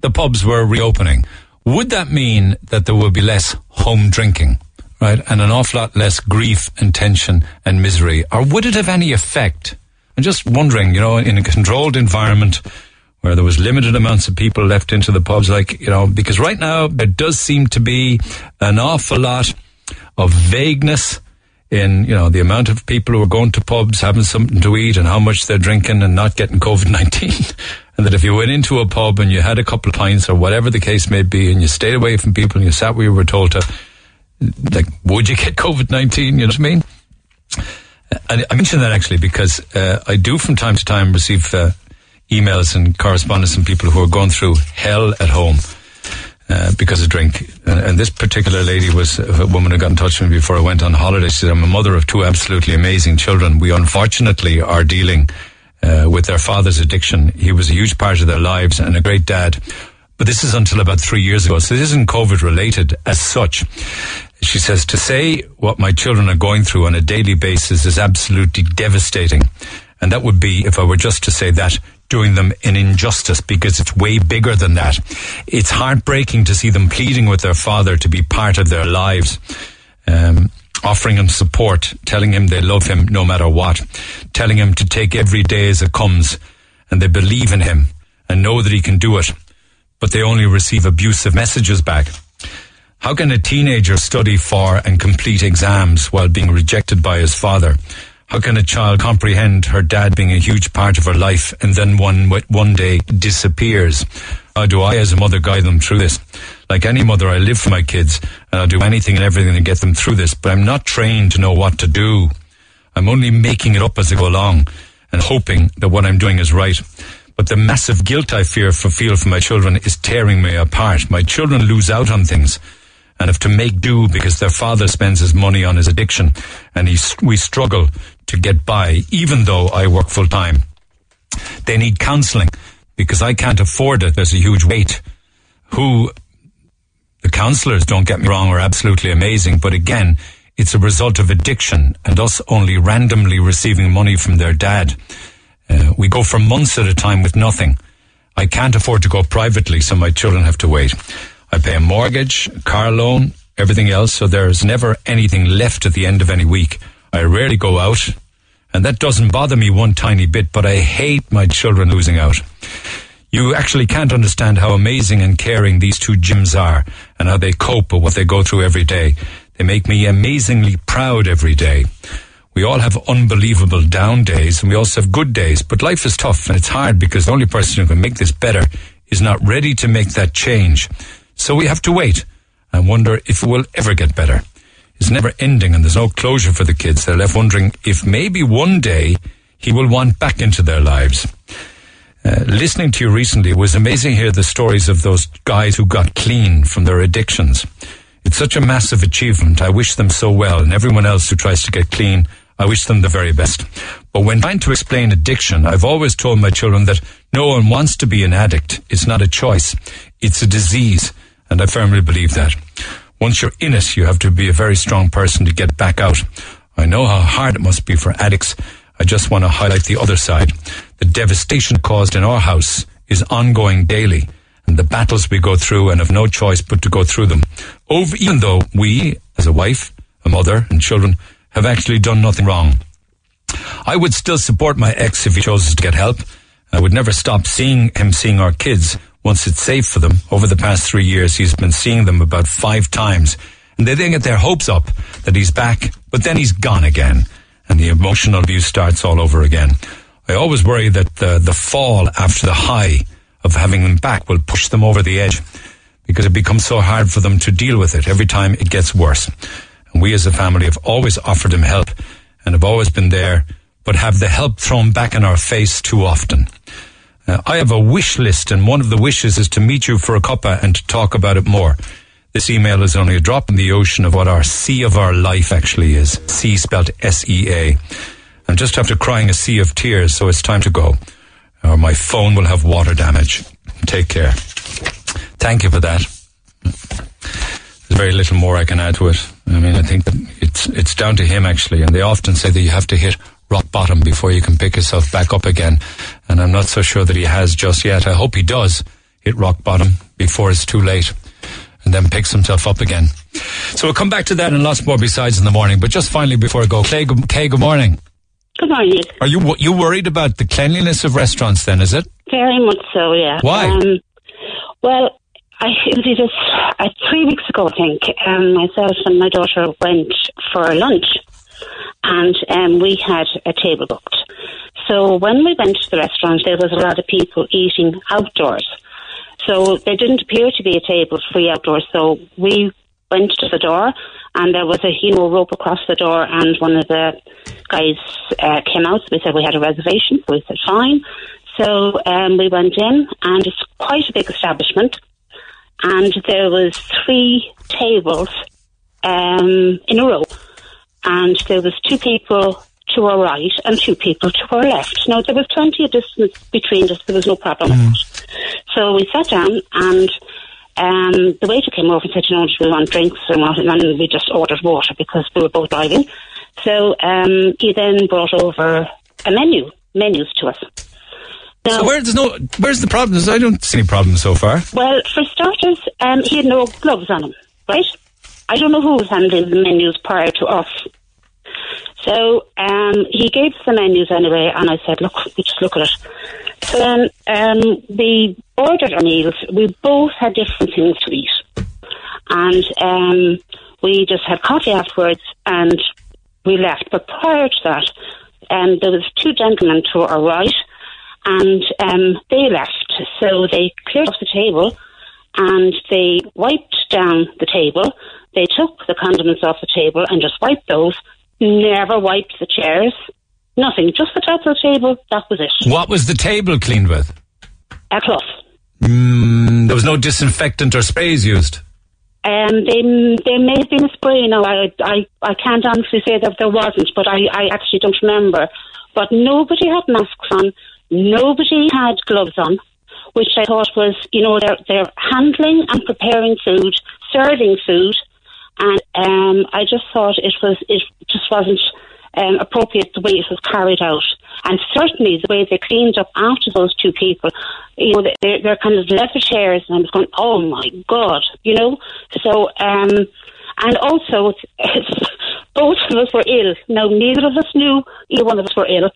the pubs were reopening, would that mean that there would be less home drinking? right? And an awful lot less grief and tension and misery. Or would it have any effect? I'm just wondering, you know, in a controlled environment where there was limited amounts of people left into the pubs, like, you know, because right now there does seem to be an awful lot of vagueness in, you know, the amount of people who are going to pubs, having something to eat and how much they're drinking and not getting COVID-19. <laughs> and that if you went into a pub and you had a couple of pints or whatever the case may be and you stayed away from people and you sat where you were told to, like, would you get <laughs> COVID 19? You know what I mean? I, I mention that actually because uh, I do from time to time receive uh, emails and correspondence from people who are going through hell at home. Uh, because of drink. And, and, this particular lady was a woman who got in touch with me before I went on holiday. She said, I'm a mother of two absolutely amazing children. We unfortunately are dealing uh, with their father's addiction. He was a huge part of their lives and a great dad. But this is until about three years ago. So this isn't COVID related as such. She says, to say what my children are going through on a daily basis is absolutely devastating. And that would be, if I were just to say that, doing them an injustice because it's way bigger than that. It's heartbreaking to see them pleading with their father to be part of their lives. Um, offering him support, telling him they love him no matter what, telling him to take every day as it comes, and they believe in him and know that he can do it, but they only receive abusive messages back. How can a teenager study for and complete exams while being rejected by his father? How can a child comprehend her dad being a huge part of her life and then one one day disappears? How do I, as a mother, guide them through this? Like any mother, I live for my kids and I'll do anything and everything to get them through this, but I'm not trained to know what to do. I'm only making it up as I go along and hoping that what I'm doing is right. But the massive guilt I fear for feel for my children is tearing me apart. My children lose out on things and have to make do because their father spends his money on his addiction and he, we struggle to get by even though I work full time. They need counselling because I can't afford it. There's a huge weight. Who the counsellors, don't get me wrong, are absolutely amazing, but again, it's a result of addiction and us only randomly receiving money from their dad. Uh, we go for months at a time with nothing. I can't afford to go privately, so my children have to wait. I pay a mortgage, car loan, everything else, so there's never anything left at the end of any week. I rarely go out, and that doesn't bother me one tiny bit, but I hate my children losing out. You actually can't understand how amazing and caring these two gyms are and how they cope with what they go through every day. They make me amazingly proud every day. We all have unbelievable down days and we also have good days, but life is tough and it's hard because the only person who can make this better is not ready to make that change. So we have to wait and wonder if it will ever get better. It's never ending and there's no closure for the kids. They're left wondering if maybe one day he will want back into their lives. Uh, listening to you recently, it was amazing hear the stories of those guys who got clean from their addictions. It's such a massive achievement. I wish them so well, and everyone else who tries to get clean, I wish them the very best. But when trying to explain addiction, I've always told my children that no one wants to be an addict. It's not a choice. It's a disease. And I firmly believe that. Once you're in it, you have to be a very strong person to get back out. I know how hard it must be for addicts. I just want to highlight the other side. The devastation caused in our house is ongoing daily. and the battles we go through and have no choice but to go through them. Over, even though we, as a wife, a mother, and children, have actually done nothing wrong. I would still support my ex if he chooses to get help. I would never stop seeing him seeing our kids once it's safe for them. Over the past three years, he's been seeing them about five times. And they then get their hopes up that he's back, but then he's gone again. And the emotional abuse starts all over again. I always worry that the, the fall after the high of having them back will push them over the edge because it becomes so hard for them to deal with it every time it gets worse. And we as a family have always offered him help and have always been there, but have the help thrown back in our face too often. Uh, I have a wish list, and one of the wishes is to meet you for a cuppa and to talk about it more. This email is only a drop in the ocean of what our sea of our life actually is. Sea spelled S-E-A. I'm just after crying a sea of tears, so it's time to go. Or my phone will have water damage. Take care. Thank you for that. There's very little more I can add to it. I mean, I think that it's it's down to him actually, and they often say that you have to hit rock bottom before you can pick yourself back up again. And I'm not so sure that he has just yet. I hope he does hit rock bottom before it's too late, and then picks himself up again. So we'll come back to that and lots more besides in the morning. But just finally, before I go, Kay, good, Kay, good morning. Good morning. Are you you worried about the cleanliness of restaurants? Then is it? Very much so, yeah. Why? Um, well, I it was just uh, three weeks ago, I think. Um, myself and my daughter went for lunch, and um, we had a table booked. So when we went to the restaurant, there was a lot of people eating outdoors. So there didn't appear to be a table free outdoors. So we went to the door, and there was a you know rope across the door, and one of the guys uh, came out. We said we had a reservation. We said fine. So um, we went in, and it's quite a big establishment, and there was three tables um, in a row, and there was two people to our right and two people to our left. Now there was plenty of distance between us. There was no problem. that. So we sat down, and um, the waiter came over and said, "You know, do we want drinks or what?" And then we just ordered water because we were both driving. So um, he then brought over a menu, menus to us. so where there's no where's the problem? I don't see any problems so far. Well, for starters, um, he had no gloves on him, right? I don't know who was handling the menus prior to us. So um, he gave us the menus anyway, and I said, "Look, we just look at it." So then um, we ordered our meals. We both had different things to eat, and um, we just had coffee afterwards, and we left. But prior to that, um, there was two gentlemen to our right, and um, they left. So they cleared off the table, and they wiped down the table. They took the condiments off the table and just wiped those. Never wiped the chairs. Nothing. Just the top of the table. That was it. What was the table cleaned with? A cloth. Mm, there was no disinfectant or sprays used. Um, they there may have been a spray. I I I can't honestly say that there wasn't, but I I actually don't remember. But nobody had masks on. Nobody had gloves on, which I thought was you know they're they're handling and preparing food, serving food, and um, I just thought it was it just wasn't um, appropriate the way it was carried out, and certainly the way they cleaned up after those two people. You know, they're, they're kind of leather chairs, and I was going, "Oh my god," you know. So, um, and also, <laughs> both of us were ill. Now, neither of us knew either one of us were ill.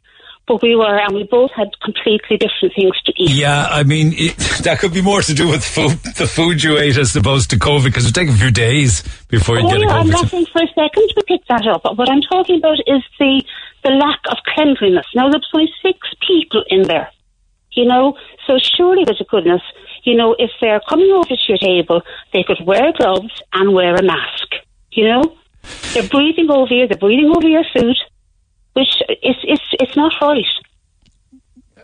But we were, and we both had completely different things to eat. Yeah, I mean it, <laughs> that could be more to do with food, the food you ate as opposed to COVID because it take a few days before you oh, get a yeah, I'm COVID. not saying for a second to pick that up. But what I'm talking about is the the lack of cleanliness. Now there's only six people in there, you know. So surely, there's a goodness, you know, if they're coming over to your table, they could wear gloves and wear a mask. You know, they're breathing over you. They're breathing over your food, which is it's it's not right.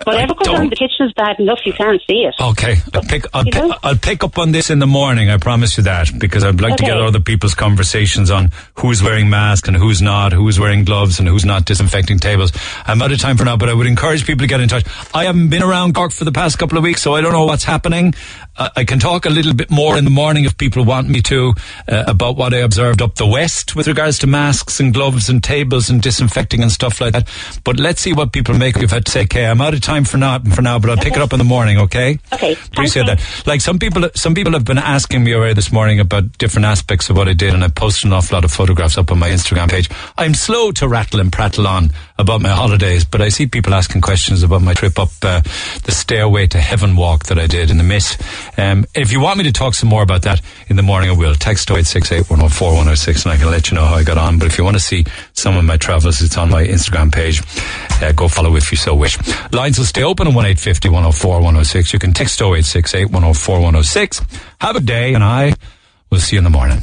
Whatever goes on in the kitchen is bad enough. You can't see it. Okay, I'll pick, I'll, You pi- know? I'll pick up on this in the morning. I promise you that because I'd like to get other people's conversations on who's wearing masks and who's not, who's wearing gloves and who's not disinfecting tables. I'm out of time for now, but I would encourage people to get in touch. I haven't been around Cork for the past couple of weeks, so I don't know what's happening. I can talk a little bit more in the morning if people want me to uh, about what I observed up the west with regards to masks and gloves and tables and disinfecting and stuff like that. But let's see what people make. Had to say, okay, I'm out of time. for now, for now, but I'll pick it up in the morning. Okay. Okay. Appreciate that. Like some people, some people have been asking me already this morning about different aspects of what I did, and I posted an awful lot of photographs up on my Instagram page. I'm slow to rattle and prattle on about my holidays, but I see people asking questions about my trip up uh, the stairway to heaven walk that I did in the mist. Um, if you want me to talk some more about that in the morning, I will. Text 0868 104 106 and I can let you know how I got on. But if you want to see some of my travels, it's on my Instagram page. Uh, go follow if you so wish. Lines will stay open on 1850 104 106. You can text 0868 104 106. Have a day, and I will see you in the morning.